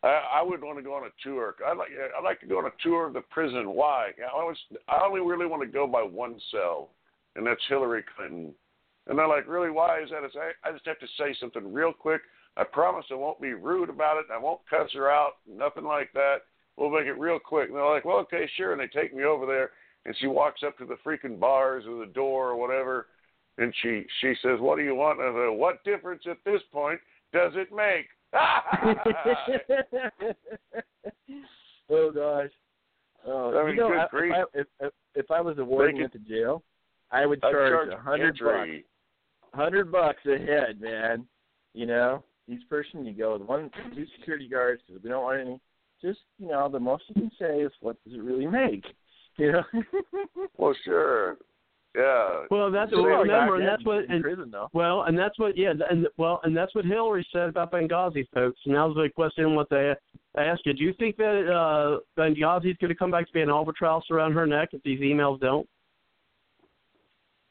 I, I would want to go on a tour. I like, I like to go on a tour of the prison. Why? I always, I only really want to go by one cell, and that's Hillary Clinton. And they're like, really? Why is that? It's, I, I just have to say something real quick. I promise I won't be rude about it. I won't cuss her out. Nothing like that. We'll make it real quick. And they're like, well, okay, sure. And they take me over there, and she walks up to the freaking bars or the door or whatever, and she she says, "What do you want?" And I say, "What difference at this point does it make?" oh gosh. Oh, I mean, you know, I, if, I, if, if if I was a warden at the jail, I would charge charge a hundred bucks. Entry. Hundred bucks a head, man. You know, each person you go with one, two security guards because we don't want any. Just you know, the most you can say is, "What does it really make?" You know. Well, sure. Yeah. Well, that's So what back remember, and that's what and, prison well, and that's what yeah, and well, and that's what Hillary said about Benghazi, folks. And that was the question what they asked you. Do you think that uh Benghazi is going to come back to be an albatross around her neck if these emails don't?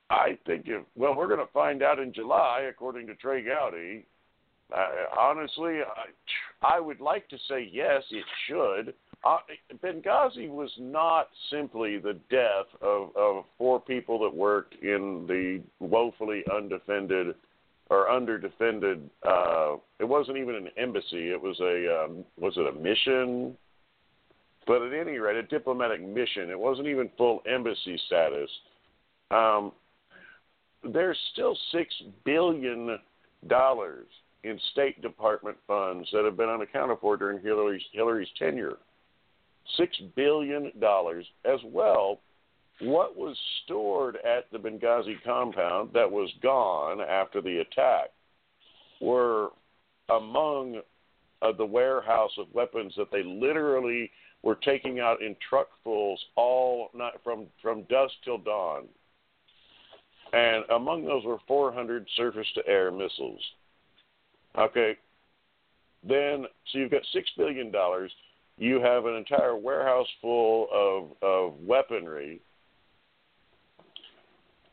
I think if well, we're going to find out in July, according to Trey Gowdy. Uh, honestly, I, I would like to say yes, it should. Uh, Benghazi was not simply the death of, of four people that worked in the woefully undefended or underdefended. Uh, it wasn't even an embassy. It was a um, was it a mission? But at any rate, a diplomatic mission. It wasn't even full embassy status. Um, there's still six billion dollars in State Department funds that have been unaccounted for during Hillary's Hillary's tenure. Six billion dollars as well. What was stored at the Benghazi compound that was gone after the attack were among uh, the warehouse of weapons that they literally were taking out in truckfuls all night from from dusk till dawn and among those were 400 surface to air missiles. Okay, then so you've got six billion dollars. You have an entire warehouse full of of weaponry.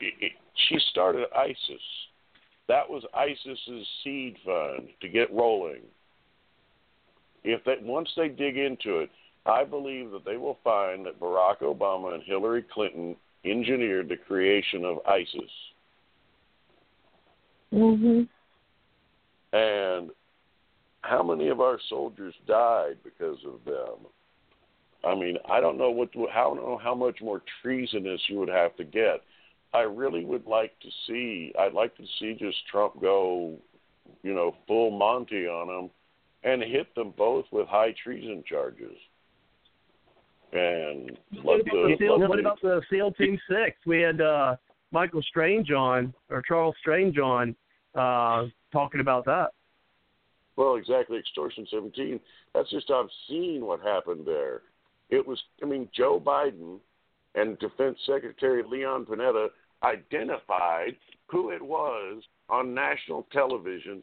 She started ISIS. That was ISIS's seed fund to get rolling. If they once they dig into it, I believe that they will find that Barack Obama and Hillary Clinton engineered the creation of ISIS. Mhm. And how many of our soldiers died because of them? I mean, I don't know what how I don't know how much more treasonous you would have to get. I really would like to see. I'd like to see just Trump go, you know, full Monty on them, and hit them both with high treason charges. And What about the, SEAL, what about the SEAL Team Six? We had uh Michael Strange on or Charles Strange on uh talking about that. Well, exactly. Extortion 17. That's just obscene what happened there. It was, I mean, Joe Biden and Defense Secretary Leon Panetta identified who it was on national television,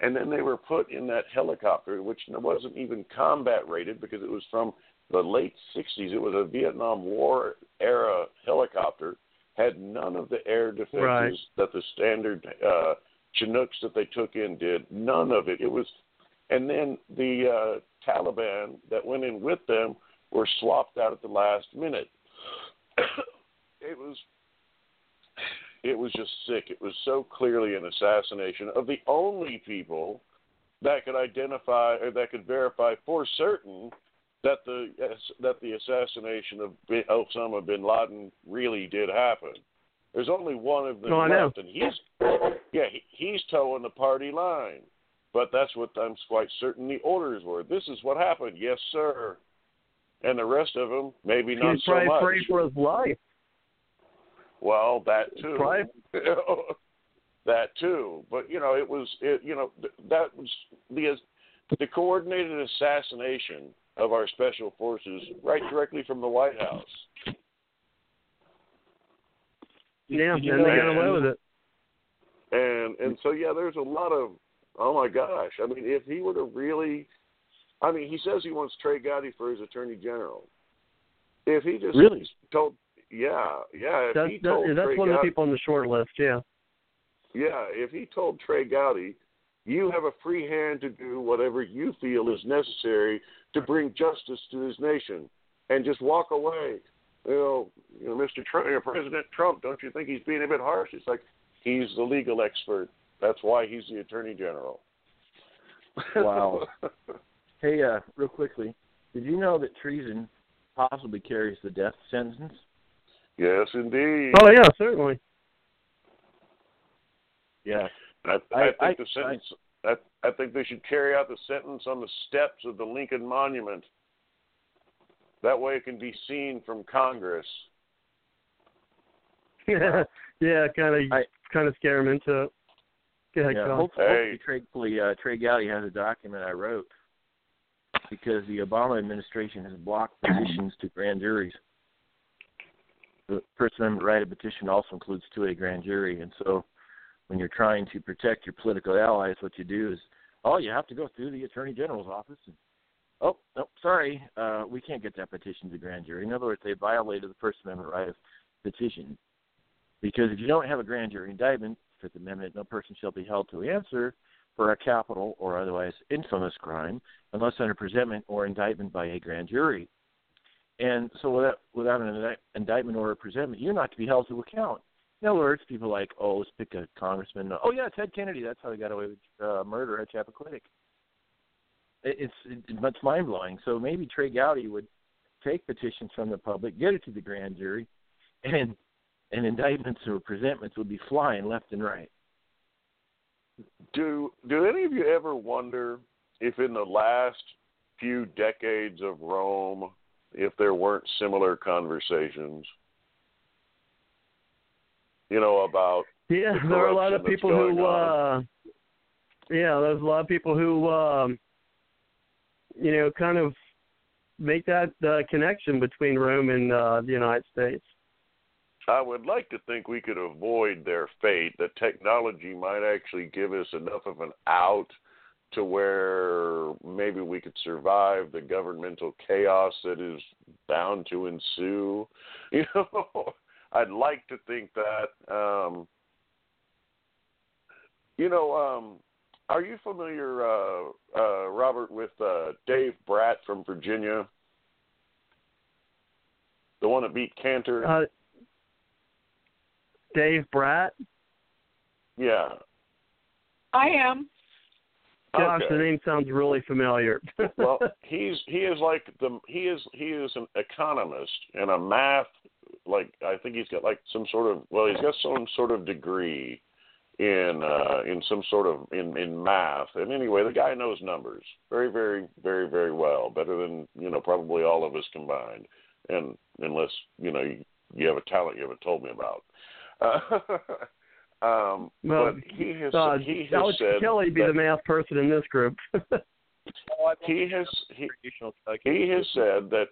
and then they were put in that helicopter, which wasn't even combat rated because it was from the late 60s. It was a Vietnam War era helicopter, had none of the air defenses Right. that the standard uh, Chinooks that they took in did. None of it. It was, and then the uh, Taliban that went in with them were swapped out at the last minute. it was, it was just sick. It was so clearly an assassination of the only people that could identify or that could verify for certain that the that the assassination of Osama bin Laden really did happen. There's only one of them Oh, left, and he's yeah he, he's toeing the party line. But that's what I'm quite certain the orders were. This is what happened. Yes, sir. And the rest of them, maybe not He's so probably much. afraid for his life. Well, that too. Probably. that too. But you know, it was it, you know that was the the coordinated assassination of our special forces right directly from the White House. Yeah, you and they got away with it. And and so yeah, there's a lot of oh my gosh. I mean, if he were to really, I mean, he says he wants Trey Gowdy for his attorney general. If he just Really? told, yeah, yeah, if That's, he that, told that's Trey one of the people on the short list. Yeah. yeah, if he told Trey Gowdy, you have a free hand to do whatever you feel is necessary to bring justice to this nation, and just walk away. You know, you know, Mr. Trump, you know, President Trump, don't you think he's being a bit harsh? It's like he's the legal expert. That's why he's the attorney general. Wow. Hey, uh, real quickly, did you know that treason possibly carries the death sentence? yes, indeed. Oh yeah, certainly. Yeah. I, I, I- think I- the sentence. I, I think they should carry out the sentence on the steps of the Lincoln Monument. That way, it can be seen from Congress. yeah, yeah, kind of kind of scare him into it. Go ahead, yeah. Colin. Hopefully, Hey. hopefully, uh, Trey Gowdy has a document I wrote because the Obama administration has blocked petitions to grand juries. The First Amendment right of petition also includes to a grand jury, and so when you're trying to protect your political allies, what you do is, oh, you have to go through the attorney general's office. And, oh, no, sorry, uh, we can't get that petition to grand jury. In other words, they violated the First Amendment right of petition. Because if you don't have a grand jury indictment, Fifth Amendment, no person shall be held to answer for a capital or otherwise infamous crime unless under presentment or indictment by a grand jury. And so without, without an indictment or a presentment, you're not to be held to account. In other words, people like, oh, let's pick a congressman. Oh, yeah, Ted Kennedy. That's how he got away with uh, murder at Chappaquiddick. It, it's it, it's mind blowing. So maybe Trey Gowdy would take petitions from the public, get it to the grand jury, and and indictments or presentments would be flying left and right. Do Do any of you ever wonder if in the last few decades of Rome, if there weren't similar conversations? You know about Yeah, the there are a lot of people who on. uh yeah, there's a lot of people who um you know, kind of make that uh, connection between Rome and uh the United States. I would like to think we could avoid their fate, that technology might actually give us enough of an out to where maybe we could survive the governmental chaos that is bound to ensue. You know, I'd like to think that. Um, you know, um, are you familiar, uh, uh, Robert, with uh, Dave Brat from Virginia? The one that beat Cantor? Uh Dave Brat? yeah. I am. Gosh, Okay. the name sounds really familiar. well, he's he is like the he is he is an economist and a math like I think he's got like some sort of well he's got some sort of degree in uh in some sort of in in math. And anyway the guy knows numbers very very very very well better than you know probably all of us combined. And unless you know you, you have a talent you haven't told me about. Uh, um Well, but he has uh, he has Alex said Kelly be that the math person in this group. he has he, he has said that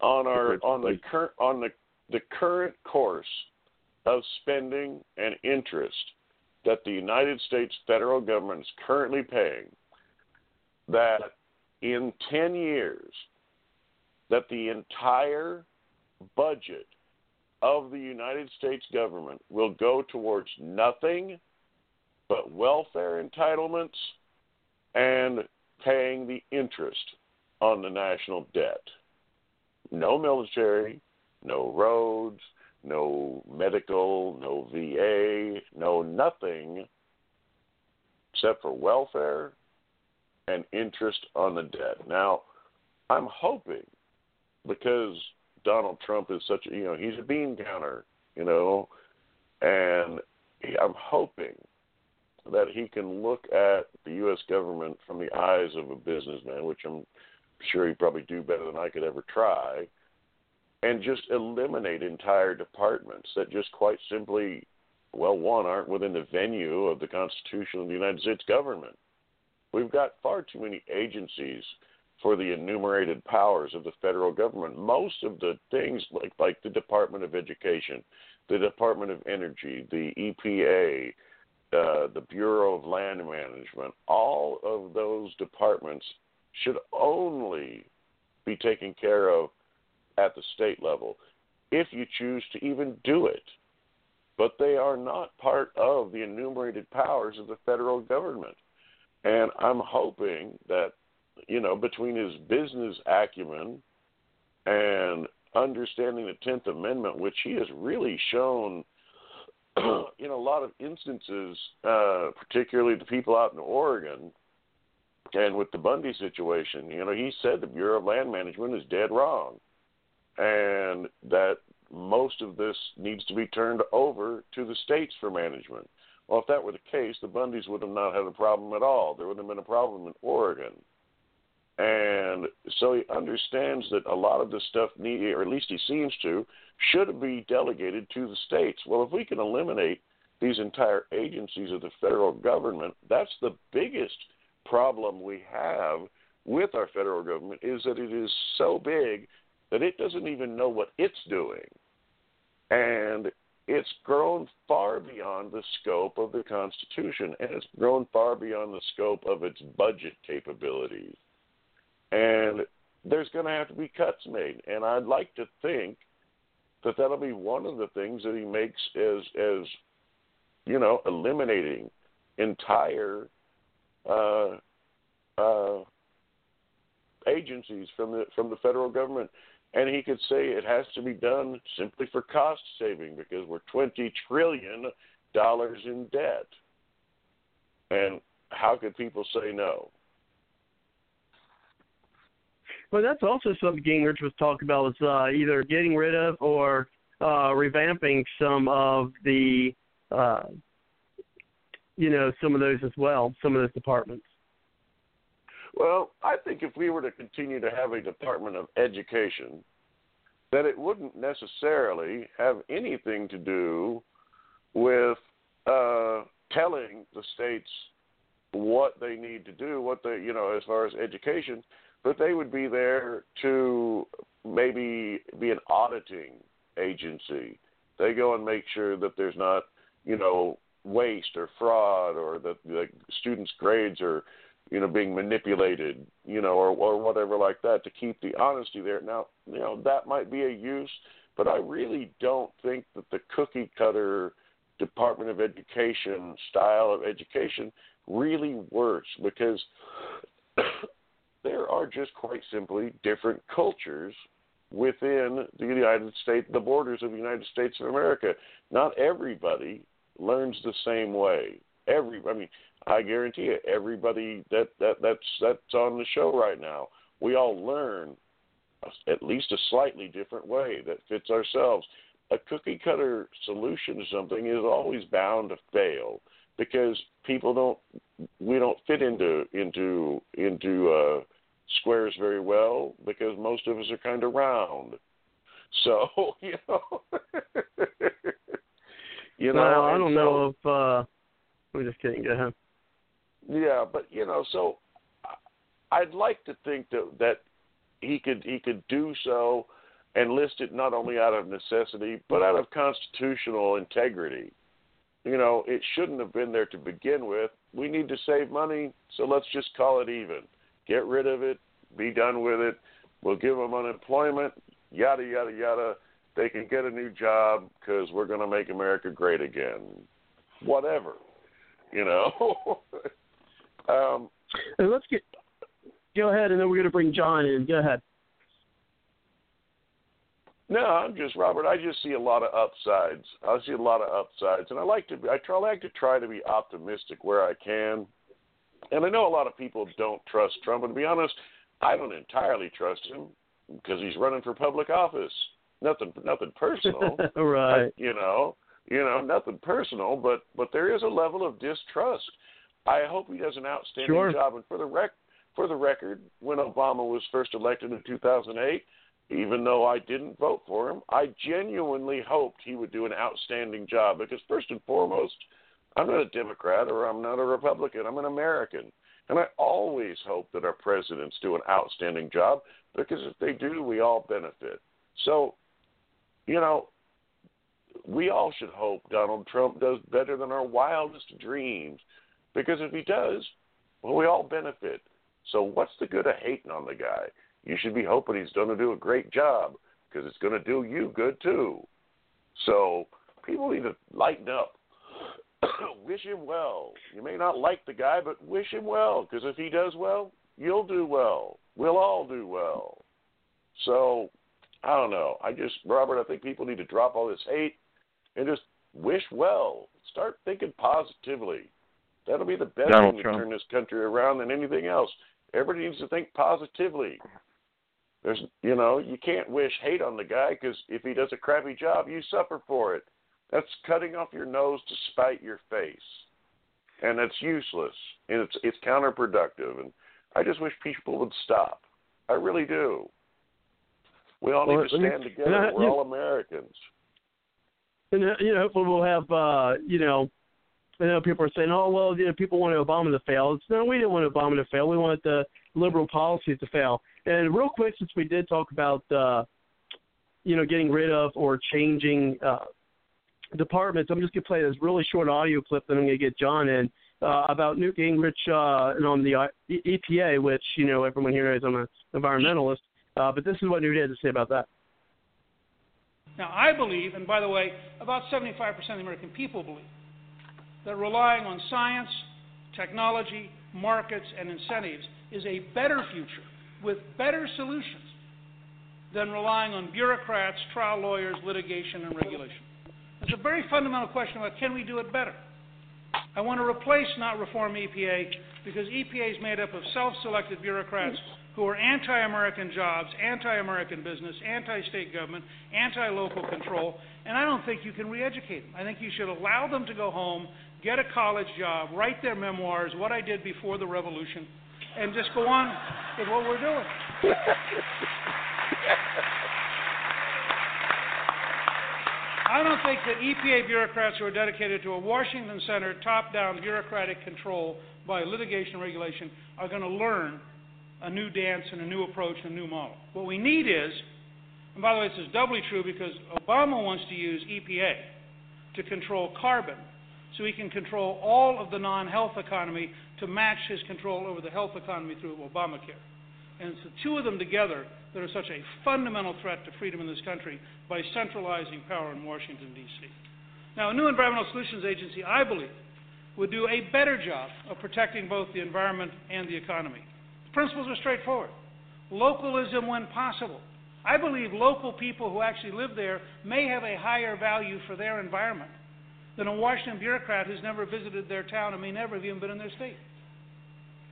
on our on the current on the the current course of spending and interest that the United States federal government is currently paying that in 10 years that the entire budget of the United States government will go towards nothing but welfare entitlements and paying the interest on the national debt. No military, no roads, no medical, no VA, no nothing except for welfare and interest on the debt. Now, I'm hoping because Donald Trump is such a, you know, he's a bean counter, you know, and I'm hoping that he can look at the U.S. government from the eyes of a businessman, which I'm sure he'd probably do better than I could ever try, and just eliminate entire departments that just quite simply, well, one, aren't within the venue of the Constitution of the United States government. We've got far too many agencies for the enumerated powers of the federal government. Most of the things like like the Department of Education, the Department of Energy, the EPA, uh, the Bureau of Land Management, all of those departments should only be taken care of at the state level if you choose to even do it. But they are not part of the enumerated powers of the federal government. And I'm hoping that, you know, between his business acumen and understanding the 10th Amendment, which he has really shown in a lot of instances, uh, particularly the people out in Oregon and with the Bundy situation, you know, he said the Bureau of Land Management is dead wrong and that most of this needs to be turned over to the states for management. Well, if that were the case, the Bundys would have not had a problem at all. There would have been a problem in Oregon. And so he understands that a lot of this stuff, need, or at least he seems to, should be delegated to the states. Well, if we can eliminate these entire agencies of the federal government, that's the biggest problem we have with our federal government is that it is so big that it doesn't even know what it's doing. And it's grown far beyond the scope of the Constitution, and it's grown far beyond the scope of its budget capabilities. And there's going to have to be cuts made, and I'd like to think that that'll be one of the things that he makes as as you know eliminating entire uh, uh, agencies from the from the federal government and he could say it has to be done simply for cost saving because we're 20 trillion dollars in debt. And how could people say no? Well, that's also something Gingrich was talking about is uh, either getting rid of or uh, revamping some of the, uh, you know, some of those as well, some of those departments. Well, I think if we were to continue to have a Department of Education, that it wouldn't necessarily have anything to do with uh, telling the states what they need to do, what they, you know, as far as education, but they would be there to maybe be an auditing agency. They go and make sure that there's not, you know, waste or fraud or that the students' grades are you know, being manipulated, you know, or or whatever like that to keep the honesty there. Now, you know, that might be a use, but I really don't think that the cookie cutter Department of Education style of education really works because there are just quite simply different cultures within the United States, the borders of the United States of America. Not everybody learns the same way. Every, I mean, I guarantee you, everybody that, that that's that's on the show right now, we all learn at least a slightly different way that fits ourselves. A cookie cutter solution to something is always bound to fail because people don't we don't fit into into into uh, squares very well because most of us are kind of round. So you know, you know. Well, I don't so, know if. uh I'm just kidding. Go ahead. Yeah, but you know, so I'd like to think that that he could he could do so and list it not only out of necessity but out of constitutional integrity. You know, it shouldn't have been there to begin with. We need to save money, so let's just call it even. Get rid of it, be done with it. We'll give them unemployment, yada yada yada. They can get a new job because we're going to make America great again. Whatever, you know. Um, and let's get go ahead, and then we're going to bring John in. Go ahead. No, I'm just Robert. I just see a lot of upsides. I see a lot of upsides, and I like to. I try I like to try to be optimistic where I can. And I know a lot of people don't trust Trump. And to be honest, I don't entirely trust him because he's running for public office. Nothing, nothing personal. right. I, you know, you know, nothing personal, but but there is a level of distrust. I hope he does an outstanding sure. job. And for the rec- for the record, when Obama was first elected in 2008, even though I didn't vote for him, I genuinely hoped he would do an outstanding job because first and foremost, I'm not a Democrat or I'm not a Republican. I'm an American. And I always hope that our presidents do an outstanding job because if they do, we all benefit. So, you know, we all should hope Donald Trump does better than our wildest dreams because if he does, well, we all benefit. So, what's the good of hating on the guy? You should be hoping he's going to do a great job because it's going to do you good too. So, people need to lighten up. wish him well. You may not like the guy, but wish him well because if he does well, you'll do well. We'll all do well. So, I don't know. I just, Robert, I think people need to drop all this hate and just wish well. Start thinking positively. That'll be the best Donald thing Trump. to turn this country around than anything else. Everybody needs to think positively. There's, you know, you can't wish hate on the guy because if he does a crappy job, you suffer for it. That's cutting off your nose to spite your face, and that's useless and it's it's counterproductive. And I just wish people would stop. I really do. We all need to stand together. I- We're all Americans. And uh, you know, hopefully we'll have uh, you know, I know people are saying, oh well, you know, people want Obama to fail. It's no, we didn't want Obama to fail. We wanted the liberal policies to fail. And real quick, since we did talk about uh, you know, getting rid of or changing uh, departments, I'm just gonna play this really short audio clip that I'm gonna get John in. Uh, about Newt Gingrich uh, and on the uh, EPA, which you know everyone here knows I'm an environmentalist, uh, but this is what Newt had to say about that. Now, I believe, and by the way, about 75% of the American people believe, that relying on science, technology, markets, and incentives is a better future with better solutions than relying on bureaucrats, trial lawyers, litigation, and regulation. It's a very fundamental question about can we do it better? I want to replace, not reform EPA, because EPA is made up of self selected bureaucrats who are anti American jobs, anti American business, anti state government, anti local control, and I don't think you can re educate them. I think you should allow them to go home, get a college job, write their memoirs, what I did before the revolution, and just go on with what we're doing. I don't think that EPA bureaucrats who are dedicated to a Washington Center top down bureaucratic control by litigation regulation are going to learn a new dance and a new approach and a new model. What we need is, and by the way, this is doubly true because Obama wants to use EPA to control carbon so he can control all of the non health economy to match his control over the health economy through Obamacare. And it's the two of them together that are such a fundamental threat to freedom in this country by centralizing power in Washington, D.C. Now, a new Environmental Solutions Agency, I believe, would do a better job of protecting both the environment and the economy. The principles are straightforward. Localism when possible. I believe local people who actually live there may have a higher value for their environment than a Washington bureaucrat who's never visited their town and may never have even been in their state.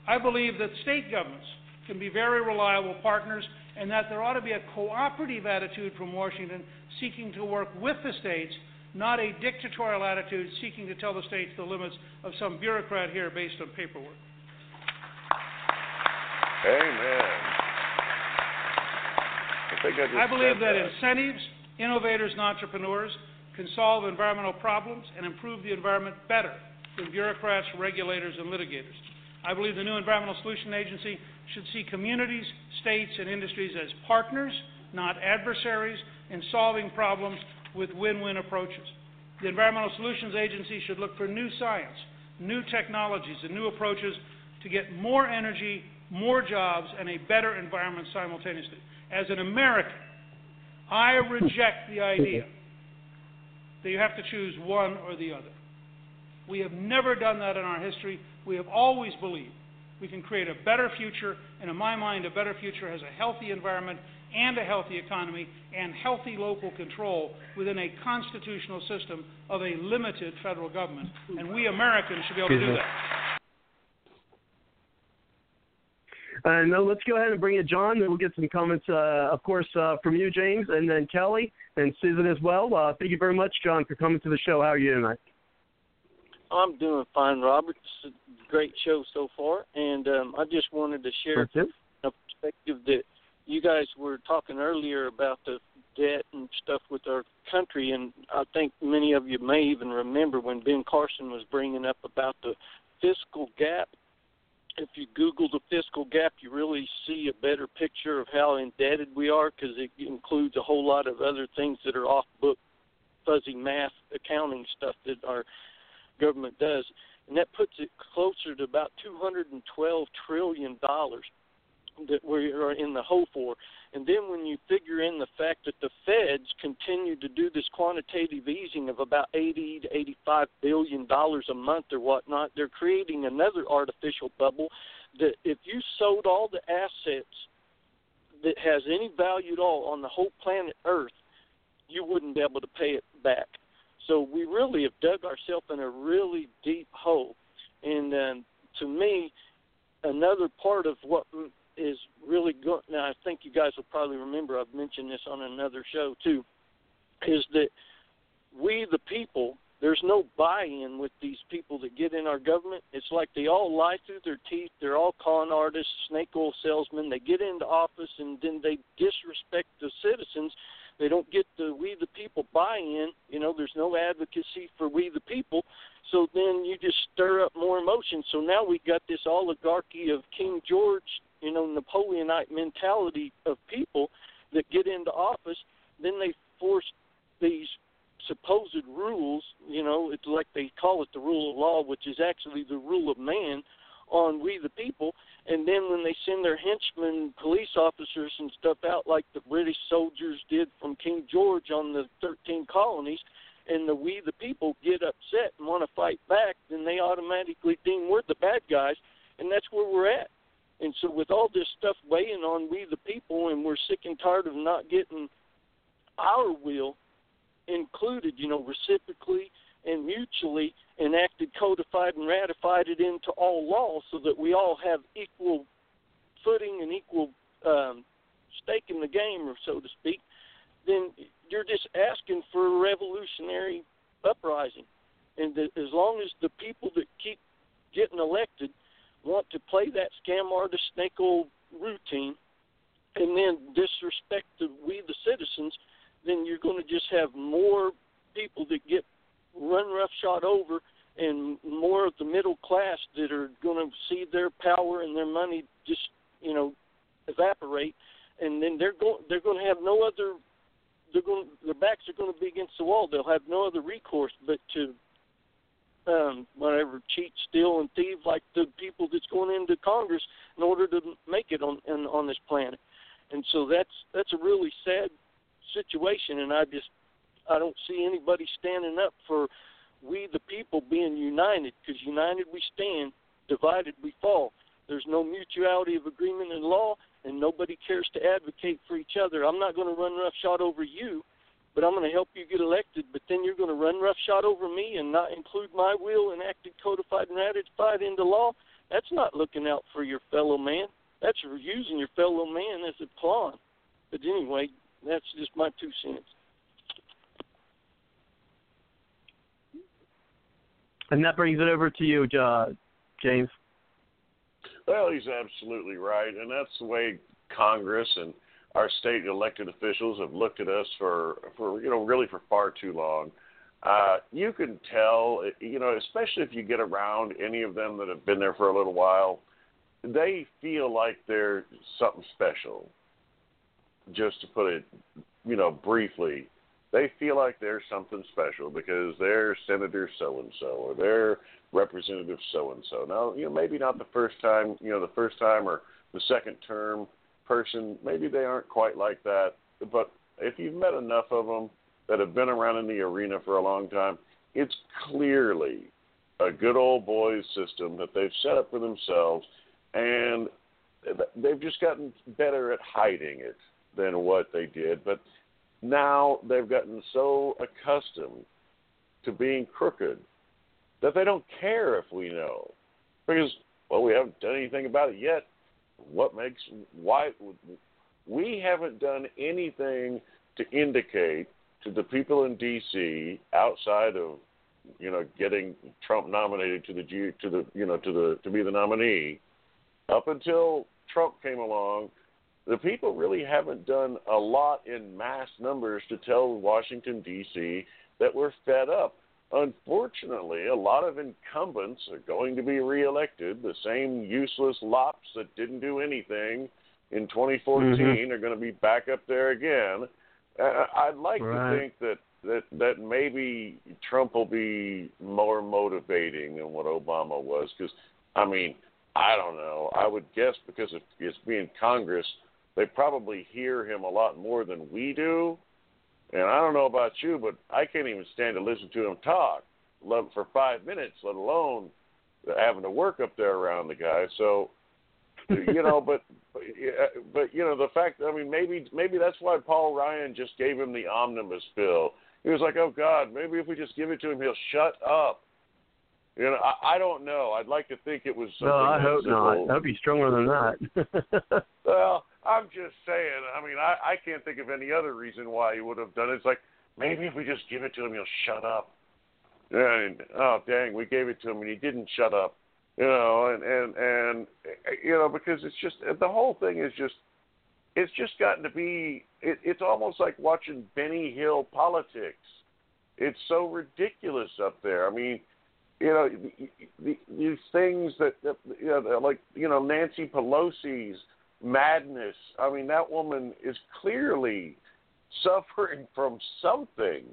I believe that state governments can be very reliable partners and that there ought to be a cooperative attitude from Washington seeking to work with the states, not a dictatorial attitude seeking to tell the states the limits of some bureaucrat here based on paperwork. Amen. I think I just I believe said that incentives, innovators, and entrepreneurs can solve environmental problems and improve the environment better than bureaucrats, regulators, and litigators. I believe the new Environmental Solution Agency should see communities, states, and industries as partners, not adversaries, in solving problems with win-win approaches. The Environmental Solutions Agency should look for new science, new technologies, and new approaches to get more energy, more jobs, and a better environment simultaneously. As an American, I reject the idea that you have to choose one or the other. We have never done that in our history. We have always believed we can create a better future, and in my mind, a better future has a healthy environment and a healthy economy and healthy local control within a constitutional system of a limited federal government. And we Americans should be able to do that. And uh, let's go ahead and bring in John. Then we'll get some comments, uh, of course, uh, from you, James, and then Kelly and Susan as well. Uh, thank you very much, John, for coming to the show. How are you tonight? I'm doing fine, Robert. It's a great show so far, and um, I just wanted to share it. a perspective that you guys were talking earlier about the debt and stuff with our country, and I think many of you may even remember when Ben Carson was bringing up about the fiscal gap if you Google the fiscal gap, you really see a better picture of how indebted we are because it includes a whole lot of other things that are off book, fuzzy math, accounting stuff that our government does. And that puts it closer to about $212 trillion that we are in the hole for. And then when you figure in the fact that the feds continue to do this quantitative easing of about 80 to 85 billion dollars a month or whatnot, they're creating another artificial bubble that if you sold all the assets that has any value at all on the whole planet Earth, you wouldn't be able to pay it back. So we really have dug ourselves in a really deep hole. And um, to me, another part of what is really good. Now, I think you guys will probably remember I've mentioned this on another show too. Is that we the people? There's no buy-in with these people that get in our government. It's like they all lie through their teeth. They're all con artists, snake oil salesmen. They get into office and then they disrespect the citizens. They don't get the we the people buy-in. You know, there's no advocacy for we the people. So then you just stir up more emotion. So now we got this oligarchy of King George you know, Napoleonite mentality of people that get into office, then they force these supposed rules, you know, it's like they call it the rule of law, which is actually the rule of man, on we the people. And then when they send their henchmen, police officers and stuff out, like the British soldiers did from King George on the 13 colonies, and the we the people get upset and want to fight back, then they automatically deem we're the bad guys, and that's where we're at. And so, with all this stuff weighing on we the people, and we're sick and tired of not getting our will included, you know, reciprocally and mutually enacted, codified, and ratified it into all law so that we all have equal footing and equal um, stake in the game, or so to speak, then you're just asking for a revolutionary uprising. And as long as the people that keep getting elected want to play that scam artist oil routine and then disrespect the, we the citizens, then you're going to just have more people that get run roughshod over and more of the middle class that are going to see their power and their money just you know evaporate. And then they're going they're going to have no other they're going their backs are going to be against the wall. They'll have no other recourse but to um, whatever cheat, steal, and thieve like the people that's going into Congress in order to make it on in, on this planet. And so that's that's a really sad situation, and I just I don't see anybody standing up for we the people being united because united we stand, divided we fall. There's no mutuality of agreement in law, and nobody cares to advocate for each other. I'm not going to run roughshod over you but I'm going to help you get elected. But then you're going to run roughshod over me and not include my will enacted, codified, and ratified into law. That's not looking out for your fellow man. That's using your fellow man as a pawn. But anyway, that's just my two cents. And that brings it over to you, uh, James. Well, he's absolutely right, and that's the way Congress and our state elected officials have looked at us for for you know really for far too long. Uh, you can tell, you know, especially if you get around any of them that have been there for a little while, they feel like they're something special. Just to put it, you know, briefly, they feel like they're something special because they're Senator so and so or they're Representative so and so. Now, you know, maybe not the first time, you know, the first time or the second term person, maybe they aren't quite like that. But if you've met enough of them that have been around in the arena for a long time, it's clearly a good old boys system that they've set up for themselves, and they've just gotten better at hiding it than what they did. But now they've gotten so accustomed to being crooked that they don't care if we know because well we haven't done anything about it yet what makes why we haven't done anything to indicate to the people in D.C. outside of you know getting Trump nominated to the G, to the you know to the to be the nominee up until Trump came along the people really haven't done a lot in mass numbers to tell Washington D.C. that we're fed up unfortunately, a lot of incumbents are going to be reelected. The same useless lops that didn't do anything in 2014 Mhm. are going to be back up there again. Uh, I'd like Right. to think that that that maybe Trump will be more motivating than what Obama was because I mean I don't know I would guess because of it's being Congress they probably hear him a lot more than we do and I don't know about you but I can't even stand to listen to him talk for five minutes let alone having to work up there around the guy so you know, but but, but you know the fact. I mean, maybe maybe that's why Paul Ryan just gave him the omnibus bill. He was like, "Oh God, maybe if we just give it to him, he'll shut up." You know, I, I don't know. I'd like to think it was. No, I hope not. simple. That'd be stronger than that. Well, I'm just saying. I mean, I I can't think of any other reason why he would have done it. It's like maybe if we just give it to him, he'll shut up. And oh dang, we gave it to him and he didn't shut up. You know, and and and you know because it's just the whole thing is just it's just gotten to be it, it's almost like watching Benny Hill politics. It's so ridiculous up there. I mean, you know, the, the, these things that, that you know, like you know Nancy Pelosi's madness. I mean, that woman is clearly suffering from something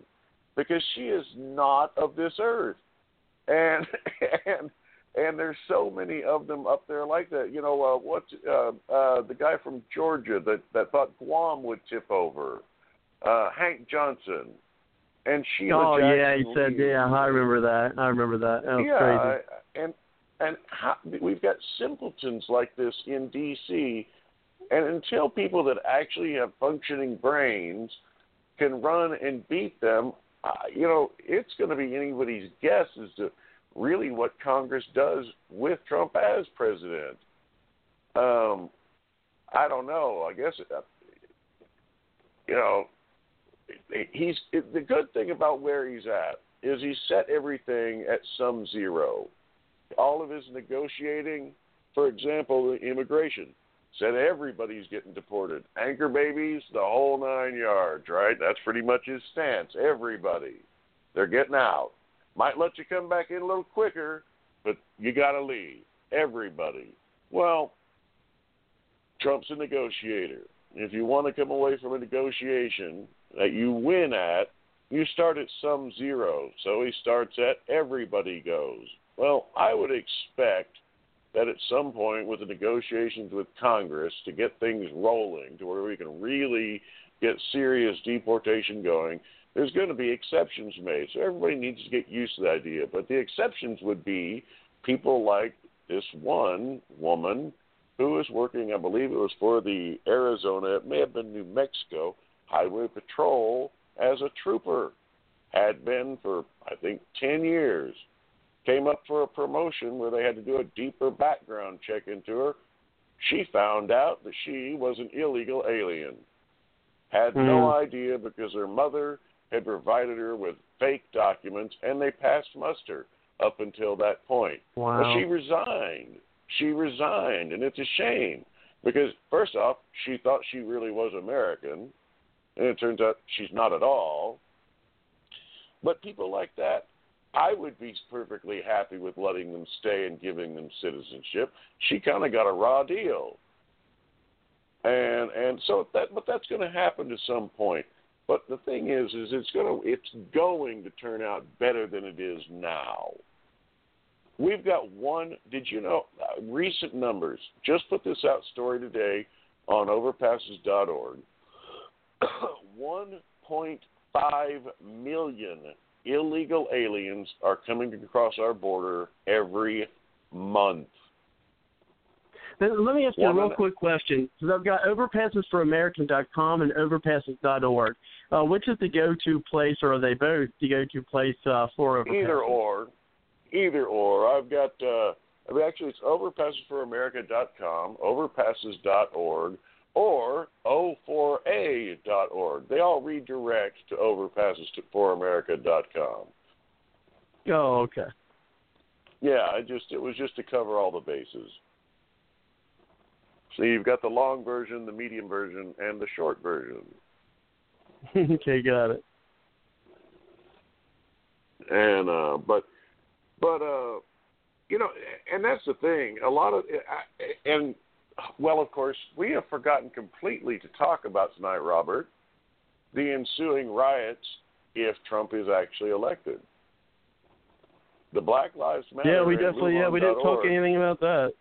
because she is not of this earth, and and and there's so many of them up there like that. You know, uh, what uh, uh, the guy from Georgia that that thought Guam would tip over, uh, Hank Johnson, and Sheila. oh yeah, he Jackson said Lee. yeah. I remember that. I remember that. That was yeah, crazy. And and how, we've got simpletons like this in D.C. And until people that actually have functioning brains can run and beat them, uh, you know, it's going to be anybody's guess as to really what Congress does with Trump as president. Um, I don't know. I guess uh, you know he's the good thing about where he's at is he set everything at some zero. All of his negotiating, for example, the immigration, said everybody's getting deported. Anchor babies, the whole nine yards, right? That's pretty much his stance. Everybody. They're getting out. Might let you come back in a little quicker, but you got to leave. Everybody. Well, Trump's a negotiator. If you want to come away from a negotiation that you win at, you start at some zero. So he starts at everybody goes. Well, I would expect that at some point with the negotiations with Congress to get things rolling to where we can really get serious deportation going, there's going to be exceptions made. So everybody needs to get used to the idea. But the exceptions would be people like this one woman who was working, I believe it was for the Arizona, it may have been New Mexico Highway Patrol as a trooper. Had been for, I think, 10 years. Came up for a promotion where they had to do a deeper background check into her. She found out that she was an illegal alien. Had no Hmm. idea because her mother had provided her with fake documents and they passed muster up until that point. Wow. But she resigned. She resigned, and it's a shame because first off, she thought she really was American, and it turns out she's not at all. But people like that, I would be perfectly happy with letting them stay and giving them citizenship. She kind of got a raw deal, and and so that but that's going to happen to some point. But the thing is, is it's going to it's going to turn out better than it is now. We've got one. Did you know uh, recent numbers? Just put this out story today on overpasses.org. 1.5 million illegal aliens are coming across our border every month. Let me ask you a real quick question. So I've got overpassesforamerican.com and overpasses.org. Uh, which is the go-to place, or are they both the go-to place uh, for overpasses? Either or, either or. I've got. Uh, I mean, actually, it's overpassesforamerica.com, overpasses.org, or o4a.org. They all redirect to overpassesforamerica.com. Oh, okay. Yeah, I just it was just to cover all the bases. So you've got the long version, the medium version, and the short version. okay, got it. and uh, but but uh, you know, and that's the thing. A lot of and well, of course, we have forgotten completely to talk about tonight, Robert, the ensuing riots if Trump is actually elected. The Black Lives Matter. Yeah, we definitely. Yeah, we didn't talk anything about that.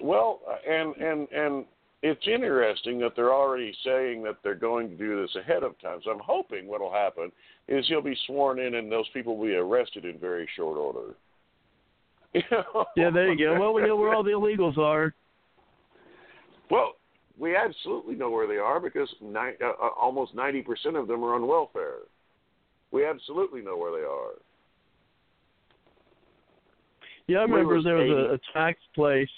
Well, and and and it's interesting that they're already saying that they're going to do this ahead of time. So I'm hoping what will happen is he'll be sworn in and those people will be arrested in very short order. Yeah, there you go. Well, we know where all the illegals are. Well, we absolutely know where they are because ni- uh, uh almost 90% of them are on welfare. We absolutely know where they are. Yeah, I remember there was a, a tax place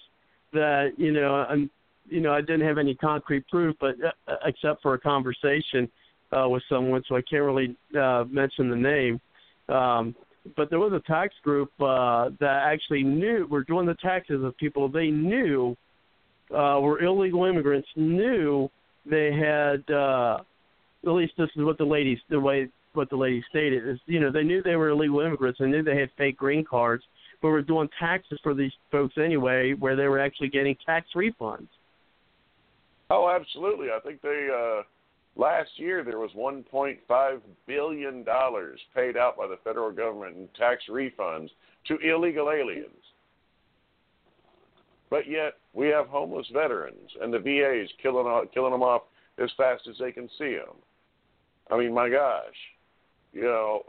that you know, I'm, you know, I didn't have any concrete proof, but uh, uh, except for a conversation uh, with someone, so I can't really uh, mention the name. Um, but there was a tax group uh, that actually knew were doing the taxes of people they knew uh, were illegal immigrants. Knew they had uh, at least this is what the ladies the way what the lady stated is you know they knew they were illegal immigrants. They knew they had fake green cards, but were doing taxes for these folks anyway, where they were actually getting tax refunds. Oh, absolutely. I think they uh, last year there was 1.5 billion dollars paid out by the federal government in tax refunds to illegal aliens. But yet we have homeless veterans, and the VA is killing killing them off as fast as they can see them. I mean, my gosh, you know,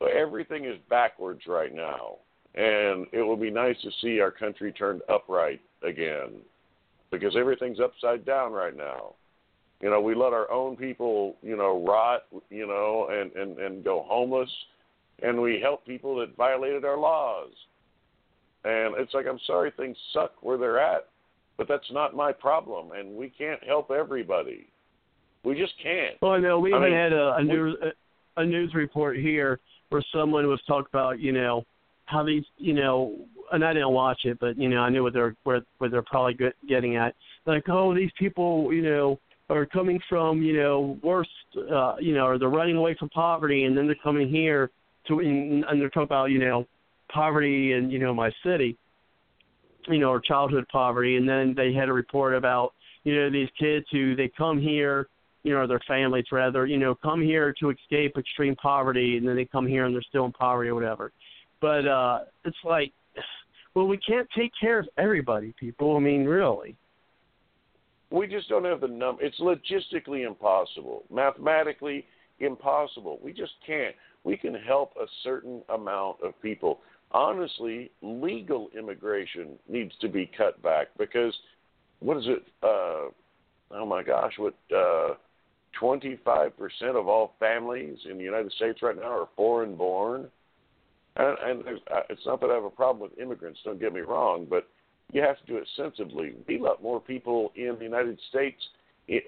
uh, everything is backwards right now, and it will be nice to see our country turned upright again, because everything's upside down right now. You know, we let our own people, you know, rot, you know, and and and go homeless, and we help people that violated our laws. And it's like I'm sorry things suck where they're at, but that's not my problem, and we can't help everybody. We just can't. Well, I know we I even mean, had a, a news a, a news report here where someone was talking about you know how these you know and I didn't watch it, but you know I knew what they're where what they're probably get, getting at. Like, oh, these people, you know, are coming from you know worse, uh, you know, or they're running away from poverty, and then they're coming here to and and they're talking about you know poverty in you know my city, you know, or childhood poverty, and then they had a report about you know these kids who they come here you know, or their families rather, you know, come here to escape extreme poverty and then they come here and they're still in poverty or whatever. But uh it's like well we can't take care of everybody, people. I mean, really. We just don't have the number. It's logistically impossible, mathematically impossible. We just can't. We can help a certain amount of people. Honestly, legal immigration needs to be cut back because what is it? Uh, oh my gosh, what? Uh, 25% of all families in the United States right now are foreign born. And, and uh, it's not that I have a problem with immigrants, don't get me wrong, but you have to do it sensibly. We let more people in the United States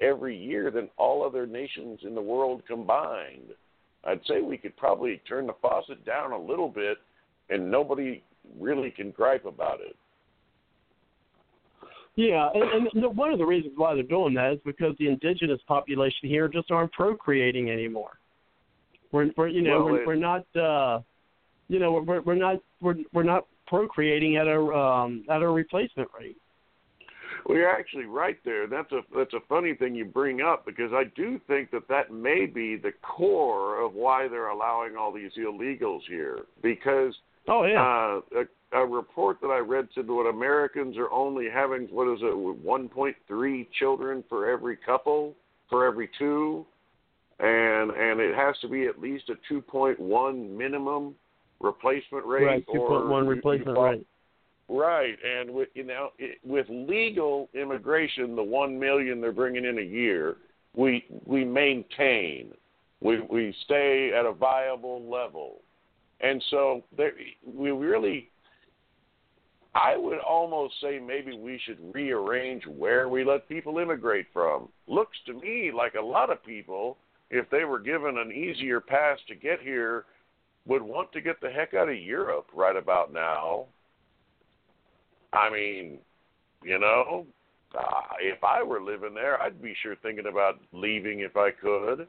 every year than all other nations in the world combined. I'd say we could probably turn the faucet down a little bit and nobody really can gripe about it. Yeah, and, and one of the reasons why they're doing that is because the indigenous population here just aren't procreating anymore. We're, we're you know, Well, we're, it- we're not, uh, you know, we're we're not we're we're not procreating at a um at a replacement rate. Well, you're actually right there. That's a that's a funny thing you bring up because I do think that that may be the core of why they're allowing all these illegals here. Because Oh yeah, uh, a, a report that I read said what Americans are only having what is it 1.3 children for every couple for every two, and and it has to be at least a 2.1 minimum replacement rate right, two point one or you- you replacement rate. Right, and with you know it, with legal immigration, the one million they're bringing in a year, we we maintain, we we stay at a viable level, and so there we really. I would almost say maybe we should rearrange where we let people immigrate from. Looks to me like a lot of people, if they were given an easier pass to get here, would want to get the heck out of Europe right about now. I mean, you know, uh, if I were living there, I'd be sure thinking about leaving if I could.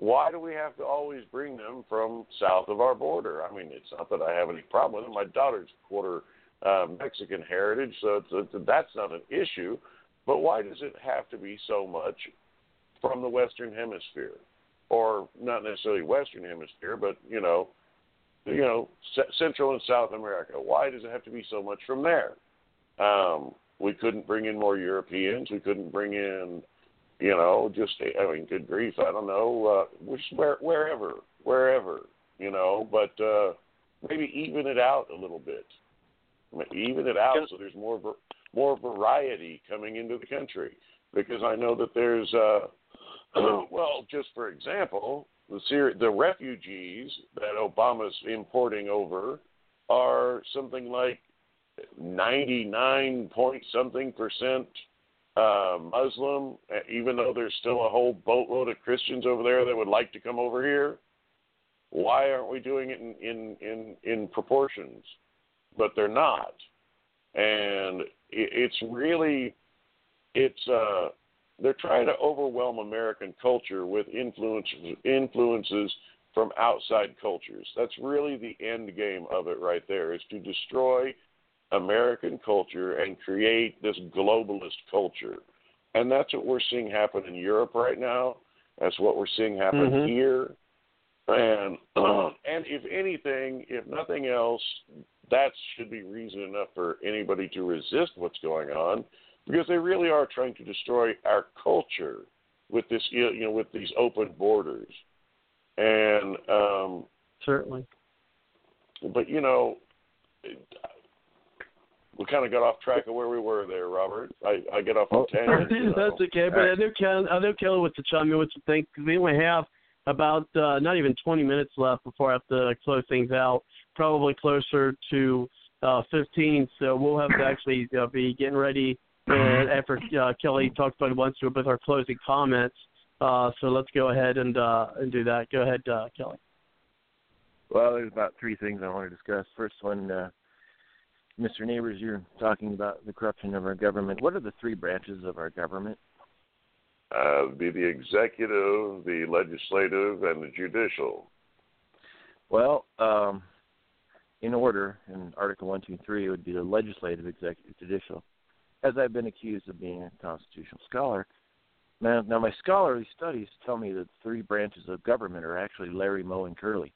Why do we have to always bring them from south of our border? I mean, it's not that I have any problem with it. My daughter's quarter uh, Mexican heritage, so it's, it's, that's not an issue. But why does it have to be so much from the Western Hemisphere, or not necessarily Western Hemisphere, but you know, you know, C- Central and South America? Why does it have to be so much from there? Um, we couldn't bring in more Europeans. We couldn't bring in, you know, just I mean, good grief, I don't know, uh, where, wherever, wherever, you know, but uh, maybe even it out a little bit, even it out so there's more more variety coming into the country. Because I know that there's, uh, well, just for example, the Syri- the refugees that Obama's importing over are something like 99 point something percent uh, Muslim, even though there's still a whole boatload of Christians over there that would like to come over here. Why aren't we doing it in in in, in proportions? But they're not, and it's really it's uh they're trying to overwhelm American culture with influences influences from outside cultures. That's really the end game of it right there is to destroy American culture and create this globalist culture. And that's what we're seeing happen in Europe right now. That's what we're seeing happen Mhm. here. And and if anything, if nothing else, that should be reason enough for anybody to resist what's going on, because they really are trying to destroy our culture with this, you know, with these open borders. And um, Certainly. but you know, we kind of got off track of where we were there, Robert. I, I get off on tangents. You know. That's okay, but I know Kelly, I know Kelly wants to chime in with some things because we only have about uh, not even 20 minutes left before I have to close things out. Probably closer to uh, 15, so we'll have to actually uh, be getting ready. And after uh, Kelly talks about once through with our closing comments, uh, so let's go ahead and uh, and do that. Go ahead, uh, Kelly. Well, there's about three things I want to discuss. First one, uh, Mr. Neighbors, you're talking about the corruption of our government. What are the three branches of our government? Uh, be the executive, the legislative, and the judicial. Well, um, in order, in Article 1, 2, 3, it would be the legislative, executive, judicial. As I've been accused of being a constitutional scholar, now, now my scholarly studies tell me that the three branches of government are actually Larry, Moe, and Curly.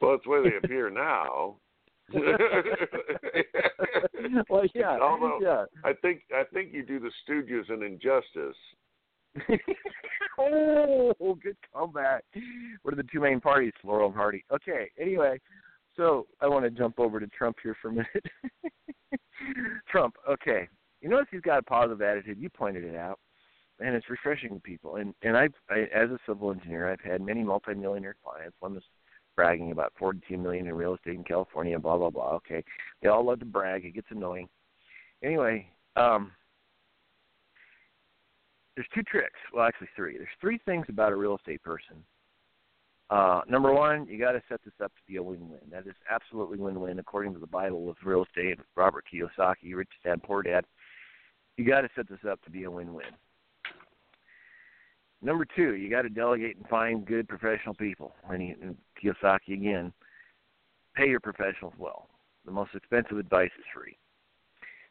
Well, that's where they appear now. well, yeah, Although yeah. I think I think you do the Stooges an injustice. oh, good comeback. What are the two main parties, Laurel and Hardy? Okay, anyway, so I want to jump over to Trump here for a minute. Trump, okay. You notice he's got a positive attitude. You pointed it out, and it's refreshing to people. And and I've, I, as a civil engineer, I've had many multimillionaire clients. One was bragging about 42 million in real estate in California. Blah blah blah. Okay, they all love to brag. It gets annoying. Anyway, um, there's two tricks. Well, actually three. There's three things about a real estate person. Uh, number one, you got to set this up to be a win-win. That is absolutely win-win according to the Bible of real estate. Robert Kiyosaki, Rich Dad Poor Dad. You got to set this up to be a win-win. Number two, you got to delegate and find good professional people. And, he, and Kiyosaki again, pay your professionals well. The most expensive advice is free.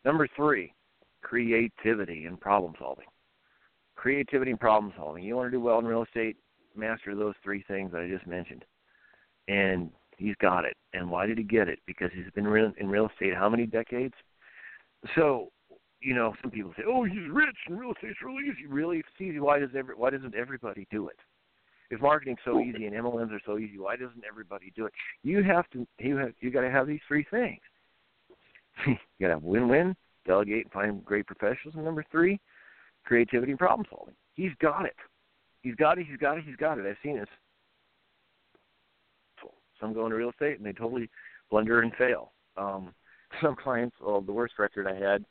Number three, creativity and problem solving. Creativity and problem solving. You want to do well in real estate, master those three things that I just mentioned. And he's got it. And why did he get it? Because he's been in real estate how many decades? So, you know, some people say, "Oh, he's rich and real estate's really easy." Really, it's easy. Why does every Why doesn't everybody do it? If marketing's so easy and MLMs are so easy, why doesn't everybody do it? You have to. You have. You got to have these three things. you got to have win-win, delegate, and find great professionals. And number three, creativity and problem solving. He's got it. He's got it. He's got it. He's got it. I've seen this. Some go into real estate and they totally blunder and fail. Um, some clients, well, the worst record I had,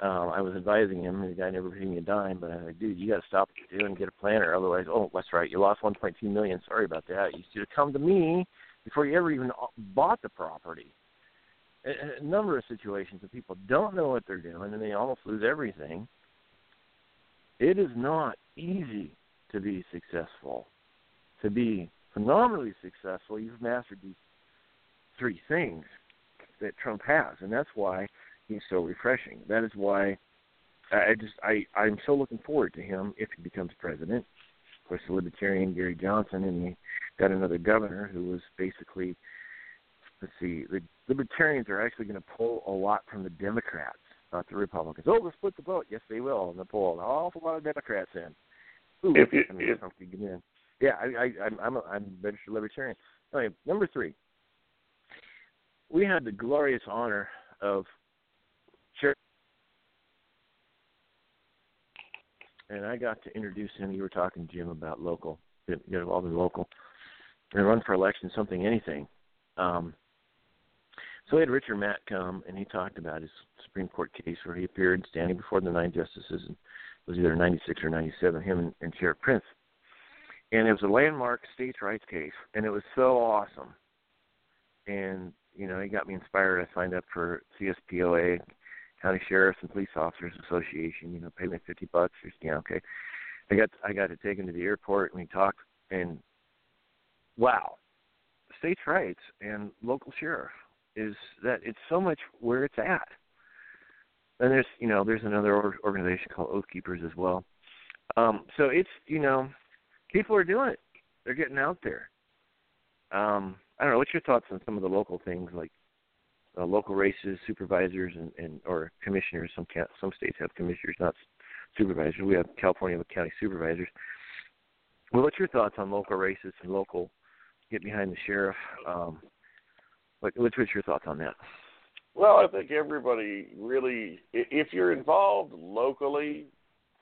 um, I was advising him, and the guy never paid me a dime. But I was like, dude, you got to stop what you're doing and get a planner. Otherwise, oh, that's right, you lost 1.2 million. Sorry about that. You should have come to me before you ever even bought the property. A, a number of situations that people don't know what they're doing and they almost lose everything. It is not easy to be successful. To be phenomenally successful, you've mastered these three things that Trump has, and that's why he's so refreshing. That is why I just I I'm so looking forward to him if he becomes president. Of course, the Libertarian Gary Johnson, and he got another governor who was basically let's see, the Libertarians are actually going to pull a lot from the Democrats, not the Republicans. Oh, we'll split the vote. Yes, they will, and they'll pull an awful lot of Democrats in. Ooh, if you, I mean, if, Trump could get in. Yeah, I, I, I'm I'm a, I'm a registered Libertarian. Anyway, number three, we had the glorious honor of and I got to introduce him. You were talking, Jim, about local, get involved in local, and run for election, something, anything. Um, so we had Richard Mack come, and he talked about his Supreme Court case where he appeared standing before the nine justices, and it was either 96 or 97, him and, and Sheriff Printz. And it was a landmark states' rights case, and it was so awesome. And, you know, he got me inspired. I signed up for CSPOA, County Sheriffs and Police Officers Association, you know, paid me 50 bucks. Or, yeah, okay. I got I got to take him to the airport, and we talked, and wow, states' rights and local sheriff is that it's so much where it's at. And there's you know there's another organization called Oath Keepers as well. Um, so it's you know people are doing it. They're getting out there. Um, I don't know. What's your thoughts on some of the local things like uh, local races, supervisors, and, and or commissioners? Some some states have commissioners, not supervisors. We have California with county supervisors. Well, what's your thoughts on local races and local get behind the sheriff? Um, what, what's your thoughts on that? Well, I think everybody really, if you're involved locally,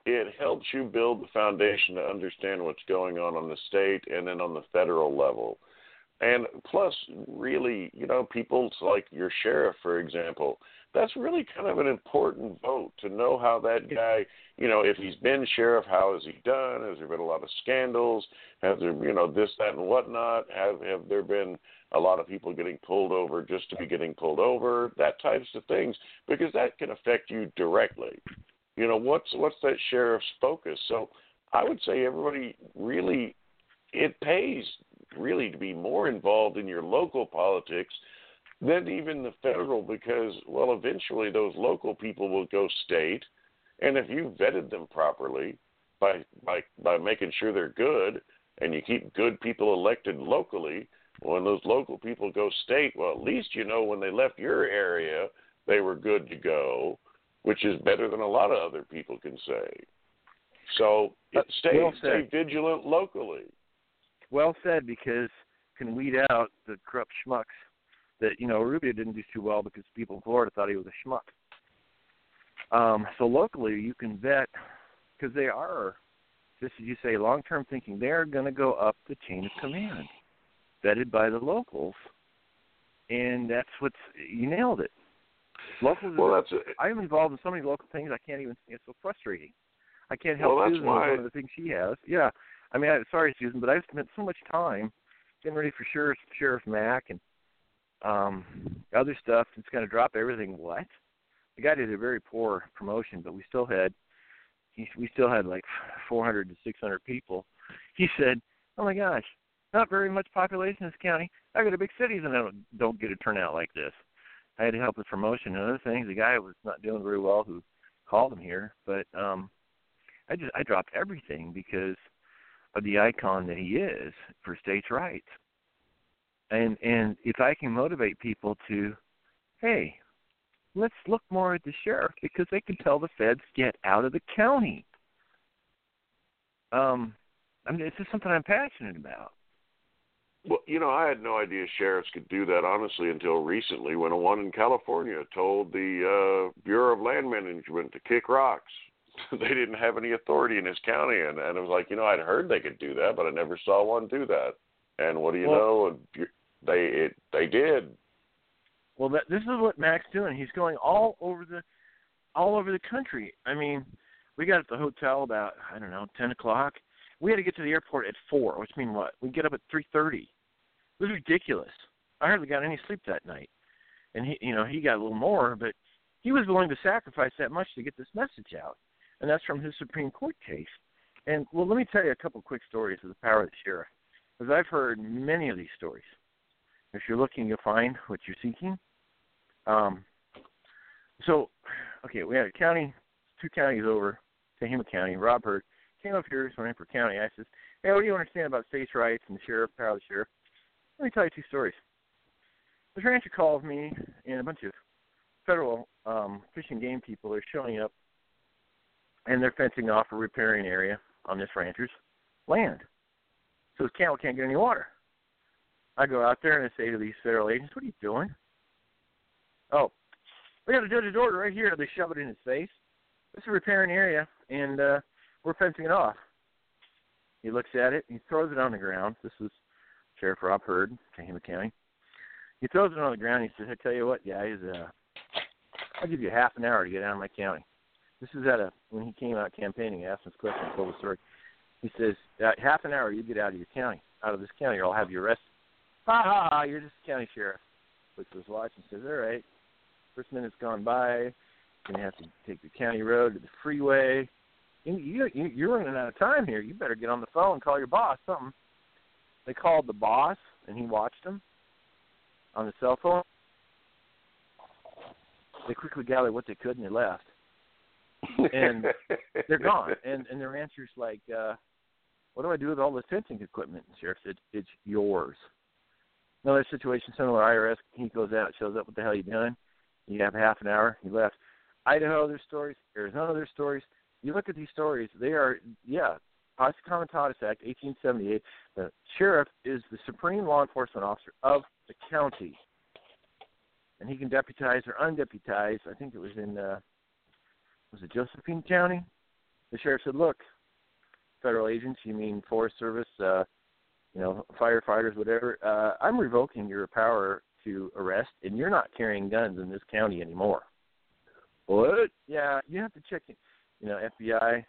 it helps you build the foundation to understand what's going on on the state and then on the federal level. And plus, really, you know, people like your sheriff, for example, that's really kind of an important vote to know how that guy, you know, if he's been sheriff, how has he done? Has there been a lot of scandals? Have there, you know, this, that, and whatnot? Have have there been a lot of people getting pulled over just to be getting pulled over? That types of things, because that can affect you directly. You know, what's what's that sheriff's focus? So I would say everybody really, it pays really to be more involved in your local politics than even the federal because well eventually those local people will go state. And if you vetted them properly by by by making sure they're good and you keep good people elected locally when those local people go state well at least you know when they left your area they were good to go which is better than a lot of other people can say. So stay well stay vigilant locally well said because can weed out the corrupt schmucks that you know Rubio didn't do too well because people in Florida thought he was a schmuck. Um, so locally, you can vet because they are, just as you say, long-term thinking. They are going to go up the chain of command, vetted by the locals, and that's what's you nailed it. Locals. Well, that's it. I'm involved in so many local things. I can't even. It's so frustrating. I can't help well, that's Susan why... one of the things she has. Yeah, I mean, I'm sorry, Susan, but I've spent so much time getting ready for Sheriff Sheriff Mack and um, other stuff it's going to drop everything. What? The guy did a very poor promotion, but we still had he, we still had like 400 to 600 people. He said, "Oh my gosh, not very much population in this county. I go to big cities and I don't, don't get a turnout like this." I had to help with promotion and other things. The guy was not doing very well who called him here, but um I just I dropped everything because the icon that he is for states' rights and and if I can motivate people to, hey, let's look more at the sheriff because they can tell the feds get out of the county. Um, I mean, it's just something I'm passionate about. Well, you know, I had no idea sheriffs could do that honestly until recently when a one in California told the uh Bureau of Land Management to kick rocks. they didn't have any authority in his county and and it was like, you know, I'd heard they could do that, but I never saw one do that. And what do you well, know? They it they did. Well, that, this is what Mack's doing. He's going all over the all over the country. I mean, we got at the hotel about I don't know ten o'clock. We had to get to the airport at four, which means what? We get up at three thirty. It was ridiculous. I hardly got any sleep that night, and he, you know, he got a little more, but he was willing to sacrifice that much to get this message out, and that's from his Supreme Court case. And well, let me tell you a couple quick stories of the power of the sheriff, because I've heard many of these stories. If you're looking, you'll find what you're seeking. Um, so, okay, we had a county, two counties over, Tehama County. Rob Hurd came up here, running for county. I says, "Hey, what do you understand about states' rights and the sheriff, power of the sheriff?" Let me tell you two stories. This rancher calls me, and a bunch of federal um, fish and game people are showing up, and they're fencing off a riparian area on this rancher's land, so his cattle can't get any water. I go out there and I say to these federal agents, "What are you doing?" Oh, we got a judge's order right here. They shove it in his face. This is a riparian area, and uh, we're fencing it off. He looks at it. He throws it on the ground. This is Sheriff Rob Hurd, Tehama County. He throws it on the ground. He says, "I tell you what, guys, uh, I'll give you half an hour to get out of my county." This is at a when he came out campaigning. Asked him this question. Told the story. He says, uh, "Half an hour, you get out of your county, out of this county, or I'll have you arrested." Ha ha ha! You're just a county sheriff. At his watch and says, "All right." First minute's gone by. Gonna have to take the county road to the freeway. You, you you're running out of time here. You better get on the phone and call your boss. Something. They called the boss, and he watched him on the cell phone. They quickly gathered what they could, and they left. And they're gone. And and their answer's like, uh, "What do I do with all this fencing equipment?" And sheriff said, "It's yours." Another situation similar. IRS. He goes out, shows up. What the hell are you doing? You have half an hour. He left. Idaho, there's stories. Arizona, there's stories. You look at these stories. They are, yeah, Posse Comitatus Act, 1878. The sheriff is the supreme law enforcement officer of the county, and he can deputize or undeputize. I think it was in, uh, was it Josephine County? The sheriff said, "Look, federal agents, you mean Forest Service, uh, you know, firefighters, whatever. Uh, I'm revoking your power to arrest, and you're not carrying guns in this county anymore. What? Yeah, you have to check. In, you know, FBI,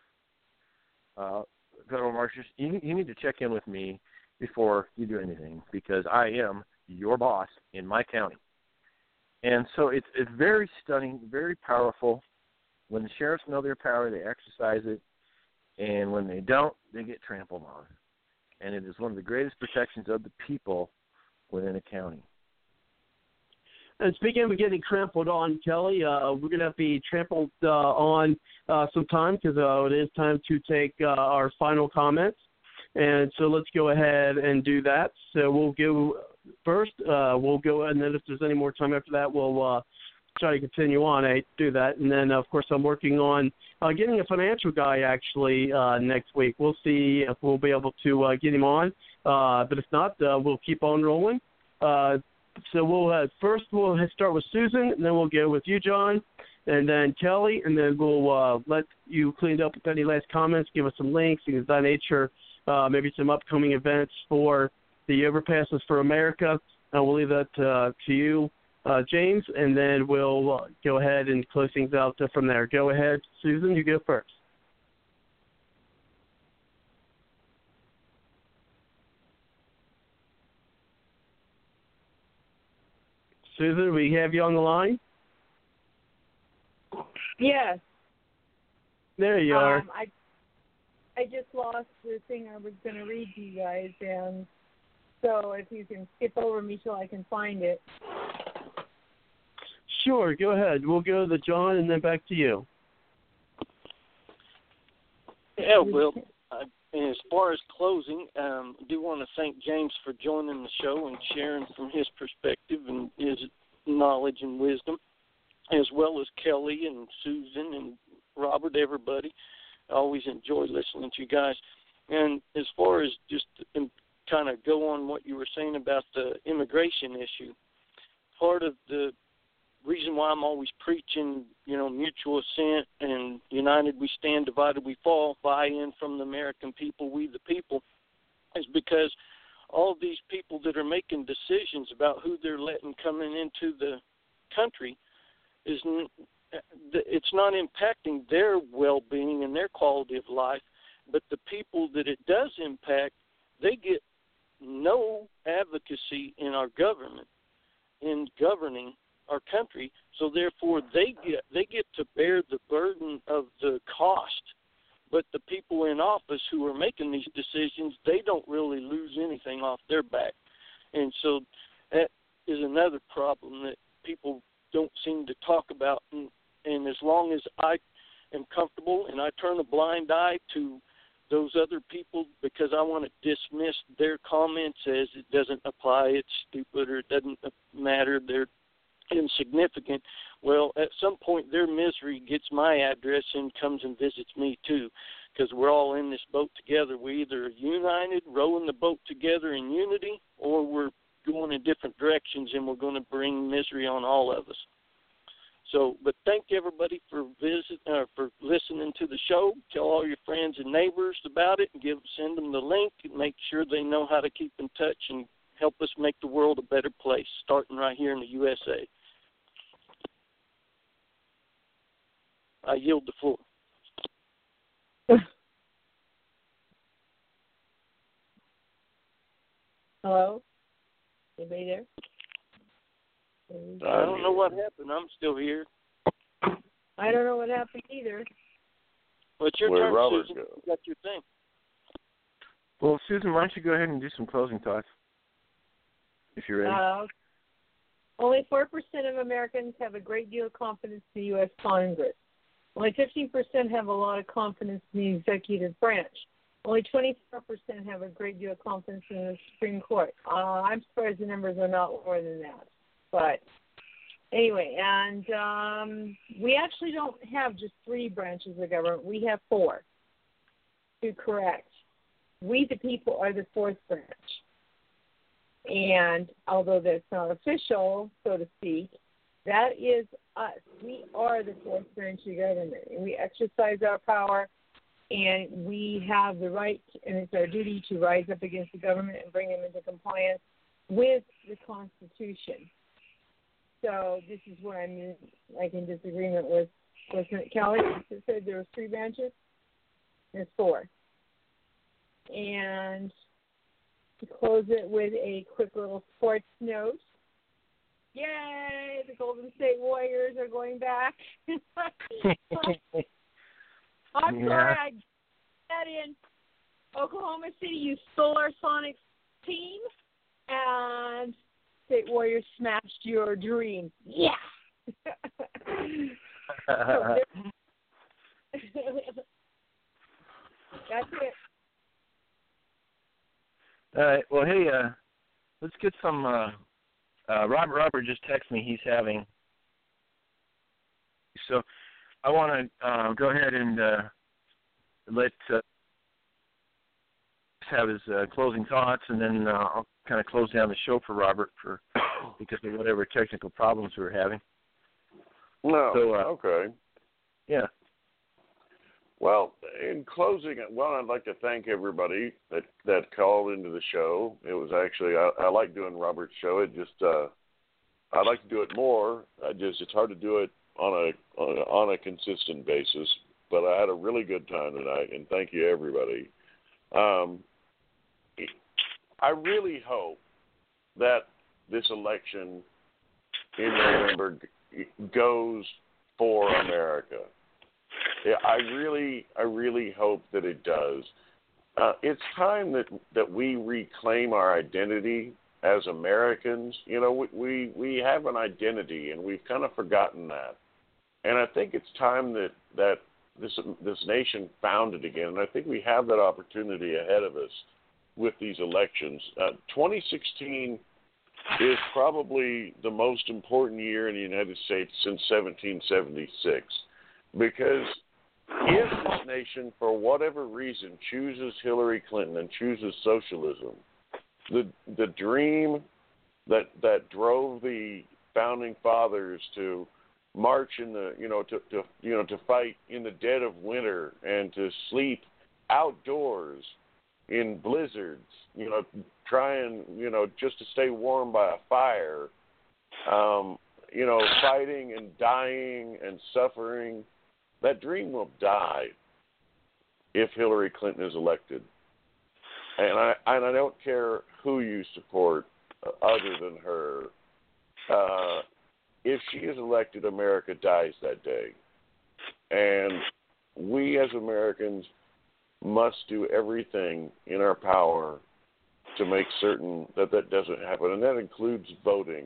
uh, federal marshals. You, you need to check in with me before you do anything because I am your boss in my county. And so it's it's very stunning, very powerful. When the sheriffs know their power, they exercise it, and when they don't, they get trampled on. And it is one of the greatest protections of the people within a county. And speaking of getting trampled on, Kelly, uh, we're going to be trampled uh, on uh, some time because uh, it is time to take uh, our final comments. And so let's go ahead and do that. So we'll go first. Uh, we'll go, and then if there's any more time after that, we'll uh, try to continue on. I do that, and then of course I'm working on uh, getting a financial guy actually uh, next week. We'll see if we'll be able to uh, get him on, uh, but if not, uh, we'll keep on rolling. Uh, so we'll uh, first we'll start with Susan, and then we'll go with you, John, and then Kelly, and then we'll uh, let you clean up with any last comments, give us some links, things of that nature, uh, maybe some upcoming events for the overpasses for America. And we'll leave that uh, to you, uh, James, and then we'll uh, go ahead and close things out from there. Go ahead, Susan, you go first. Susan, we have you on the line? Yes. There you um, are. I I just lost the thing I was going to read to you guys, and so if you can skip over me so I can find it. Sure, go ahead. We'll go to John and then back to you. Yeah, well, and as far as closing, um, I do want to thank James for joining the show and sharing from his perspective and his knowledge and wisdom, as well as Kelly and Susan and Robert, everybody. I always enjoy listening to you guys. And as far as just kind of go on what you were saying about the immigration issue, part of the reason why I'm always preaching, you know, mutual assent and united we stand, divided we fall, buy in from the American people, we the people, is because all these people that are making decisions about who they're letting coming into the country is it's not impacting their well-being and their quality of life, but the people that it does impact, they get no advocacy in our government in governing our country. So therefore, they get they get to bear the burden of the cost. but the people in office who are making these decisions, they don't really lose anything off their back. And so that is another problem that people don't seem to talk about. And, and as long as I am comfortable and I turn a blind eye to those other people because I want to dismiss their comments as it doesn't apply, it's stupid, or it doesn't matter, they're insignificant. Well, at some point, their misery gets my address and comes and visits me too, because we're all in this boat together. We either united, rowing the boat together in unity, or we're going in different directions, and we're going to bring misery on all of us. So, but thank everybody for visit uh, for listening to the show. Tell all your friends and neighbors about it, and give send them the link, and make sure they know how to keep in touch and help us make the world a better place, starting right here in the USA. I yield the floor. Hello? Anybody there? I don't know what happened. I'm still here. I don't know what happened either. Well, it's your Where'd turn, Robert Susan. go? You got your thing. Well, Susan, why don't you go ahead and do some closing thoughts, if you're ready. Uh, only 4% of Americans have a great deal of confidence in the U.S. Congress. Only 15% have a lot of confidence in the executive branch. Only 24% have a great deal of confidence in the Supreme Court. Uh, I'm surprised the numbers are not lower than that. But anyway, and um, we actually don't have just three branches of government. We have four. To correct, we the people are the fourth branch. And although that's not official, so to speak, that is us. We are the fourth branch of government, and we exercise our power, and we have the right, and it's our duty to rise up against the government and bring them into compliance with the Constitution. So this is where I'm in, like in disagreement with with Kelly. It said there was three branches. There's four. And to close it with a quick little sports note. Yay! The Golden State Warriors are going back. I'm Yeah. sorry I that in Oklahoma City. You stole our Sonics team, and State Warriors smashed your dream. Yeah. So That's it. All right. Well, hey, uh, let's get some. Uh, uh, Robert Robert just texted me. He's having. So, I want to uh, go ahead and uh, let uh, have his uh, closing thoughts, and then uh, I'll kind of close down the show for Robert for because of whatever technical problems we were having. No. So, uh, okay. Yeah. Well, in closing, well, I'd like to thank everybody that that called into the show. It was actually I, I like doing Robert's show. It just uh, I'd like to do it more. I just it's hard to do it on a on a, on a consistent basis. But I had a really good time tonight, and thank you everybody. Um, I really hope that this election in November goes for America. Yeah, I really, I really hope that it does. Uh, it's time that that we reclaim our identity as Americans. You know, we, we we have an identity, and we've kind of forgotten that. And I think it's time that that this this nation found it again. And I think we have that opportunity ahead of us with these elections. Uh, 2016 is probably the most important year in the United States since 1776 because if this nation, for whatever reason, chooses Hillary Clinton and chooses socialism, the the dream that that drove the founding fathers to march in the you know to, to you know to fight in the dead of winter and to sleep outdoors in blizzards, you know, trying you know just to stay warm by a fire, um, you know, fighting and dying and suffering that dream will die if Hillary Clinton is elected. And I and I don't care who you support uh, other than her. Uh, if she is elected, America dies that day. And we as Americans must do everything in our power to make certain that that doesn't happen, and that includes voting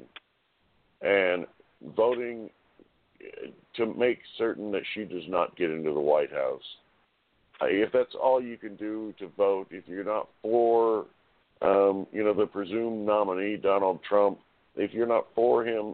and voting to make certain that she does not get into the White House. If that's all you can do to vote, if you're not for, um, you know, the presumed nominee Donald Trump, if you're not for him,